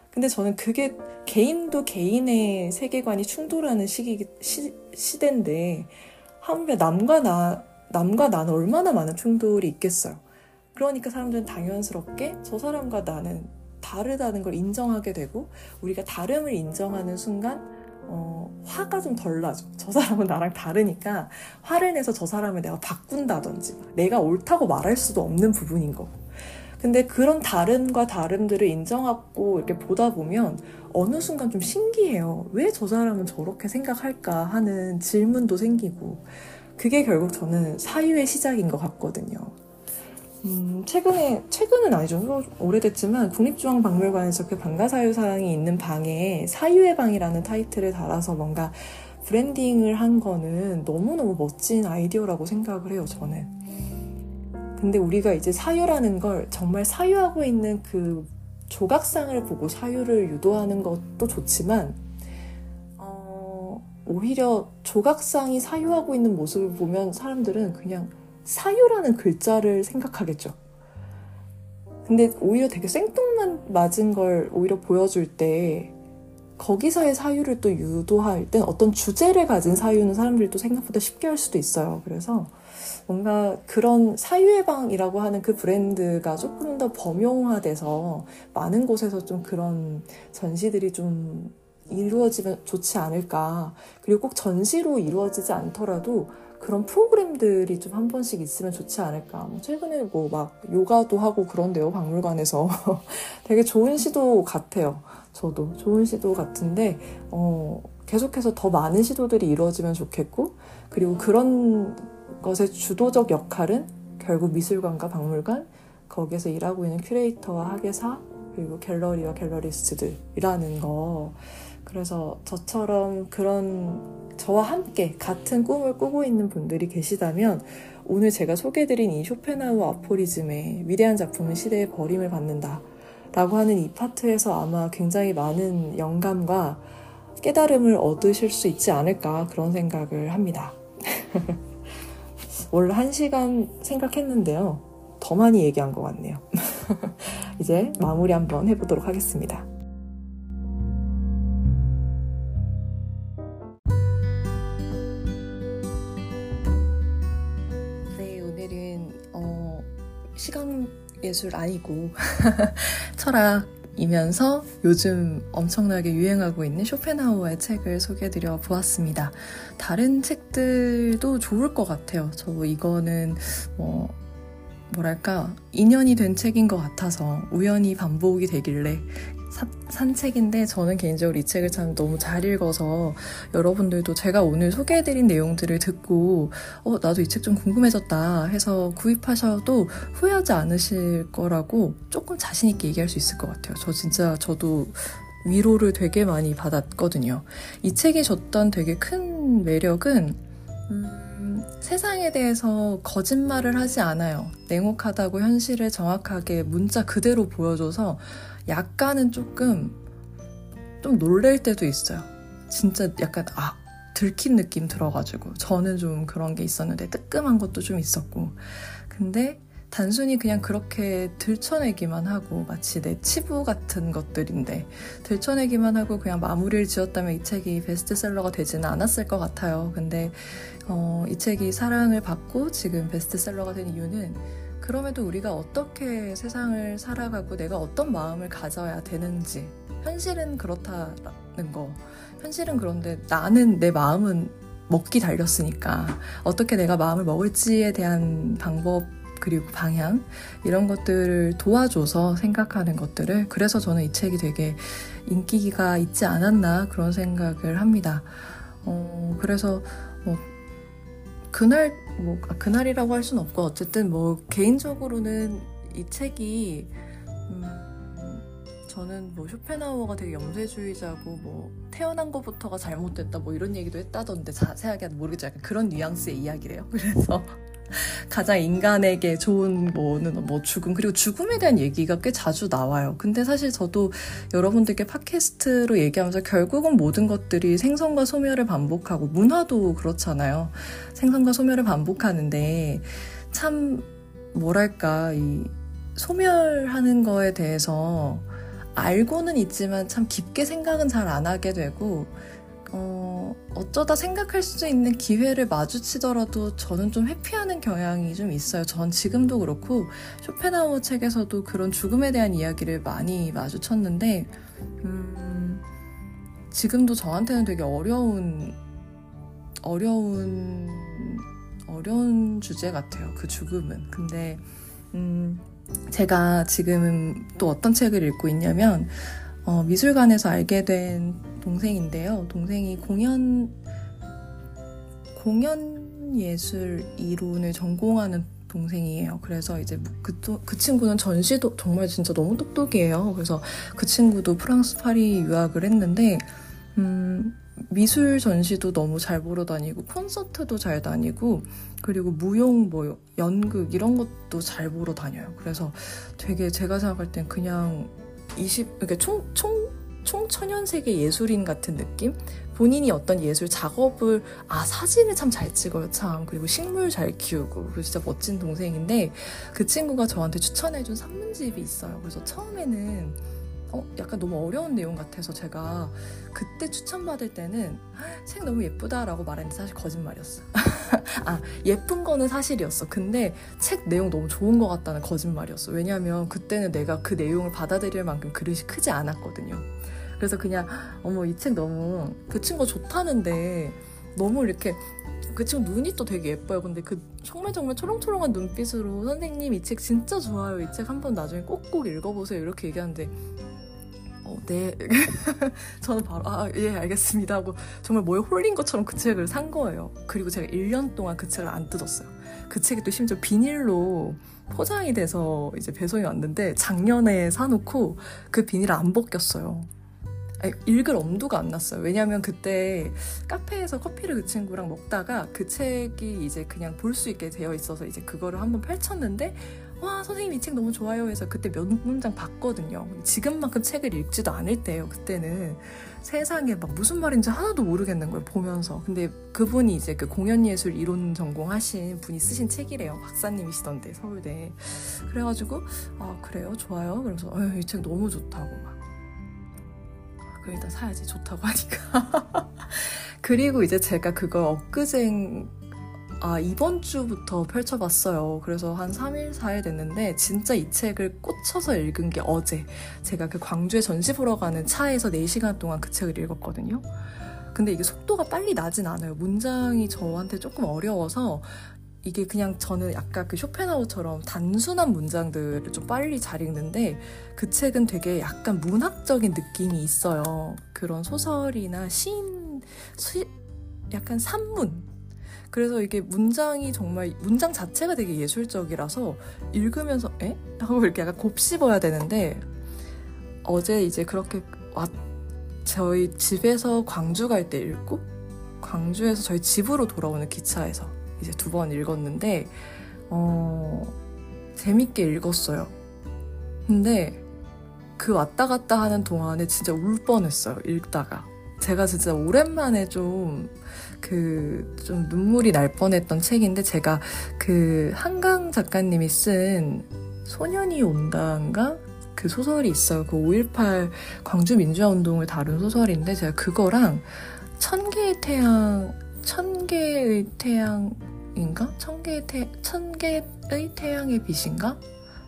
근데 저는 그게 개인도 개인의 세계관이 충돌하는 시기 시, 시대인데 하물며 남과 나 남과 나는 얼마나 많은 충돌이 있겠어요. 그러니까 사람들은 당연스럽게 저 사람과 나는 다르다는 걸 인정하게 되고 우리가 다름을 인정하는 순간 어, 화가 좀 덜 나죠. 저 사람은 나랑 다르니까 화를 내서 저 사람을 내가 바꾼다든지 내가 옳다고 말할 수도 없는 부분인 거고. 근데 그런 다름과 다름들을 인정하고 이렇게 보다 보면 어느 순간 좀 신기해요. 왜 저 사람은 저렇게 생각할까 하는 질문도 생기고 그게 결국 저는 사유의 시작인 것 같거든요. 음, 최근에, 최근은 아니죠. 오래됐지만 국립중앙박물관에서 그 방가사유상이 있는 방에 사유의 방이라는 타이틀을 달아서 뭔가 브랜딩을 한 거는 너무너무 멋진 아이디어라고 생각을 해요, 저는. 근데 우리가 이제 사유라는 걸 정말 사유하고 있는 그 조각상을 보고 사유를 유도하는 것도 좋지만, 어, 오히려 조각상이 사유하고 있는 모습을 보면 사람들은 그냥 사유라는 글자를 생각하겠죠. 근데 오히려 되게 생뚱만 맞은 걸 오히려 보여줄 때 거기서의 사유를 또 유도할 땐 어떤 주제를 가진 사유는 사람들이 또 생각보다 쉽게 할 수도 있어요. 그래서 뭔가 그런 사유의 방이라고 하는 그 브랜드가 조금 더 범용화돼서 많은 곳에서 좀 그런 전시들이 좀 이루어지면 좋지 않을까. 그리고 꼭 전시로 이루어지지 않더라도 그런 프로그램들이 좀 한 번씩 있으면 좋지 않을까. 뭐 최근에 뭐 막 요가도 하고 그런데요, 박물관에서. 되게 좋은 시도 같아요. 저도 좋은 시도 같은데, 어, 계속해서 더 많은 시도들이 이루어지면 좋겠고, 그리고 그런 것의 주도적 역할은 결국 미술관과 박물관, 거기에서 일하고 있는 큐레이터와 학예사, 그리고 갤러리와 gallerist들이라는 거. 그래서 저처럼 그런 저와 함께 같은 꿈을 꾸고 있는 분들이 계시다면 오늘 제가 소개해드린 이 쇼펜하우 아포리즘의 위대한 작품은 시대의 버림을 받는다 라고 하는 이 파트에서 아마 굉장히 많은 영감과 깨달음을 얻으실 수 있지 않을까 그런 생각을 합니다. 원래 한 시간 생각했는데요. 더 많이 얘기한 것 같네요. 이제 마무리 한번 해보도록 하겠습니다. 예술 아니고 철학이면서 요즘 엄청나게 유행하고 있는 쇼펜하우어의 책을 소개해드려 보았습니다. 다른 책들도 좋을 것 같아요. 저 이거는 뭐 뭐랄까 인연이 된 책인 것 같아서 우연히 반복이 되길래 사, 산 책인데 저는 개인적으로 이 책을 참 너무 잘 읽어서 여러분들도 제가 오늘 소개해드린 내용들을 듣고 어 나도 이 책 좀 궁금해졌다 해서 구입하셔도 후회하지 않으실 거라고 조금 자신 있게 얘기할 수 있을 것 같아요. 저 진짜 저도 위로를 되게 많이 받았거든요. 이 책이 줬던 되게 큰 매력은 음, 세상에 대해서 거짓말을 하지 않아요. 냉혹하다고 현실을 정확하게 문자 그대로 보여줘서 약간은 조금 좀 놀랄 때도 있어요. 진짜 약간 아 들킨 느낌 들어가지고 저는 좀 그런 게 있었는데 뜨끔한 것도 좀 있었고 근데 단순히 그냥 그렇게 들춰내기만 하고 마치 내 치부 같은 것들인데 들춰내기만 하고 그냥 마무리를 지었다면 이 책이 베스트셀러가 되지는 않았을 것 같아요. 근데 어, 이 책이 사랑을 받고 지금 베스트셀러가 된 이유는 그럼에도 우리가 어떻게 세상을 살아가고 내가 어떤 마음을 가져야 되는지 현실은 그렇다는 거 현실은 그런데 나는 내 마음은 먹기 달렸으니까 어떻게 내가 마음을 먹을지에 대한 방법 그리고 방향 이런 것들을 도와줘서 생각하는 것들을 그래서 저는 이 책이 되게 인기가 있지 않았나 그런 생각을 합니다. 어, 그래서 뭐 그날 뭐 아, 그날이라고 할 수는 없고 어쨌든 뭐 개인적으로는 이 책이 음, 저는 뭐 쇼펜하우어가 되게 염세주의자고 뭐 태어난 것부터가 잘못됐다 뭐 이런 얘기도 했다던데 자세하게 모르겠죠 약간 그런 뉘앙스의 이야기래요. 그래서 가장 인간에게 좋은 뭐는 뭐 죽음 그리고 죽음에 대한 얘기가 꽤 자주 나와요. 근데 사실 저도 여러분들께 팟캐스트로 얘기하면서 결국은 모든 것들이 생선과 소멸을 반복하고 문화도 그렇잖아요. 생선과 소멸을 반복하는데 참 뭐랄까 이 소멸하는 거에 대해서 알고는 있지만 참 깊게 생각은 잘 안 하게 되고 어, 어쩌다 생각할 수 있는 기회를 마주치더라도 저는 좀 회피하는 경향이 좀 있어요. 전 지금도 그렇고 쇼펜하우어 책에서도 그런 죽음에 대한 이야기를 많이 마주쳤는데 음, 지금도 저한테는 되게 어려운 어려운 어려운 주제 같아요. 그 죽음은. 근데 음, 제가 지금 또 어떤 책을 읽고 있냐면 어, 미술관에서 알게 된 동생인데요. 동생이 공연 공연 예술 이론을 전공하는 동생이에요. 그래서 이제 그, 그 친구는 전시도 정말 진짜 너무 똑똑해요. 그래서 그 친구도 프랑스 파리 유학을 했는데 음, 미술 전시도 너무 잘 보러 다니고 콘서트도 잘 다니고 그리고 무용 뭐 연극 이런 것도 잘 보러 다녀요. 그래서 되게 제가 생각할 땐 그냥 20, 그러니까 총, 총, 총천연세계 예술인 같은 느낌? 본인이 어떤 예술 작업을, 아, 사진을 참 잘 찍어요, 참. 그리고 식물 잘 키우고. 그리고 진짜 멋진 동생인데, 그 친구가 저한테 추천해준 산문집이 있어요. 그래서 처음에는, 어, 약간 너무 어려운 내용 같아서 제가 그때 추천받을 때는 책 너무 예쁘다라고 말했는데 사실 거짓말이었어. 아, 예쁜 거는 사실이었어. 근데 책 내용 너무 좋은 것 같다는 거짓말이었어. 왜냐하면 그때는 내가 그 내용을 받아들일 만큼 그릇이 크지 않았거든요. 그래서 그냥 어머 이 책 너무 그 친구 좋다는데 너무 이렇게 그 친구 눈이 또 되게 예뻐요. 근데 그 정말 정말 초롱초롱한 눈빛으로 선생님 이 책 진짜 좋아요. 이 책 한번 나중에 꼭꼭 읽어보세요. 이렇게 얘기하는데 어, 네. 저는 바로, 아, 예, 알겠습니다. 하고 정말 뭐에 홀린 것처럼 그 책을 산 거예요. 그리고 제가 1년 동안 그 책을 안 뜯었어요. 그 책이 또 심지어 비닐로 포장이 돼서 이제 배송이 왔는데 작년에 사놓고 그 비닐을 안 벗겼어요. 읽을 엄두가 안 났어요. 왜냐하면 그때 카페에서 커피를 그 친구랑 먹다가 그 책이 이제 그냥 볼 수 있게 되어 있어서 이제 그거를 한번 펼쳤는데 와 선생님 이 책 너무 좋아요 해서 그때 몇 문장 봤거든요. 지금만큼 책을 읽지도 않을 때예요. 그때는 세상에 막 무슨 말인지 하나도 모르겠는 거예요. 보면서. 근데 그분이 이제 그 공연예술 이론 전공하신 분이 쓰신 책이래요. 박사님이시던데 서울대. 그래가지고 아 그래요 좋아요. 그래서 이 책 너무 좋다고 막. 그럼 일단 사야지 좋다고 하니까. 그리고 이제 제가 그걸 엊그제 아, 이번 주부터 펼쳐봤어요. 그래서 한 3일, 4일 됐는데, 진짜 이 책을 꽂혀서 읽은 게 어제. 제가 그 광주에 전시 보러 가는 차에서 4시간 동안 그 책을 읽었거든요. 근데 이게 속도가 빨리 나진 않아요. 문장이 저한테 조금 어려워서, 이게 그냥 저는 약간 그 쇼펜하우처럼 단순한 문장들을 좀 빨리 잘 읽는데, 그 책은 되게 약간 문학적인 느낌이 있어요. 그런 소설이나 시인, 시, 약간 산문, 그래서 이게 문장이 정말 문장 자체가 되게 예술적이라서 읽으면서 에? 하고 이렇게 약간 곱씹어야 되는데 어제 이제 그렇게 왔 저희 집에서 광주 갈 때 읽고 광주에서 저희 집으로 돌아오는 기차에서 이제 두 번 읽었는데 어 재밌게 읽었어요. 근데 그 왔다 갔다 하는 동안에 진짜 울 뻔했어요. 읽다가 제가 진짜 오랜만에 좀 그 좀 눈물이 날 뻔했던 책인데 제가 그 한강 작가님이 쓴 소년이 온다인가 그 소설이 있어요. 그 5.18 광주 민주화 운동을 다룬 소설인데 제가 그거랑 천 개의 태양 천 개의 태양인가? 천 개의 태, 천 개의 태양의 빛인가?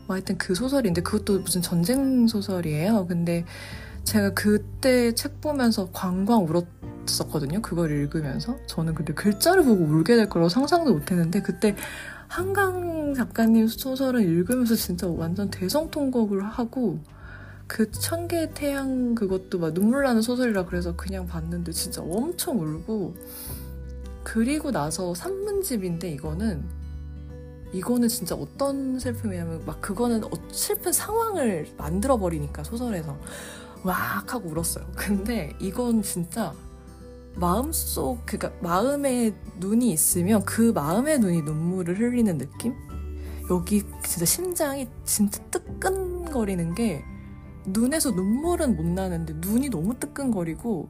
뭐 하여튼 그 소설인데 그것도 무슨 전쟁 소설이에요. 근데 제가 그때 책 보면서 광광 울었 봤었거든요. 그걸 읽으면서. 저는 근데 글자를 보고 울게 될 거라고 상상도 못 했는데, 그때 한강 작가님 소설을 읽으면서 진짜 완전 대성통곡을 하고, 그 천개의 태양 그것도 막 눈물 나는 소설이라 그래서 그냥 봤는데 진짜 엄청 울고, 그리고 나서 산문집인데 이거는 이거는 진짜 어떤 슬픔이냐면 막 그거는 어, 슬픈 상황을 만들어 버리니까 소설에서 왁 하고 울었어요. 근데 이건 진짜 마음속 그니까 마음에 눈이 있으면 그 마음의 눈이 눈물을 흘리는 느낌? 여기 진짜 심장이 진짜 뜨끈거리는 게 눈에서 눈물은 못 나는데 눈이 너무 뜨끈거리고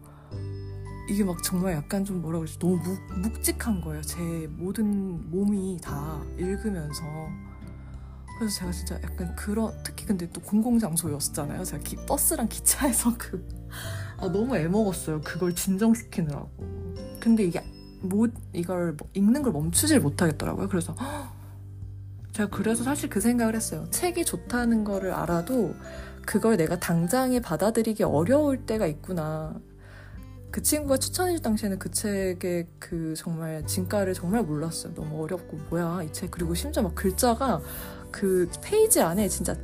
이게 막 정말 약간 좀 뭐라 그러지 너무 묵, 묵직한 거예요 제 모든 몸이 다 읽으면서 그래서 제가 진짜 약간 그런 특히 근데 또 공공장소였잖아요 제가 기, 버스랑 기차에서 그 아, 너무 애먹었어요. 그걸 진정시키느라고. 근데 이게 못 이걸 뭐 읽는 걸 멈추질 못하겠더라고요. 그래서 제가 그래서 사실 그 생각을 했어요. 책이 좋다는 거를 알아도 그걸 내가 당장에 받아들이기 어려울 때가 있구나. 그 친구가 추천해줄 당시에는 그 책의 그 정말 진가를 정말 몰랐어요. 너무 어렵고 뭐야 이 책. 그리고 심지어 막 글자가 그 페이지 안에 진짜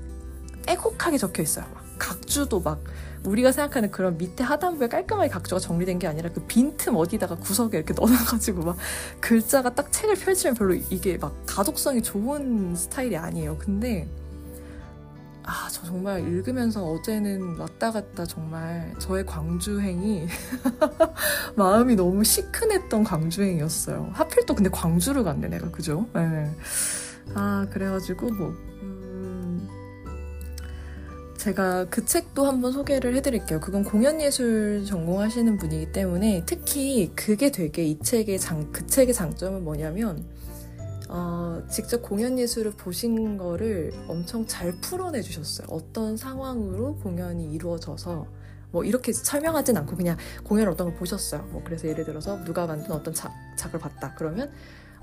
빼곡하게 적혀 있어요. 막 각주도 막 우리가 생각하는 그런 밑에 하단부에 깔끔하게 각조가 정리된 게 아니라 그 빈틈 어디다가 구석에 이렇게 넣어놔가지고 막 글자가 딱 책을 펼치면 별로 이게 막 가독성이 좋은 스타일이 아니에요. 근데 아, 저 정말 읽으면서 어제는 왔다 갔다 정말 저의 광주행이 마음이 너무 시큰했던 광주행이었어요. 하필 또 근데 광주를 갔네, 내가. 그죠? 네. 아, 그래가지고 뭐, 제가 그 책도 한번 소개를 해드릴게요. 그건 공연예술 전공하시는 분이기 때문에 특히 그게 되게 이 책의 장, 그 책의 장점은 뭐냐면, 어, 직접 공연 예술을 보신 거를 엄청 잘 풀어내 주셨어요. 어떤 상황으로 공연이 이루어져서, 뭐 이렇게 설명하진 않고 그냥 공연 어떤 걸 보셨어요. 뭐 그래서 예를 들어서 누가 만든 어떤 작, 작을 봤다. 그러면,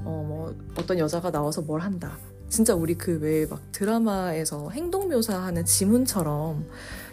어, 뭐 어떤 여자가 나와서 뭘 한다. 진짜 우리 그왜막 드라마에서 행동 묘사하는 지문처럼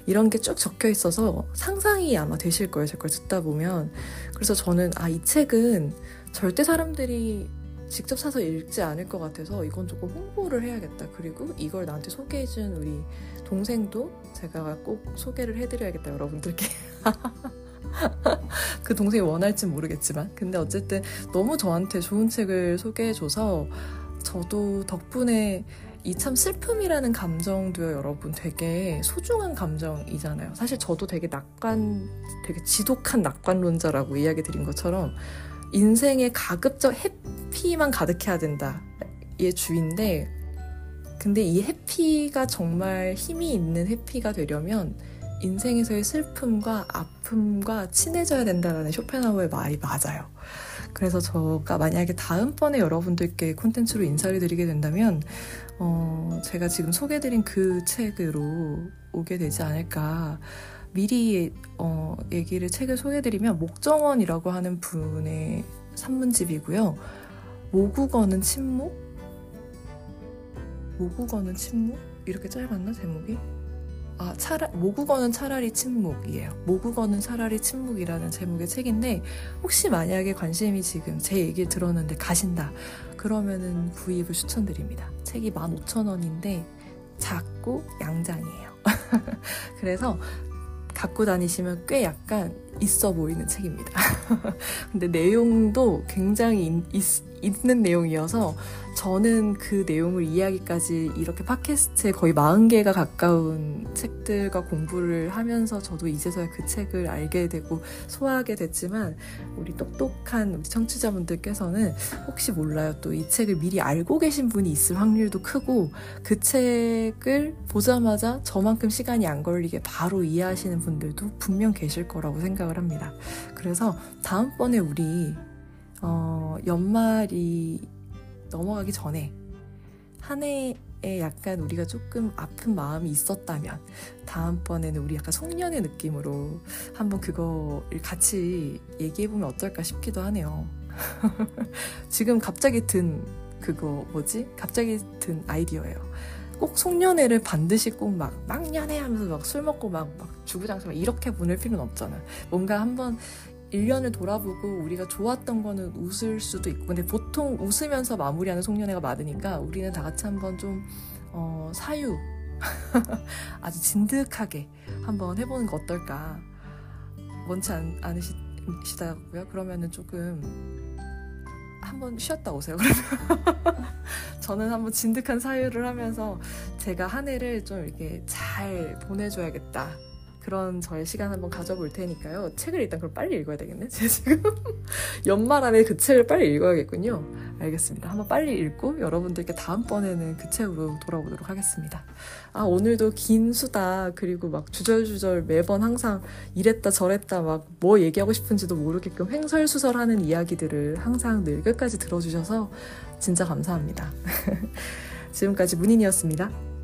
이런 게 쭉 적혀 있어서 상상이 아마 되실 거예요. 제 걸 듣다 보면. 그래서 저는 아, 이 책은 절대 사람들이 직접 사서 읽지 않을 것 같아서 이건 조금 홍보를 해야겠다. 그리고 이걸 나한테 소개해준 우리 동생도 제가 꼭 소개를 해드려야겠다, 여러분들께. 그 동생이 원할진 모르겠지만. 근데 어쨌든 너무 저한테 좋은 책을 소개해줘서 저도 덕분에 이 참 슬픔이라는 감정도요, 여러분 되게 소중한 감정이잖아요. 사실 저도 되게 낙관, 되게 지독한 낙관론자라고 이야기 드린 것처럼 인생에 가급적 해피만 가득해야 된다. 의 주인데, 근데 이 해피가 정말 힘이 있는 해피가 되려면 인생에서의 슬픔과 아픔과 친해져야 된다라는 쇼펜하우의 말이 맞아요. 그래서 저가 만약에 다음번에 여러분들께 콘텐츠로 인사를 드리게 된다면, 어, 제가 지금 소개드린 그 책으로 오게 되지 않을까. 미리, 어, 얘기를, 책을 소개드리면, 목정원이라고 하는 분의 산문집이고요. 모국어는 침묵? 모국어는 침묵? 이렇게 짧았나 제목이? 아, 차라, 모국어는 차라리 침묵이에요. 모국어는 차라리 침묵이라는 제목의 책인데, 혹시 만약에 관심이 지금 제 얘기를 들었는데 가신다. 그러면은 구입을 추천드립니다. 책이 15,000원인데, 작고 양장이에요. 그래서 갖고 다니시면 꽤 약간 있어 보이는 책입니다. 근데 내용도 굉장히 있, 있는 내용이어서 저는 그 내용을 이야기까지 이렇게 팟캐스트에 거의 40개가 가까운 책들과 공부를 하면서 저도 이제서야 그 책을 알게 되고 소화하게 됐지만 우리 똑똑한 우리 청취자분들께서는 혹시 몰라요. 또 이 책을 미리 알고 계신 분이 있을 확률도 크고 그 책을 보자마자 저만큼 시간이 안 걸리게 바로 이해하시는 분들도 분명 계실 거라고 생각을 합니다. 그래서 다음번에 우리 어, 연말이 넘어가기 전에 한 해에 약간 우리가 조금 아픈 마음이 있었다면 다음번에는 우리 약간 송년회 느낌으로 한번 그거를 같이 얘기해보면 어떨까 싶기도 하네요. 지금 갑자기 든 그거 뭐지? 갑자기 든 아이디어예요. 꼭 송년회를 반드시 꼭 막 막년회 하면서 막 술 먹고 막, 막 주구장창 이렇게 보낼 필요는 없잖아. 뭔가 한번 1년을 돌아보고 우리가 좋았던 거는 웃을 수도 있고 근데 보통 웃으면서 마무리하는 송년회가 많으니까 우리는 다 같이 한번 좀 어, 사유 아주 진득하게 한번 해보는 거 어떨까 원치 않, 않으시다고요? 그러면은 조금 한번 쉬었다 오세요. 그러면 저는 한번 진득한 사유를 하면서 제가 한 해를 좀 이렇게 잘 보내줘야겠다. 그런 저의 시간 한번 가져볼 테니까요. 책을 일단 그럼 빨리 읽어야 되겠네. 제가 지금 연말 안에 그 책을 빨리 읽어야겠군요. 알겠습니다. 한번 빨리 읽고 여러분들께 다음번에는 그 책으로 돌아오도록 하겠습니다. 아, 오늘도 긴 수다, 그리고 막 주절주절 매번 항상 이랬다 저랬다 막 뭐 얘기하고 싶은지도 모르게끔 횡설수설하는 이야기들을 항상 늘 끝까지 들어주셔서 진짜 감사합니다. 지금까지 문인이었습니다.